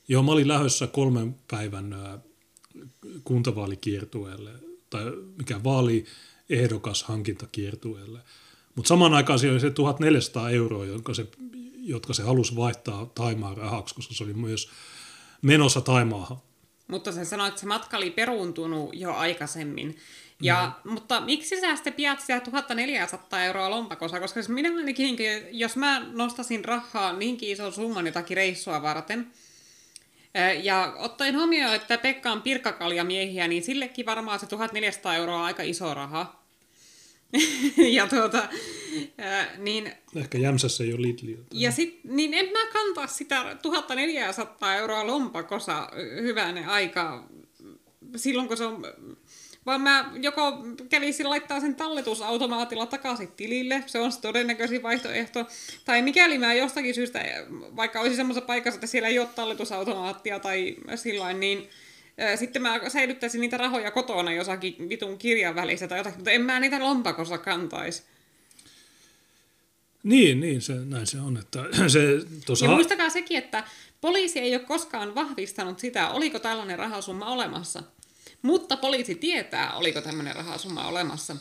Speaker 1: Joo, mä olin lähdössä kolmen päivän kuntavaalikiertueelle, tai mikä vaaliehdokas hankintakiertueelle. Mutta samaan aikaan siellä oli se 1400 euroa, jotka se, jotka se halusi vaihtaa Taimaan rahaksi, koska se oli myös menossa Taimaahan.
Speaker 2: Mutta se sanoi, että se matka oli peruuntunut jo aikaisemmin. Ja, mm. Mutta miksi sä sitten pidät sitä 1400 euroa lompakossa? Koska jos minä ainakin, jos mä nostasin rahaa niinkin ison summan jotakin reissua varten, ja ottaen huomioon, että Pekka on pirkkakaljamiehiä, niin sillekin varmaan se 1400 euroa on aika iso raha. ja tuota, niin...
Speaker 1: Ehkä Jämsässä ei ole Lidliä.
Speaker 2: Ja sit, niin en mä kantaa sitä 1400 euroa lompakossa hyvänä aika silloin, kun se on vaan mä joko kävisin laittaa sen talletusautomaatilla takaisin tilille, se on se todennäköisin vaihtoehto, tai mikäli mä jostakin syystä, vaikka olisi semmoisessa paikassa, että siellä ei ole talletusautomaattia tai sillain, niin sitten mä säilyttäisin niitä rahoja kotona jossakin vitun kirjan välissä tai jotakin, mutta en mä niitä lompakossa kantaisi.
Speaker 1: Niin, niin se, näin se on. Että se,
Speaker 2: tuossa... Ja muistakaa sekin, että poliisi ei ole koskaan vahvistanut sitä, oliko tällainen rahasumma olemassa. Mutta poliisi tietää, oliko tämmöinen rahasumma olemassa.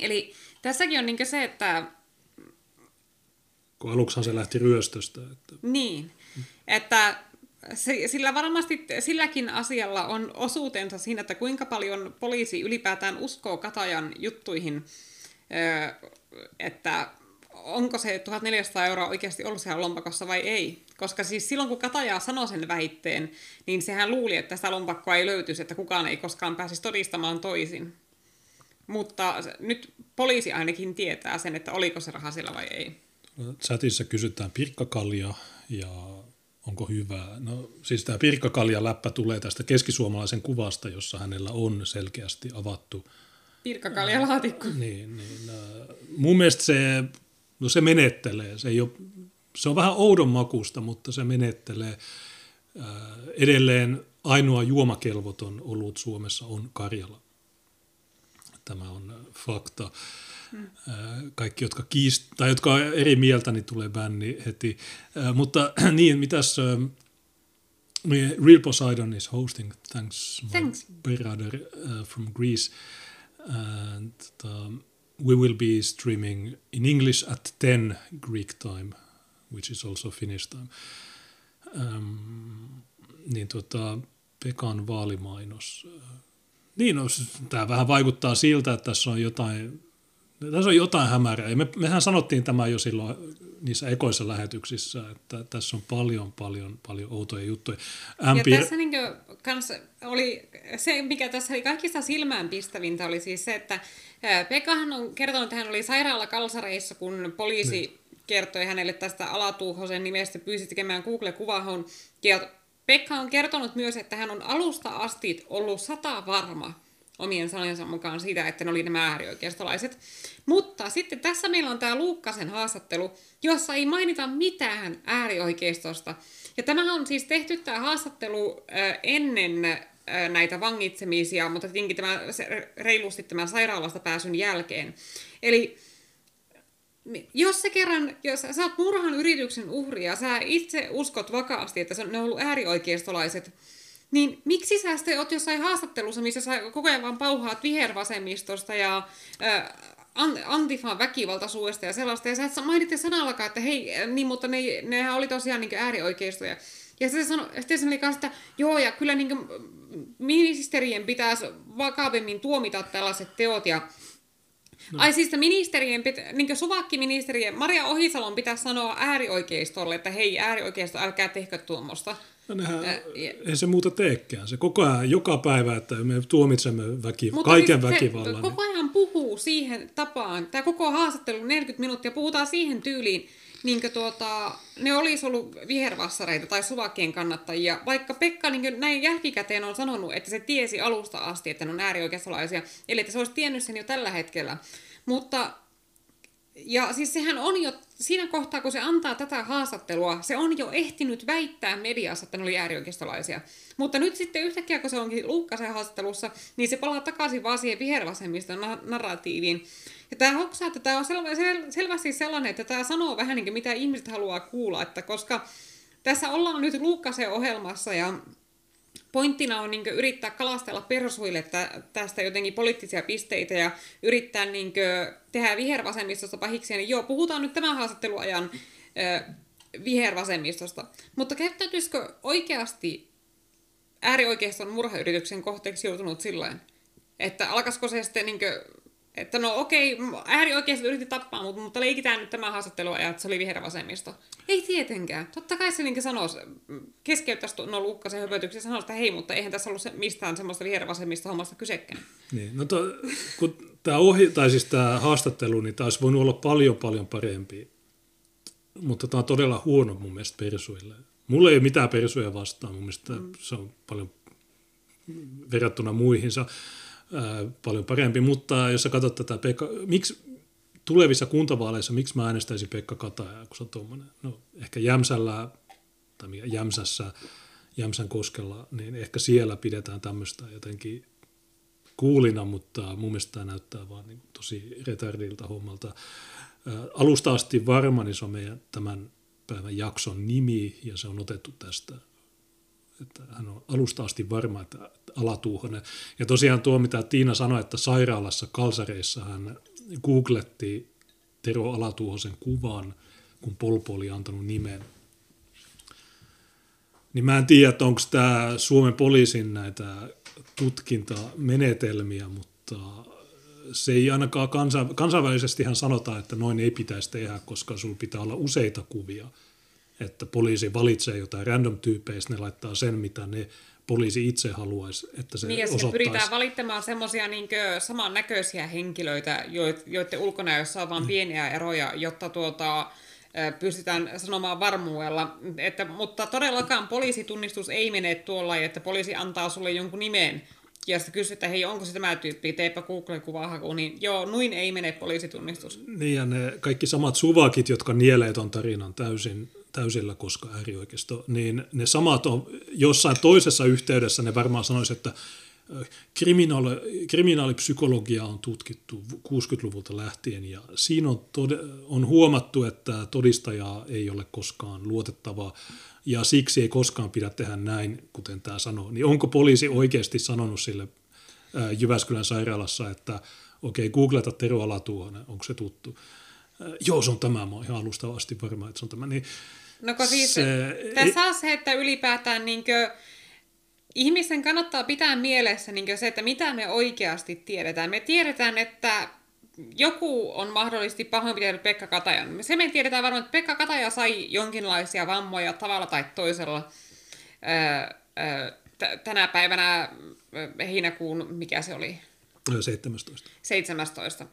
Speaker 2: Eli tässäkin on niin se, että...
Speaker 1: Kun aluksihan se lähti ryöstöstä. Että...
Speaker 2: Niin, että sillä varmasti silläkin asialla on osuutensa siinä, että kuinka paljon poliisi ylipäätään uskoo Katajan juttuihin, että onko se 1400 euroa oikeasti ollut siellä lompakossa vai ei. Koska siis silloin, kun Kataja sanoi sen väitteen, niin sehän luuli, että sitä lompakkoa ei löytyisi, että kukaan ei koskaan pääsisi todistamaan toisin. Mutta nyt poliisi ainakin tietää sen, että oliko se raha siellä vai ei.
Speaker 1: Chatissa kysytään pirkkakalja ja onko hyvää. No siis tämä pirkkakalja läppä tulee tästä keskisuomalaisen kuvasta, jossa hänellä on selkeästi avattu
Speaker 2: Pirkkakaljaalaatikko.
Speaker 1: Niin, niin. Mun mielestä se, no se menettelee. Se ei ole se on vähän oudon makusta, mutta se menettelee. Edelleen ainoa juomakelvoton olut Suomessa on Karjala. Tämä on fakta. Kaikki, jotka, kiist, tai jotka on eri mieltä, niin tulee bänni heti. Mutta niin, mitäs... Real Poseidon is hosting. Thanks,
Speaker 2: Thanks.
Speaker 1: brother uh, from Greece. And, uh, we will be streaming in English at 10 Greek time, which is also Finnish time. Um, niin tota, Pekan vaalimainos. Niin, no, tämä vähän vaikuttaa siltä, että tässä on jotain, tässä on jotain hämärää. Ja me, mehän sanottiin tämä jo silloin niissä ekoissa lähetyksissä, että tässä on paljon, paljon, paljon outoja juttuja.
Speaker 2: Ämpi... Ja tässä niin kans oli se, mikä tässä oli kaikista silmäänpistävintä, oli siis se, että Pekahan on kertonut, että hän oli sairaala kalsareissa, kun poliisi niin. kertoi hänelle tästä Alatuuhosen nimestä, pyysi tekemään Google-kuvahon. Ja Pekka on kertonut myös, että hän on alusta asti ollut sata varma omien sanojensa mukaan siitä, että ne oli nämä äärioikeistolaiset. Mutta sitten tässä meillä on tämä Luukkasen haastattelu, jossa ei mainita mitään äärioikeistosta. Ja tämä on siis tehty tämä haastattelu ennen näitä vangitsemisia, mutta tietenkin tämä, reilusti tämän sairaalasta pääsyn jälkeen. Eli jos sä kerran, jos sä oot murhan yrityksen uhri ja sä itse uskot vakaasti, että ne on ollut äärioikeistolaiset, niin miksi sä sitten oot jossain haastattelussa, missä sä koko ajan vaan pauhaat vihervasemmistosta ja äh, antifan väkivaltaisuudesta ja sellaista, ja sä et mainitte sanallakaan, että hei, niin, mutta ne, nehän oli tosiaan niin äärioikeistoja. Ja se sanoi, sitten se oli kanssa, että joo, ja kyllä niin ministerien pitäisi vakavemmin tuomita tällaiset teot, ja No. Ai siis ministerien, niin suvakkiministerien, Maria Ohisalon pitäisi sanoa äärioikeistolle, että hei äärioikeisto, älkää tehkö tuommoista.
Speaker 1: No nehän, äh, ei se muuta teekään. Se koko ajan, joka päivä, että me tuomitsemme väki, kaiken siis väkivallan.
Speaker 2: koko ajan puhuu siihen tapaan, tämä koko haastattelu 40 minuuttia, puhutaan siihen tyyliin, niin tuota, ne olisi ollut vihervassareita tai suvakkien kannattajia, vaikka Pekka niin näin jälkikäteen on sanonut, että se tiesi alusta asti, että ne on äärioikeistolaisia, eli että se olisi tiennyt sen jo tällä hetkellä. Mutta ja siis sehän on jo, siinä kohtaa kun se antaa tätä haastattelua, se on jo ehtinyt väittää mediassa, että ne oli äärioikeistolaisia. Mutta nyt sitten yhtäkkiä, kun se onkin Luukkasen haastattelussa, niin se palaa takaisin vaan siihen vihervasemmiston narratiiviin. Ja tämä hoksaa, että tämä on selvä, sel, selvästi sellainen, että tämä sanoo vähän niin kuin mitä ihmiset haluaa kuulla, että koska tässä ollaan nyt Luukkasen ohjelmassa ja pointtina on niin yrittää kalastella persuille tästä jotenkin poliittisia pisteitä ja yrittää niin tehdä vihervasemmistosta pahiksi. Niin joo, puhutaan nyt tämän haastatteluajan vihervasemmistosta. Mutta käyttäytyisikö oikeasti äärioikeiston murhayrityksen kohteeksi joutunut silloin, että alkaisiko se sitten niin että no okei, äärioikeasti yritti tappaa, mutta, mutta leikitään nyt tämä haastattelu ja että se oli vihervasemmisto. Ei tietenkään. Totta kai se niin sanoisi, keskeyttäisi no Lukkasen höpötyksen sanoisi, että hei, mutta eihän tässä ollut se, mistään semmoista vihervasemmista hommasta kysekään.
Speaker 1: Niin, no to, kun tämä ohi, tai siis tämä haastattelu, niin taisi voinut olla paljon paljon parempi. Mutta tämä on todella huono mun mielestä persuille. Mulla ei ole mitään persuja vastaan, mun mielestä mm. se on paljon verrattuna muihinsa paljon parempi, mutta jos sä katsot tätä Pekka, miksi tulevissa kuntavaaleissa, miksi mä äänestäisin Pekka Katajaa, kun se on tuommoinen, no ehkä Jämsällä, tai Jämsässä, Jämsän koskella, niin ehkä siellä pidetään tämmöistä jotenkin kuulina, mutta mun mielestä tämä näyttää vaan niin tosi retardilta hommalta. Alusta asti varma, niin se on meidän tämän päivän jakson nimi, ja se on otettu tästä että hän on alusta asti varma, että alatuuhonen. Ja tosiaan tuo, mitä Tiina sanoi, että sairaalassa Kalsareissa hän googletti Tero Alatuuhosen kuvan, kun Polpo oli antanut nimen. Niin mä en tiedä, että onko tämä Suomen poliisin näitä tutkintamenetelmiä, mutta se ei ainakaan kansainvälisesti kansainvälisestihan sanotaan, että noin ei pitäisi tehdä, koska sulla pitää olla useita kuvia – että poliisi valitsee jotain random-tyypeistä, ne laittaa sen, mitä ne poliisi itse haluaisi, että se
Speaker 2: niin,
Speaker 1: osoittaisi.
Speaker 2: pyritään valittamaan semmoisia niin samannäköisiä henkilöitä, joiden ulkonäössä on vain mm. pieniä eroja, jotta tuota, pystytään sanomaan varmuudella. Että, mutta todellakaan poliisitunnistus ei mene tuolla, että poliisi antaa sulle jonkun nimen, ja sitten kysyt, että hei, onko se tämä tyyppi, teepä Google-kuvahaku, niin joo, noin ei mene poliisitunnistus.
Speaker 1: Niin ja ne kaikki samat suvakit, jotka nielee ton tarinan täysin täysillä, koska äärioikeisto, niin ne samat on jossain toisessa yhteydessä, ne varmaan sanoisi, että kriminaali, kriminaalipsykologia on tutkittu 60-luvulta lähtien ja siinä on, tod, on huomattu, että todistajaa ei ole koskaan luotettavaa ja siksi ei koskaan pidä tehdä näin, kuten tämä sanoo. Niin onko poliisi oikeasti sanonut sille Jyväskylän sairaalassa, että Okei, googleta Tero Alatuonen, onko se tuttu? Joo, se on tämä, mä oon ihan alusta asti varma, että se on tämä. Niin
Speaker 2: No kun siis
Speaker 1: Se-
Speaker 2: tässä on se, että ylipäätään niinkö, ihmisten kannattaa pitää mielessä niinkö se, että mitä me oikeasti tiedetään. Me tiedetään, että joku on mahdollisesti pahoinpitellyt Pekka Katajan. Se me tiedetään varmaan, että Pekka Kataja sai jonkinlaisia vammoja tavalla tai toisella öö, öö, t- tänä päivänä heinäkuun, mikä se oli,
Speaker 1: Ö, 17.
Speaker 2: 17.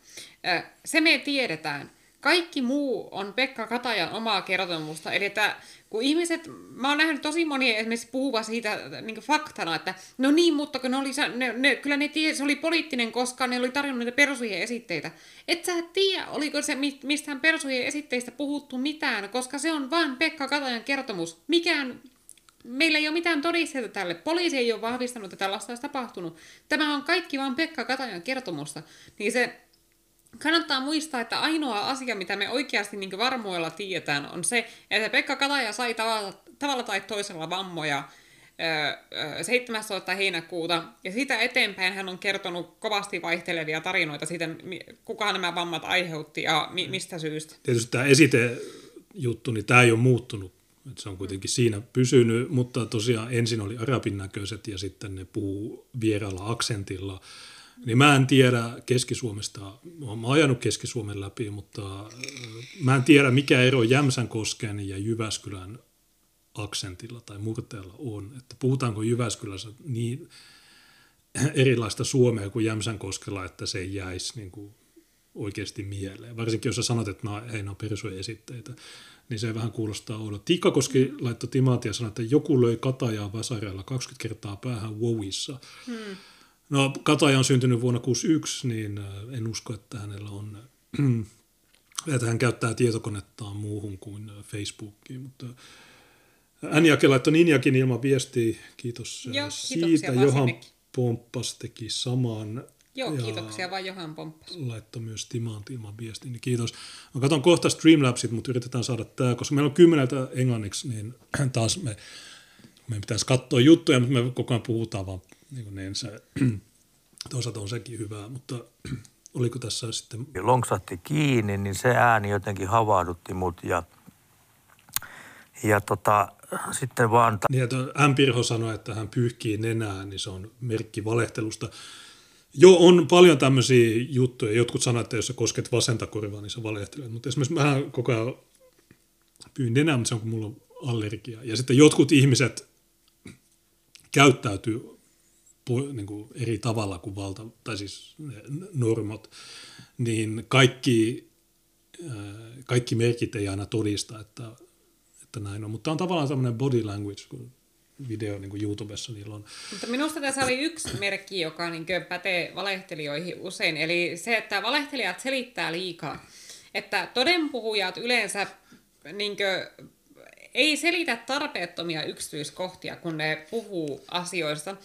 Speaker 2: Ö, Se me tiedetään. Kaikki muu on Pekka Katajan omaa kertomusta. Eli että kun ihmiset, mä oon nähnyt tosi monia esimerkiksi puhuva siitä niin faktana, että no niin, mutta kun ne oli, ne, ne, kyllä ne tiesi, se oli poliittinen, koska ne oli tarjonnut niitä persujen esitteitä. Et sä tiedä, oliko se mi- mistään persujen esitteistä puhuttu mitään, koska se on vain Pekka Katajan kertomus. Mikään Meillä ei ole mitään todisteita tälle. Poliisi ei ole vahvistanut, että tällaista olisi tapahtunut. Tämä on kaikki vain Pekka Katajan kertomusta. Niin se kannattaa muistaa, että ainoa asia, mitä me oikeasti niin varmuudella tiedetään, on se, että Pekka Kataja sai tavalla, tavalla tai toisella vammoja ö, ö, 17. heinäkuuta, ja siitä eteenpäin hän on kertonut kovasti vaihtelevia tarinoita siitä, kuka nämä vammat aiheutti ja mi- mistä syystä.
Speaker 1: Tietysti tämä esitejuttu, niin tämä ei ole muuttunut. Et se on kuitenkin siinä pysynyt, mutta tosiaan ensin oli arabin näköiset ja sitten ne puhuu vieraalla aksentilla. Niin mä en tiedä Keski-Suomesta, mä ajanut Keski-Suomen läpi, mutta äh, mä en tiedä mikä ero Jämsänkosken ja Jyväskylän aksentilla tai murteella on. Että puhutaanko Jyväskylässä niin erilaista suomea kuin Jämsänkoskella, että se ei jäisi niin kuin oikeasti mieleen. Varsinkin jos sä sanot, että nämä, hei, on esitteitä, niin se vähän kuulostaa oudolta. Tikkakoski laittoi timaatia ja sanoi, että joku löi Katajaa Vasareella 20 kertaa päähän Wowissa. Hmm. No Kataja on syntynyt vuonna 61, niin äh, en usko, että hänellä on, että hän käyttää tietokonettaan muuhun kuin äh, Facebookiin, mutta Änjake laittoi Ninjakin ilman viestiä, kiitos äh,
Speaker 2: Joo,
Speaker 1: siitä. Johan
Speaker 2: sinnekin.
Speaker 1: Pomppas teki saman.
Speaker 2: Joo,
Speaker 1: Ja-
Speaker 2: kiitoksia vaan Johan Pomppas.
Speaker 1: laittoi myös Timant ilman viestiä, niin kiitos. Mä katson kohta Streamlabsit, mutta yritetään saada tämä, koska meillä on kymmeneltä englanniksi, niin taas me, meidän pitäisi katsoa juttuja, mutta me koko ajan puhutaan vaan niin kuin niin se, toisaalta on sekin hyvää, mutta oliko tässä sitten,
Speaker 7: lonksahti kiinni, niin se ääni jotenkin havahdutti mut ja, ja tota, sitten vaan
Speaker 1: niin että M. Pirho sanoi, että hän pyyhkii nenää, niin se on merkki valehtelusta. Joo, on paljon tämmöisiä juttuja. Jotkut sanoo, että jos sä kosket vasenta korvaa, niin sä valehtelet. Mutta esimerkiksi mä koko ajan pyyn nenää, mutta se on kun mulla on allergia. Ja sitten jotkut ihmiset käyttäytyy niin kuin eri tavalla kuin valta, tai siis normot, niin kaikki, ää, kaikki merkit ei aina todista, että, että näin on. Mutta on tavallaan tämmöinen body language, kun video niin kuin YouTubessa niillä on.
Speaker 2: Mutta minusta tässä oli yksi merkki, joka niin pätee valehtelijoihin usein. Eli se, että valehtelijat selittää liikaa. Että todenpuhujat yleensä niin kuin, ei selitä tarpeettomia yksityiskohtia, kun ne puhuu asioista.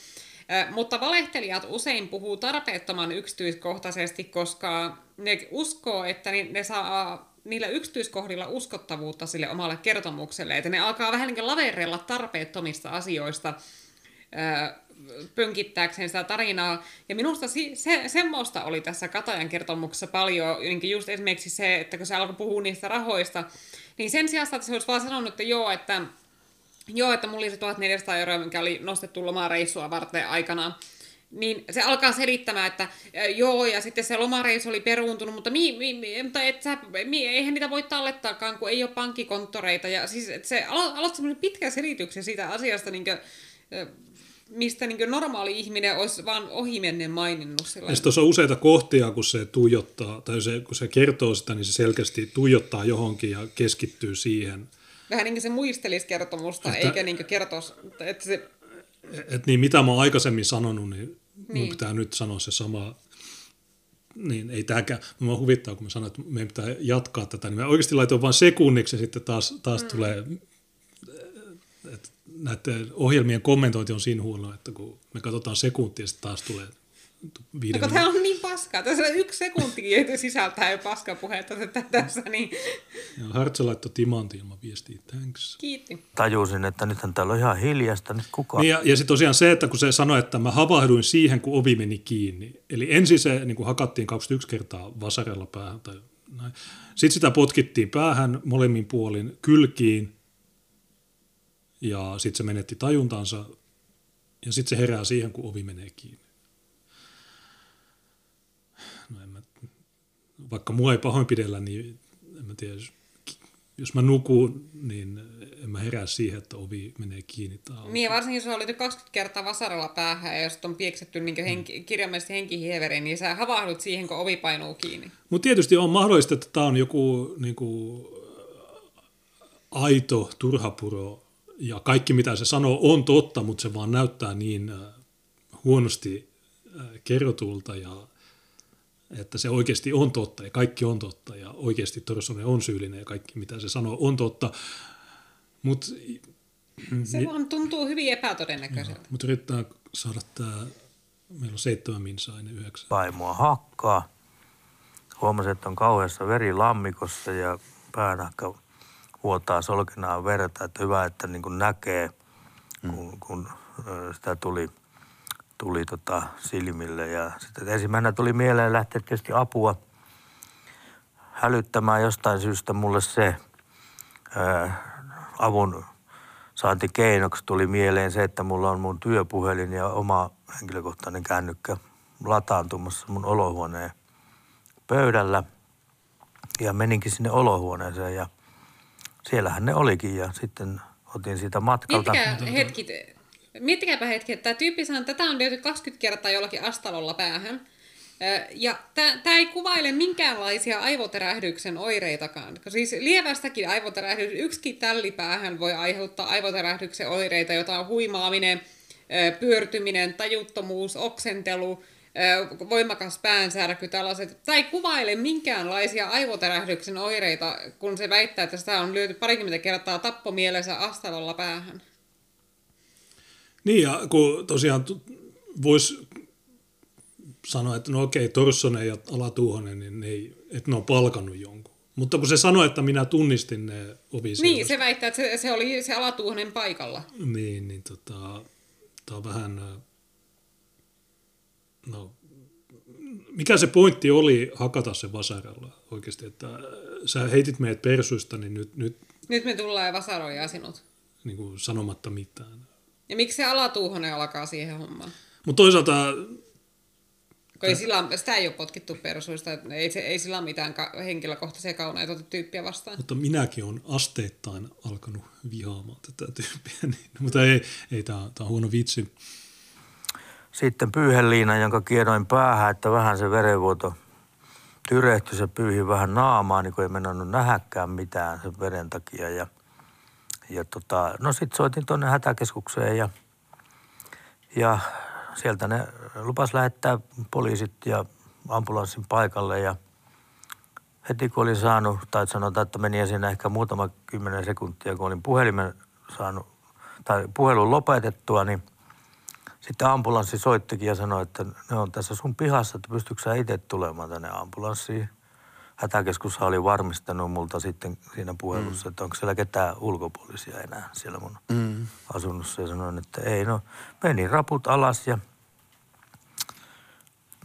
Speaker 2: Mutta valehtelijat usein puhuu tarpeettoman yksityiskohtaisesti, koska ne uskoo, että ne saa niillä yksityiskohdilla uskottavuutta sille omalle kertomukselle, että ne alkaa vähän niin laverella tarpeettomista asioista pönkittääkseen sitä tarinaa. Ja minusta si- se, semmoista oli tässä Katajan kertomuksessa paljon, niin just esimerkiksi se, että kun se alkoi puhua niistä rahoista, niin sen sijaan, että se olisi vaan sanonut, että joo, että Joo, että mulla oli se 1400 euroa, mikä oli nostettu lomareissua varten aikana. Niin se alkaa selittämään, että joo, ja sitten se lomareissu oli peruuntunut, mutta, mi, mi, mi, mutta et sä, mi, eihän niitä voi tallettaakaan, kun ei ole pankkikonttoreita. Ja siis et se alo, aloitti semmoinen pitkä selityksen siitä asiasta, niin kuin, mistä niin normaali ihminen olisi vaan ohimennen maininnut. Sillä
Speaker 1: Ja tuossa on useita kohtia, kun se tuijottaa, tai se, kun se kertoo sitä, niin se selkeästi tuijottaa johonkin ja keskittyy siihen.
Speaker 2: Vähän niin kuin se muistelisi kertomusta,
Speaker 1: Että-
Speaker 2: eikä niin kertoisi, että se
Speaker 1: Et niin, mitä mä oon aikaisemmin sanonut, niin, niin. mun pitää nyt sanoa se sama. Niin, ei tääkään. Mä huvittaa, kun mä sanoin, että meidän pitää jatkaa tätä, niin mä oikeasti laitoin vain sekunniksi ja sitten taas, taas mm. tulee, että näiden ohjelmien kommentointi on siinä huono, että kun me katsotaan sekuntia, sitten taas tulee viiden
Speaker 2: kun tämä on niin paska paskaa. Tässä on yksi sekunti että sisältää jo paskapuhetta että tässä, niin
Speaker 1: Ja Hartsa laittoi timantin ilman viestiä, thanks.
Speaker 2: kiitti.
Speaker 7: Tajusin, että nythän täällä on ihan hiljasta, nyt kukaan.
Speaker 1: Niin ja, ja sitten tosiaan se, että kun se sanoi, että mä havahduin siihen, kun ovi meni kiinni. Eli ensin se niin kuin hakattiin 21 kertaa vasarella päähän. Tai näin. Sitten sitä potkittiin päähän molemmin puolin kylkiin. Ja sitten se menetti tajuntansa. Ja sitten se herää siihen, kun ovi menee kiinni. No en mä, vaikka mua ei pahoinpidellä, niin en mä tiedä, jos, mä nukun, niin en mä herää siihen, että ovi menee kiinni tai.
Speaker 2: Niin, varsinkin jos on lyöty 20 kertaa vasaralla päähän ja jos on pieksetty niin
Speaker 1: Mm.
Speaker 2: henki, kirjaimellisesti henkihieveriin, niin sä havahdut siihen, kun ovi painuu kiinni.
Speaker 1: Mutta tietysti on mahdollista, että tämä on joku niin kuin, aito turhapuro ja kaikki mitä se sanoo on totta, mutta se vaan näyttää niin äh, huonosti äh, kerrotulta ja että se oikeasti on totta ja kaikki on totta ja oikeasti Torsonen on syyllinen ja kaikki mitä se sanoo on totta. Mutta
Speaker 2: Se vaan tuntuu hyvin epätodennäköiseltä.
Speaker 1: mut yrittää saada tämä, meillä on seitsemän minsaa ennen yhdeksän.
Speaker 7: Vaimoa hakkaa. Huomasin, että on kauheassa veri lammikossa ja päänahka vuotaa solkenaan verta. Että hyvä, että niin kuin näkee, kun, kun sitä tuli, tuli tota silmille. Ja sitten ensimmäisenä tuli mieleen lähteä tietysti apua hälyttämään jostain syystä mulle se ö, avun saantikeinoksi tuli mieleen se, että mulla on mun työpuhelin ja oma henkilökohtainen kännykkä lataantumassa mun olohuoneen pöydällä. Ja meninkin sinne olohuoneeseen ja siellähän ne olikin ja sitten otin siitä matkalta.
Speaker 2: Miettikää hetki, miettikääpä hetki, että tämä tyyppi sanoo, tätä on lyöty 20 kertaa jollakin astalolla päähän. Ja tämä ei kuvaile minkäänlaisia aivoterähdyksen oireitakaan. Siis lievästäkin aivoterähdys, yksikin tällipäähän voi aiheuttaa aivoterähdyksen oireita, jota on huimaaminen, pyörtyminen, tajuttomuus, oksentelu, voimakas päänsärky, tällaiset. Tämä ei kuvaile minkäänlaisia aivoterähdyksen oireita, kun se väittää, että sitä on lyöty parikymmentä kertaa tappomielessä astalolla päähän.
Speaker 1: Niin ja kun tosiaan voisi sanoa, että no okei, Torssonen ja Alatuuhonen, niin ne ei, että ne on palkannut jonkun. Mutta kun se sanoi, että minä tunnistin ne ovi
Speaker 2: Niin, se väittää, että se, se oli se alatuuhonen paikalla.
Speaker 1: Niin, niin tota, tää on vähän, no, mikä se pointti oli hakata se vasaralla oikeasti, että sä heitit meidät persuista, niin nyt, nyt
Speaker 2: Nyt me tullaan ja vasaroidaan sinut.
Speaker 1: niin kuin sanomatta mitään.
Speaker 2: Ja miksi se alatuuhonen alkaa siihen hommaan?
Speaker 1: Mutta toisaalta
Speaker 2: Kun ei sillä, sitä ei ole potkittu persuista, että ei, se, ei sillä ole mitään ka- henkilökohtaisia kauneita tyyppiä vastaan.
Speaker 1: Mutta minäkin on asteittain alkanut vihaamaan tätä tyyppiä, niin, mutta ei, ei tämä on huono vitsi.
Speaker 7: Sitten pyyheliina, jonka kiedoin päähän, että vähän se verenvuoto tyrehtyi. Se pyyhi vähän naamaa, niin kun ei mennnyt nähäkään mitään sen veren takia. Ja, ja tota, no sitten soitin tuonne hätäkeskukseen ja, ja sieltä ne lupas lähettää poliisit ja ambulanssin paikalle ja heti kun olin saanut, tai sanotaan, että meni siinä ehkä muutama kymmenen sekuntia, kun olin puhelimen saanut, tai puhelun lopetettua, niin sitten ambulanssi soittikin ja sanoi, että ne on tässä sun pihassa, että pystytkö sä itse tulemaan tänne ambulanssiin. Hätäkeskushan oli varmistanut multa sitten siinä puhelussa, mm. että onko siellä ketään ulkopuolisia enää siellä mun mm. asunnossa. Ja sanoin, että ei. No, menin raput alas ja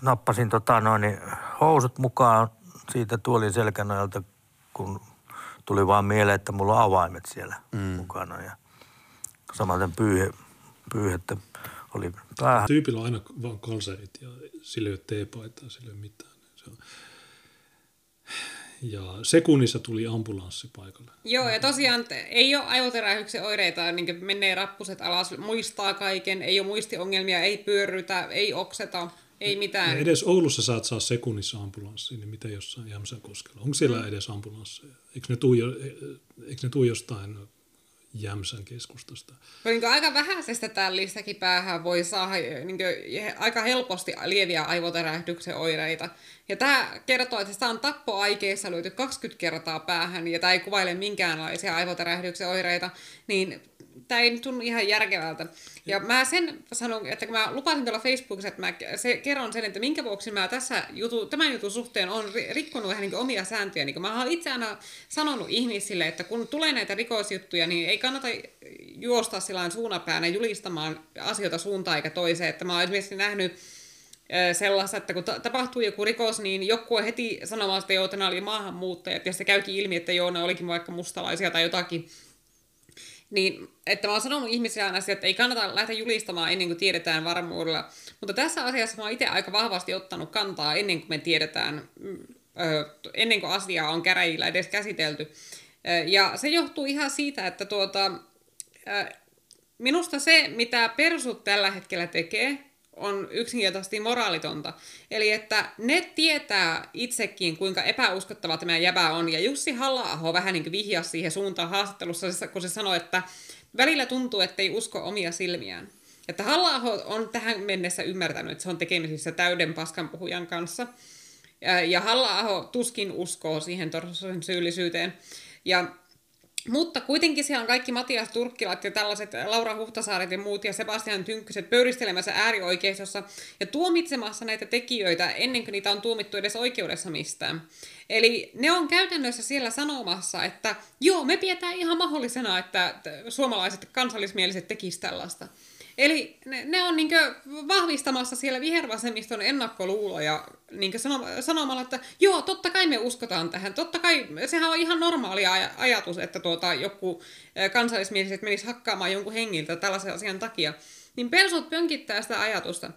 Speaker 7: nappasin tota noin, niin housut mukaan siitä tuolin selkänojalta, kun tuli vaan mieleen, että mulla on avaimet siellä mm. mukana. Ja samaten pyyhe, pyyhettä oli päähän.
Speaker 1: Tyypillä on aina vaan kalsarit ja sillä ei ole teepaitaa, sillä ei ole mitään. Se on. Ja sekunnissa tuli ambulanssi paikalle.
Speaker 2: Joo, ja tosiaan ei ole aivoterähyksen oireita, niin menee rappuset alas, muistaa kaiken, ei ole muistiongelmia, ei pyörrytä, ei okseta, ei mitään.
Speaker 1: Ja edes Oulussa saat saa sekunnissa ambulanssi, niin mitä jossain Jämsänkoskella? Onko siellä edes ambulansseja? Eikö ne tuu, jo, eikö ne tuu jostain Jämsän keskustasta?
Speaker 2: Niin kuin aika vähäisestä tällistäkin päähän voi saada niin kuin, aika helposti lieviä aivotärähdyksen oireita. Ja tämä kertoo, että sitä on tappoaikeissa löyty 20 kertaa päähän, ja tämä ei kuvaile minkäänlaisia aivotärähdyksen oireita, niin tämä ei tunnu ihan järkevältä. Ja mä sen sanon, että kun mä lupasin tuolla Facebookissa, että mä se, kerron sen, että minkä vuoksi mä tässä jutu, tämän jutun suhteen on rikkonut vähän niin omia sääntöjä. Niin mä oon itse aina sanonut ihmisille, että kun tulee näitä rikosjuttuja, niin ei kannata juosta sillä suunapäänä julistamaan asioita suuntaan eikä toiseen. Että mä oon esimerkiksi nähnyt sellaista, että kun tapahtuu joku rikos, niin joku on heti sanomaan, että joo, oli maahanmuuttajat, ja se käykin ilmi, että joo, ne olikin vaikka mustalaisia tai jotakin. Niin, että mä oon sanonut ihmisille aina että ei kannata lähteä julistamaan ennen kuin tiedetään varmuudella. Mutta tässä asiassa mä oon itse aika vahvasti ottanut kantaa ennen kuin me tiedetään, mm, ennen kuin asiaa on käräjillä edes käsitelty. Ja se johtuu ihan siitä, että tuota, minusta se, mitä persut tällä hetkellä tekee, on yksinkertaisesti moraalitonta. Eli että ne tietää itsekin, kuinka epäuskottava tämä jäbä on. Ja Jussi halla vähän niin vihjasi siihen suuntaan haastattelussa, kun se sanoi, että välillä tuntuu, että ei usko omia silmiään. Että halla on tähän mennessä ymmärtänyt, että se on tekemisissä täyden paskan puhujan kanssa. Ja halla tuskin uskoo siihen Torsosen syyllisyyteen. Ja mutta kuitenkin siellä on kaikki Matias Turkkilat ja tällaiset Laura Huhtasaaret ja muut ja Sebastian Tynkkyset pöyristelemässä äärioikeistossa ja tuomitsemassa näitä tekijöitä ennen kuin niitä on tuomittu edes oikeudessa mistään. Eli ne on käytännössä siellä sanomassa, että joo, me pidetään ihan mahdollisena, että suomalaiset kansallismieliset tekisivät tällaista. Eli ne, ne on niin vahvistamassa siellä vihervasemmiston ennakkoluuloja niin sanomalla, että joo, totta kai me uskotaan tähän. Totta kai, sehän on ihan normaali aj- ajatus, että tuota, joku kansallismieliset menisi hakkaamaan jonkun hengiltä tällaisen asian takia. Niin persut pönkittää sitä ajatusta.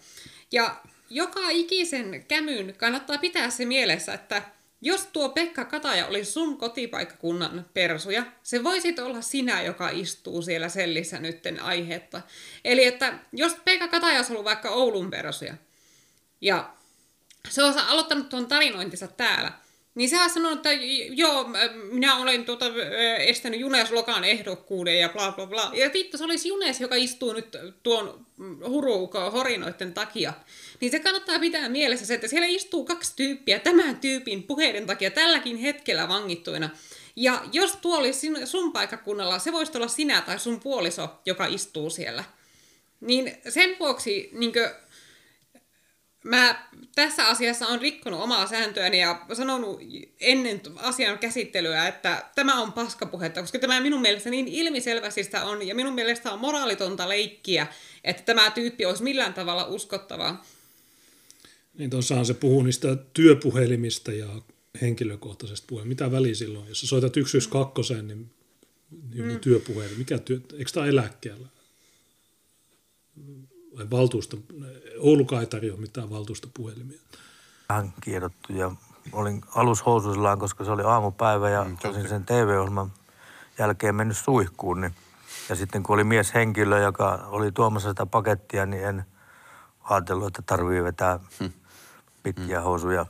Speaker 2: Ja joka ikisen kämyn kannattaa pitää se mielessä, että jos tuo Pekka Kataja oli sun kotipaikkakunnan persuja, se voisit olla sinä, joka istuu siellä sellissä nytten aihetta. Eli että jos Pekka Kataja olisi ollut vaikka Oulun persuja, ja se on aloittanut tuon tarinointinsa täällä, niin se on sanonut, että joo, minä olen tuota, estänyt Junes Lokan ehdokkuuden ja bla bla bla. Ja vittu, se olisi Junes, joka istuu nyt tuon huruuko horinoiden takia. Niin se kannattaa pitää mielessä se, että siellä istuu kaksi tyyppiä tämän tyypin puheiden takia tälläkin hetkellä vangittuina. Ja jos tuo olisi sun paikakunnalla, se voisi olla sinä tai sun puoliso, joka istuu siellä. Niin sen vuoksi niin kuin, mä tässä asiassa on rikkonut omaa sääntöäni ja sanonut ennen asian käsittelyä, että tämä on paskapuhetta, koska tämä minun mielestä niin ilmiselvästi sitä on ja minun mielestä on moraalitonta leikkiä, että tämä tyyppi olisi millään tavalla uskottava.
Speaker 1: Niin tuossahan se puhuu niistä työpuhelimista ja henkilökohtaisesta puhelimista. Mitä väliä silloin? Jos sä soitat 112, niin joku mm. työpuhelin. Mikä työ, eikö tämä eläkkeellä? Vai valtuusto, Oulukaan ei tarjoa mitään valtuustopuhelimia.
Speaker 7: Vähän kiedottu ja olin alushousuisillaan, koska se oli aamupäivä ja mm, olisin sen TV-ohjelman jälkeen mennyt suihkuun. Niin, ja sitten kun oli mieshenkilö, joka oli tuomassa sitä pakettia, niin en ajatellut, että tarvii vetää hmm. Pitkiä housuja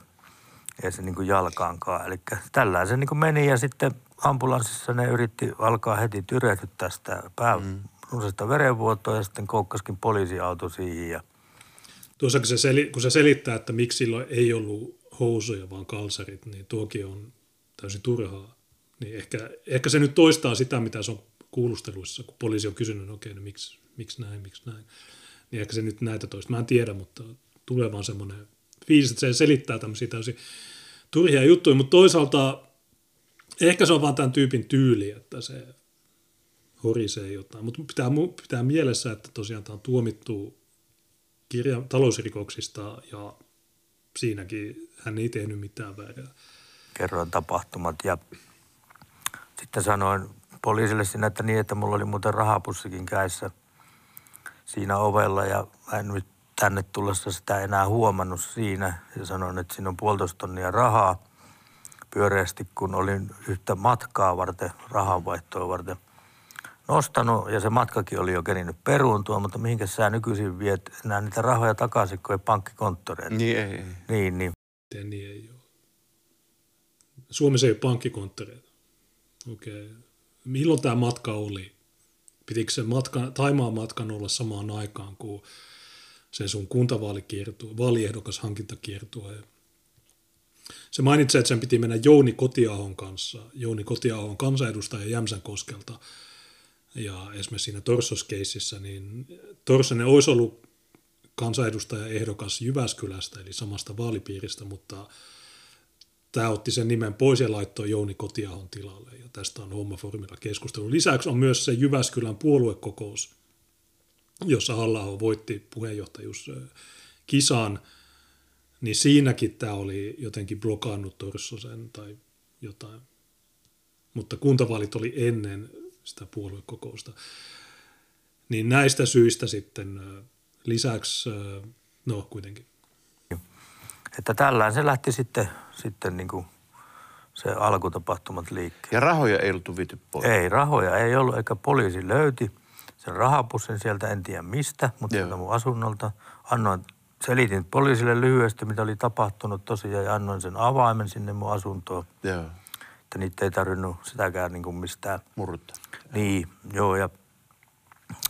Speaker 7: ei se niin kuin jalkaankaan. Eli tällä se niin kuin meni ja sitten ambulanssissa ne yritti alkaa heti tyrehdyttää sitä pää, mm runsaista verenvuotoa ja sitten koukkaskin poliisiauto siihen. Ja...
Speaker 1: Tuossa kun se, seli, kun se selittää, että miksi silloin ei ollut housuja, vaan kalsarit, niin tuokin on täysin turhaa. Niin ehkä, ehkä se nyt toistaa sitä, mitä se on kuulusteluissa, kun poliisi on kysynyt, no okei, no miksi, miksi näin, miksi näin. Niin ehkä se nyt näitä toista. Mä en tiedä, mutta tulee vaan semmoinen että se selittää tämmöisiä täysin turhia juttuja, mutta toisaalta ehkä se on vaan tämän tyypin tyyli, että se horisee jotain. Mutta pitää, pitää mielessä, että tosiaan tämä on tuomittu kirja, talousrikoksista ja siinäkin hän ei tehnyt mitään väärää.
Speaker 7: Kerroin tapahtumat ja sitten sanoin poliisille sinä, että niin, että mulla oli muuten rahapussikin käissä siinä ovella ja en nyt tänne tullessa sitä enää huomannut siinä ja sanoin, että siinä on puolitoista tonnia rahaa pyöreästi, kun olin yhtä matkaa varten, rahanvaihtoa varten – nostanut ja se matkakin oli jo kerinyt peruuntua, mutta mihinkä sä nykyisin viet enää niitä rahoja takaisin, kun ei pankkikonttoreita?
Speaker 6: Niin ei. ei.
Speaker 7: Niin, niin.
Speaker 1: Miten niin ei ole? Suomessa ei ole pankkikonttoreita. Okei. Okay. Milloin tämä matka oli? Pitikö se matka, Taimaan matkan olla samaan aikaan kuin se sun kuntavaalikiertue, vaaliehdokas hankintakiertue? Se mainitsee, että sen piti mennä Jouni Kotiahon kanssa, Jouni Kotiahon kansanedustaja Jämsän koskelta – Ja esimerkiksi siinä Torsos-keississä, niin Torsonen olisi ollut kansanedustaja ehdokas Jyväskylästä, eli samasta vaalipiiristä, mutta tämä otti sen nimen pois ja laittoi Jouni Kotiahon tilalle, ja tästä on hommaformilla keskustelu. Lisäksi on myös se Jyväskylän puoluekokous, jossa halla voitti puheenjohtajuus kisan, niin siinäkin tämä oli jotenkin blokannut Torssosen tai jotain. Mutta kuntavaalit oli ennen sitä puoluekokousta. Niin näistä syistä sitten lisäksi, no kuitenkin.
Speaker 7: Että tällään se lähti sitten, sitten niin kuin se alkutapahtumat liikkeelle.
Speaker 6: Ja rahoja ei ollut viety pois.
Speaker 7: Ei, rahoja ei ollut, eikä poliisi löyti sen rahapussin sieltä, en tiedä mistä, mutta
Speaker 6: Joo.
Speaker 7: sieltä mun asunnolta. Annoin, selitin poliisille lyhyesti, mitä oli tapahtunut tosiaan, ja annoin sen avaimen sinne mun asuntoon.
Speaker 6: Joo,
Speaker 7: Että niitä ei tarvinnut sitäkään niin kuin mistään.
Speaker 6: murta.
Speaker 7: Niin, joo, ja,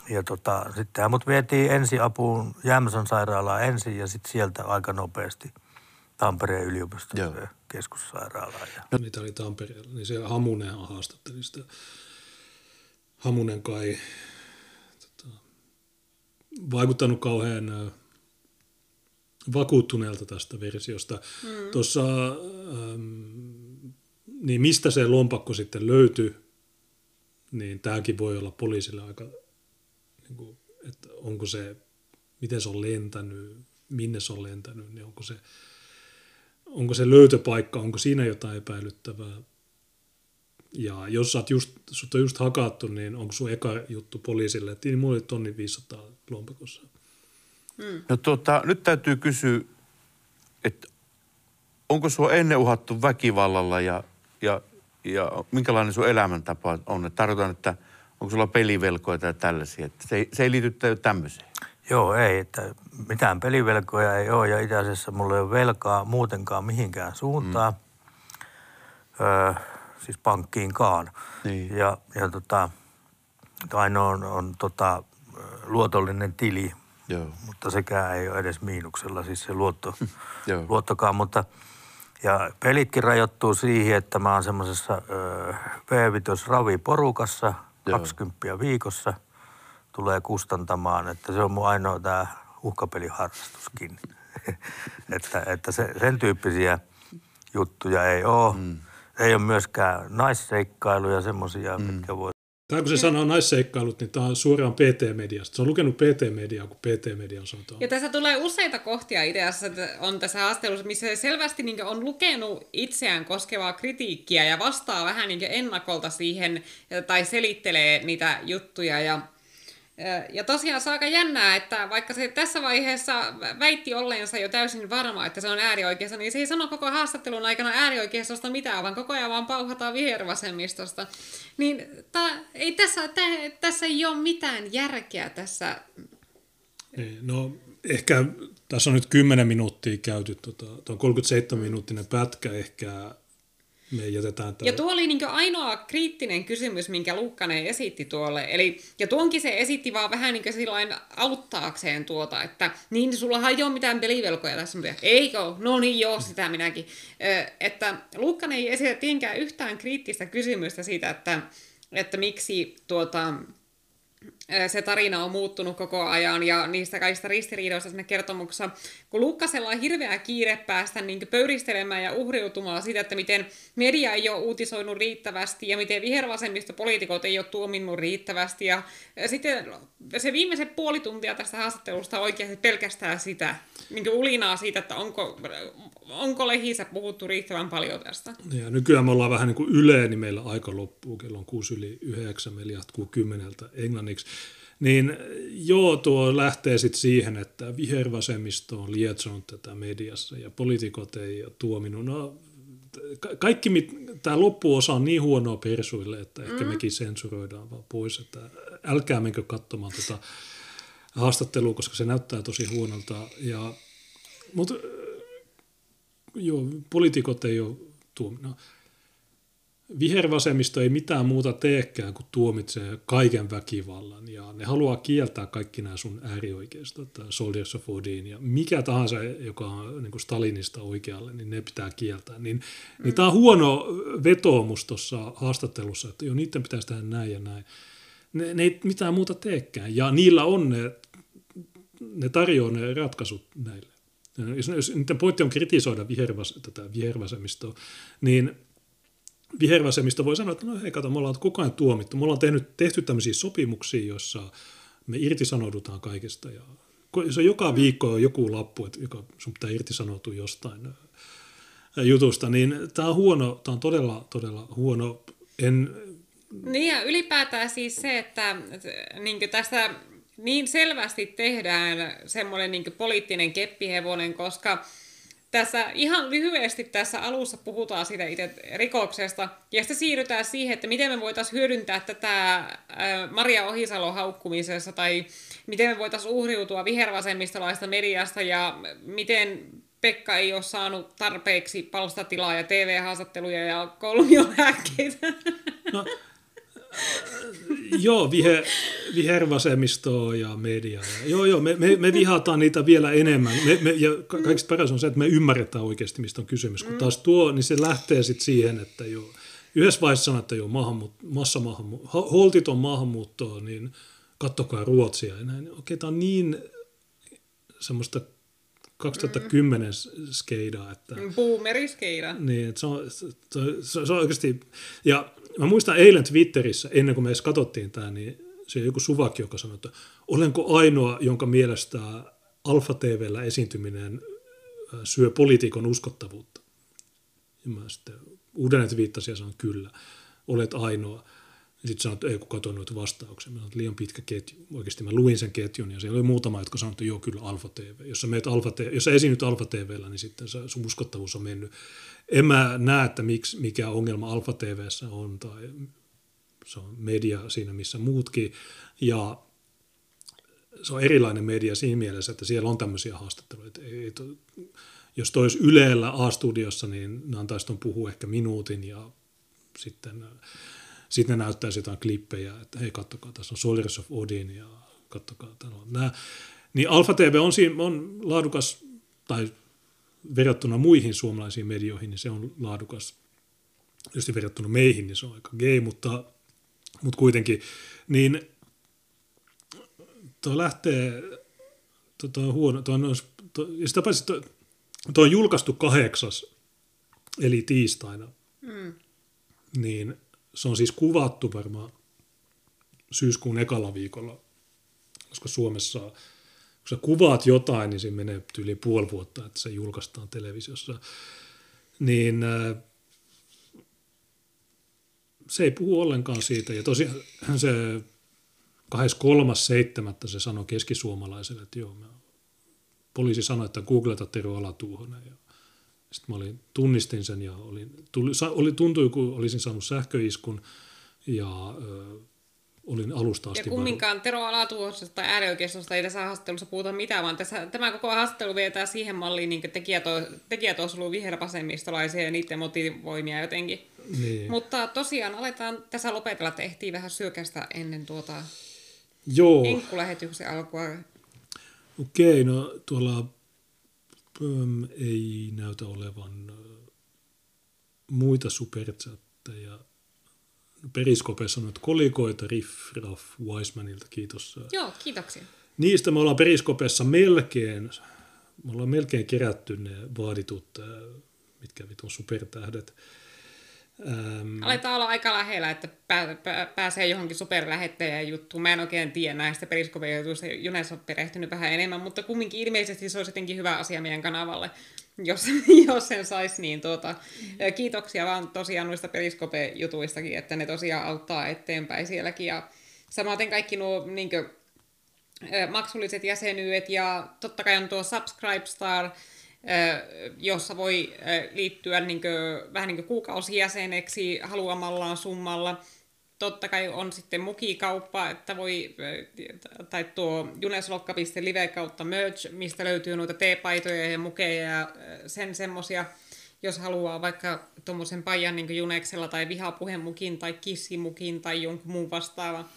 Speaker 7: ja tota, sittenhän mut vietiin ensiapuun Jämsän sairaalaan ensin, ja sitten sieltä aika nopeasti Tampereen yliopiston
Speaker 6: Joo.
Speaker 7: keskussairaalaan. Ja,
Speaker 1: No. Niitä oli Tampereella, niin siellä Hamunen haastatteli sitä. Hamunen kai vaikuttanut kauhean vakuuttuneelta tästä versiosta. Mm. Tuossa, niin mistä se lompakko sitten löytyi, niin tämäkin voi olla poliisille aika, niin kuin, että onko se, miten se on lentänyt, minne se on lentänyt, niin onko se, onko se löytöpaikka, onko siinä jotain epäilyttävää. Ja jos sä oot just, sut on just hakattu, niin onko sun eka juttu poliisille, että niin mulla oli tonni 500 lompakossa.
Speaker 6: No tuota, nyt täytyy kysyä, että onko sua ennen uhattu väkivallalla ja, ja, ja minkälainen sun elämäntapa on? Että tarkoitan, että onko sulla pelivelkoja tai tällaisia. Että se, ei, se ei liity tä- tämmöiseen.
Speaker 7: joo, ei, että mitään pelivelkoja ei ole, ja itse asiassa mulla ei ole velkaa muutenkaan mihinkään suuntaan. Mm. Öö, siis pankkiinkaan.
Speaker 6: Niin.
Speaker 7: Ja, ja tota, ainoa on, on tota, luotollinen tili,
Speaker 6: Joo.
Speaker 7: mutta sekään ei ole edes miinuksella, siis se luotto,
Speaker 6: Joo.
Speaker 7: luottokaan, mutta ja pelitkin rajoittuu siihen, että mä oon semmoisessa V5 raviporukassa,
Speaker 6: Joo.
Speaker 7: 20 viikossa tulee kustantamaan, että se on mun ainoa tämä uhkapeliharrastuskin. että että se, sen tyyppisiä juttuja ei ole. Mm. Ei ole myöskään naisseikkailuja semmoisia, mm. mitkä voi
Speaker 1: Tämä kun se sanoo naisseikkailut, niin tämä on suoraan PT-mediasta. Se on lukenut PT-mediaa, kun PT-media on sanotaan.
Speaker 2: Ja tässä tulee useita kohtia ideassa, että on tässä haastattelussa, missä se selvästi niin on lukenut itseään koskevaa kritiikkiä ja vastaa vähän niin ennakolta siihen tai selittelee niitä juttuja. Ja, ja tosiaan se on aika jännää, että vaikka se tässä vaiheessa väitti olleensa jo täysin varma, että se on äärioikeassa, niin se ei sano koko haastattelun aikana äärioikeistosta mitään, vaan koko ajan vaan pauhataan vihervasemmistosta. Niin tää, ei tässä, tää, tässä ei ole mitään järkeä tässä
Speaker 1: Niin, no ehkä tässä on nyt 10 minuuttia käyty, tota, tuo 37 minuuttinen pätkä ehkä me jätetään tämä.
Speaker 2: Ja tuo oli niin ainoa kriittinen kysymys, minkä Luukkanen esitti tuolle. Eli, ja tuonkin se esitti vaan vähän niin sillain auttaakseen tuota, että niin sullahan ei ole mitään pelivelkoja tässä. Mutta, Eikö? No niin joo, sitä minäkin. Ö, että Luukkanen ei esitä tietenkään yhtään kriittistä kysymystä siitä, että, että miksi tuota, se tarina on muuttunut koko ajan ja niistä kaikista ristiriidoista siinä kertomuksessa. Kun Lukkasella on hirveä kiire päästä niin pöyristelemään ja uhriutumaan siitä, että miten media ei ole uutisoinut riittävästi ja miten vihervasemmistopoliitikot ei ole tuominnut riittävästi. Ja sitten se viimeiset puoli tuntia tästä haastattelusta oikeasti pelkästään sitä, niin ulinaa siitä, että onko, onko lehissä puhuttu riittävän paljon tästä.
Speaker 1: Ja nykyään me ollaan vähän niin kuin Yle, niin meillä aika loppuu, kello on 6 yli 9, meillä jatkuu kymmeneltä englanniksi. Niin joo, tuo lähtee sitten siihen, että vihervasemmisto on lietsonut tätä mediassa ja poliitikot ei ole tuominut. No, ka- kaikki, tämä loppuosa on niin huonoa persuille, että ehkä mm. mekin sensuroidaan vaan pois, että älkää menkö katsomaan tätä haastattelua, koska se näyttää tosi huonolta. Ja, mutta joo, poliitikot ei ole tuominut. Vihervasemmisto ei mitään muuta teekään kuin tuomitsee kaiken väkivallan ja ne haluaa kieltää kaikki nämä sun äärioikeistot, Soldiers of Odin ja mikä tahansa, joka on niin kuin Stalinista oikealle, niin ne pitää kieltää. Niin, mm. niin tämä on huono vetoomus tuossa haastattelussa, että jo niiden pitäisi tehdä näin ja näin. ne, ne ei mitään muuta teekään. Ja niillä on ne, ne tarjoaa ne ratkaisut näille. Jos, jos niiden pointti on kritisoida vihervas, tätä vihervasemmistoa, niin vihervasemmisto voi sanoa, että no hei kato, me ollaan koko ajan tuomittu. Me ollaan tehnyt, tehty tämmöisiä sopimuksia, joissa me irtisanoudutaan kaikesta. Ja se on joka viikko on joku lappu, että joka, sun pitää irtisanoutua jostain ää, jutusta, niin tämä on huono, tämä on todella, todella huono. En,
Speaker 2: Niin ja ylipäätään siis se, että niin tästä niin selvästi tehdään semmoinen niin poliittinen keppihevonen, koska tässä ihan lyhyesti tässä alussa puhutaan siitä itse rikoksesta, ja sitten siirrytään siihen, että miten me voitaisiin hyödyntää tätä Maria Ohisalon haukkumisessa, tai miten me voitaisiin uhriutua vihervasemmistolaista mediasta, ja miten Pekka ei ole saanut tarpeeksi palstatilaa ja TV-haastatteluja ja kolmiolääkkeitä.
Speaker 1: no, joo, viher, vihervasemmistoa ja mediaa. Joo, joo, me, me, me vihataan niitä vielä enemmän. Me, me, ja ka- kaikista paras on se, että me ymmärretään oikeasti, mistä on kysymys. Kun taas tuo, niin se lähtee sitten siihen, että joo, yhdessä vaiheessa sanoo, että joo, maahanmuut, massamaahanmuutto, holtiton maahanmuuttoa, niin kattokaa Ruotsia. Ja näin. Okei, tämä on niin semmoista 2010 skeidaa, että...
Speaker 2: Boomeriskeida.
Speaker 1: Niin, että se on, se, se, se on oikeasti... Ja mä muistan eilen Twitterissä, ennen kuin me edes katsottiin tämä, niin se joku suvaki, joka sanoi, että olenko ainoa, jonka mielestä Alfa TVllä esiintyminen syö poliitikon uskottavuutta. Ja mä sitten uudelleen viittasin ja sanoin, kyllä, olet ainoa. Sitten sanoin, että ei kun katsoin noita vastauksia. Mä sanoin, liian pitkä ketju. Oikeasti mä luin sen ketjun ja siellä oli muutama, jotka sanoivat, että joo, kyllä Alfa TV. Jos sä, meet Alfa TV, jos sä esiinnyt Alfa TVllä, niin sitten sun uskottavuus on mennyt. En mä näe, että miksi, mikä ongelma Alfa TVssä on tai se on media siinä, missä muutkin. Ja se on erilainen media siinä mielessä, että siellä on tämmöisiä haastatteluja. Ei, to, jos toi olisi A-studiossa, niin ne antaisi puhua ehkä minuutin ja sitten sitten ne näyttäisi jotain klippejä, että hei, kattokaa, tässä on Soldiers of Odin ja kattokaa, nämä. Niin Alfa TV on, siinä, on laadukas, tai verrattuna muihin suomalaisiin medioihin, niin se on laadukas. Jos verrattuna meihin, niin se on aika gay, mutta, mutta kuitenkin. Niin tuo lähtee, tuo on huono, tuo on, tuo, ja sitä paitsi tuo, tuo on julkaistu kahdeksas, eli tiistaina. Mm. Niin se on siis kuvattu varmaan syyskuun ekalla viikolla, koska Suomessa, kun sä kuvaat jotain, niin se menee yli puoli vuotta, että se julkaistaan televisiossa. Niin se ei puhu ollenkaan siitä. Ja tosiaan se 23.7. se sanoi keskisuomalaiselle, että joo, poliisi sanoi, että googleta Tero Alatuuhonen. Ja sitten mä olin, tunnistin sen ja olin, tuli, oli, tuntui, kun olisin saanut sähköiskun ja ö, olin alusta asti.
Speaker 2: Ja kumminkaan Tero Alatuosta tai äärioikeistosta ei tässä haastattelussa puhuta mitään, vaan tässä, tämä koko haastattelu vietää siihen malliin niin tekijät, tekijät olisi ollut vihervasemmistolaisia ja niiden motivoimia jotenkin. Niin. Mutta tosiaan aletaan tässä lopetella, tehtiin vähän syökästä ennen tuota
Speaker 1: Joo.
Speaker 2: enkkulähetyksen alkua.
Speaker 1: Okei, no tuolla ei näytä olevan muita superchatteja. Periskopessa on kolikoita, Riff, Raff, Wisemanilta, kiitos.
Speaker 2: Joo, kiitoksia.
Speaker 1: Niistä me ollaan Periskopessa melkein, me ollaan melkein kerätty ne vaaditut, mitkä vitun supertähdet.
Speaker 2: Ähm, Aletaan olla aika lähellä, että pää, pää, pääsee johonkin superlähettäjän juttuun. Mä en oikein tiedä näistä periskopeja jutuista. Junes on perehtynyt vähän enemmän, mutta kumminkin ilmeisesti se olisi jotenkin hyvä asia meidän kanavalle, jos, jos sen saisi. Niin tuota, kiitoksia vaan tosiaan noista periskope-jutuistakin, että ne tosiaan auttaa eteenpäin sielläkin. Ja samaten kaikki nuo niin kuin, maksulliset jäsenyydet ja totta kai on tuo Subscribe Star, jossa voi liittyä niin kuin, vähän niin kuin kuukausijäseneksi haluamallaan summalla. Totta kai on sitten mukikauppa, että voi, tai tuo juneslokka.live kautta merch, mistä löytyy noita teepaitoja ja mukeja ja sen semmosia, jos haluaa vaikka tuommoisen pajan niin juneksella tai vihapuhemukin tai kissimukin tai jonkun muun vastaavan.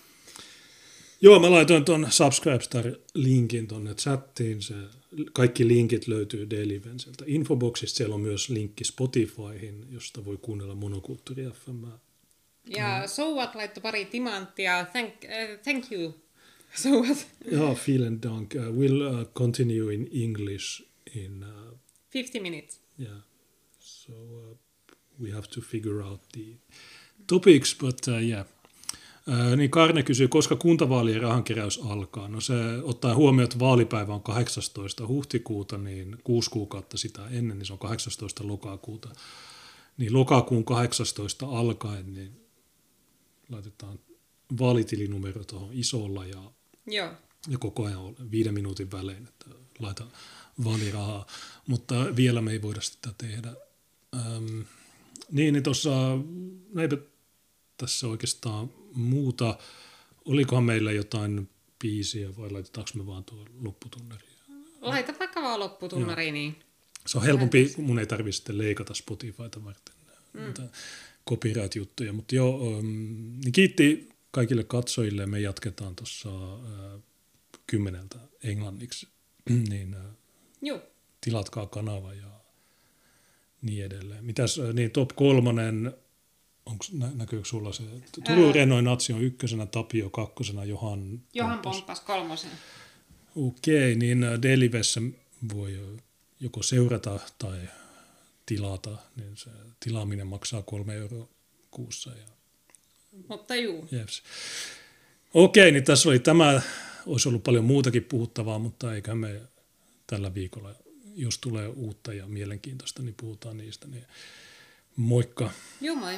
Speaker 1: Joo, mä laitoin tuon Subscribestar-linkin tuonne chattiin. Se, kaikki linkit löytyy Daily Eventsiltä infoboxista. Siellä on myös linkki Spotifyhin, josta voi kuunnella Monokulttuuri FM
Speaker 2: Ja Souvat laittoi pari timanttia. Thank, uh, thank you, Souvat.
Speaker 1: Ja, vielen dank. Uh, we'll uh, continue in English in, uh,
Speaker 2: 50 minutes.
Speaker 1: yeah. So uh, we have to figure out the topics, but uh, yeah. Niin Karne kysyy, koska kuntavaalien rahankeräys alkaa. No se ottaa huomioon, että vaalipäivä on 18. huhtikuuta, niin kuusi kuukautta sitä ennen, niin se on 18. lokakuuta. Niin lokakuun 18 alkaen, niin laitetaan vaalitilinumero tuohon isolla ja
Speaker 2: Joo.
Speaker 1: ja koko ajan on viiden minuutin välein, että laita vaalirahaa, mutta vielä me ei voida sitä tehdä. Öm, niin, niin tuossa, no eipä tässä oikeastaan muuta. Olikohan meillä jotain biisiä vai laitetaanko me vaan tuo lopputunnari?
Speaker 2: Laita vaikka vaan lopputunnari, niin
Speaker 1: Se on helpompi, kun mun ei tarvitse sitten leikata Spotifyta varten mm. copyright-juttuja. Mutta joo, öm, niin kiitti kaikille katsojille. Me jatketaan tuossa äh, kymmeneltä englanniksi. niin äh,
Speaker 2: Joo.
Speaker 1: tilatkaa kanava ja niin edelleen. Mitäs, äh, niin top kolmonen, onks, nä, näkyykö sulla se? Turun
Speaker 2: Ää.
Speaker 1: Rennoin Natsi on ykkösenä, Tapio kakkosena, Johan
Speaker 2: Johan
Speaker 1: Pomppas.
Speaker 2: pomppas kolmosen.
Speaker 1: Okei, niin äh, Delivessä voi äh, joko seurata tai tilata, niin se tilaaminen maksaa kolme euroa kuussa. Ja,
Speaker 2: Mutta juu.
Speaker 1: jeps. Okei, niin tässä oli tämä. Olisi ollut paljon muutakin puhuttavaa, mutta eikä me tällä viikolla, jos tulee uutta ja mielenkiintoista, niin puhutaan niistä. Niin moikka!
Speaker 2: Joo moi.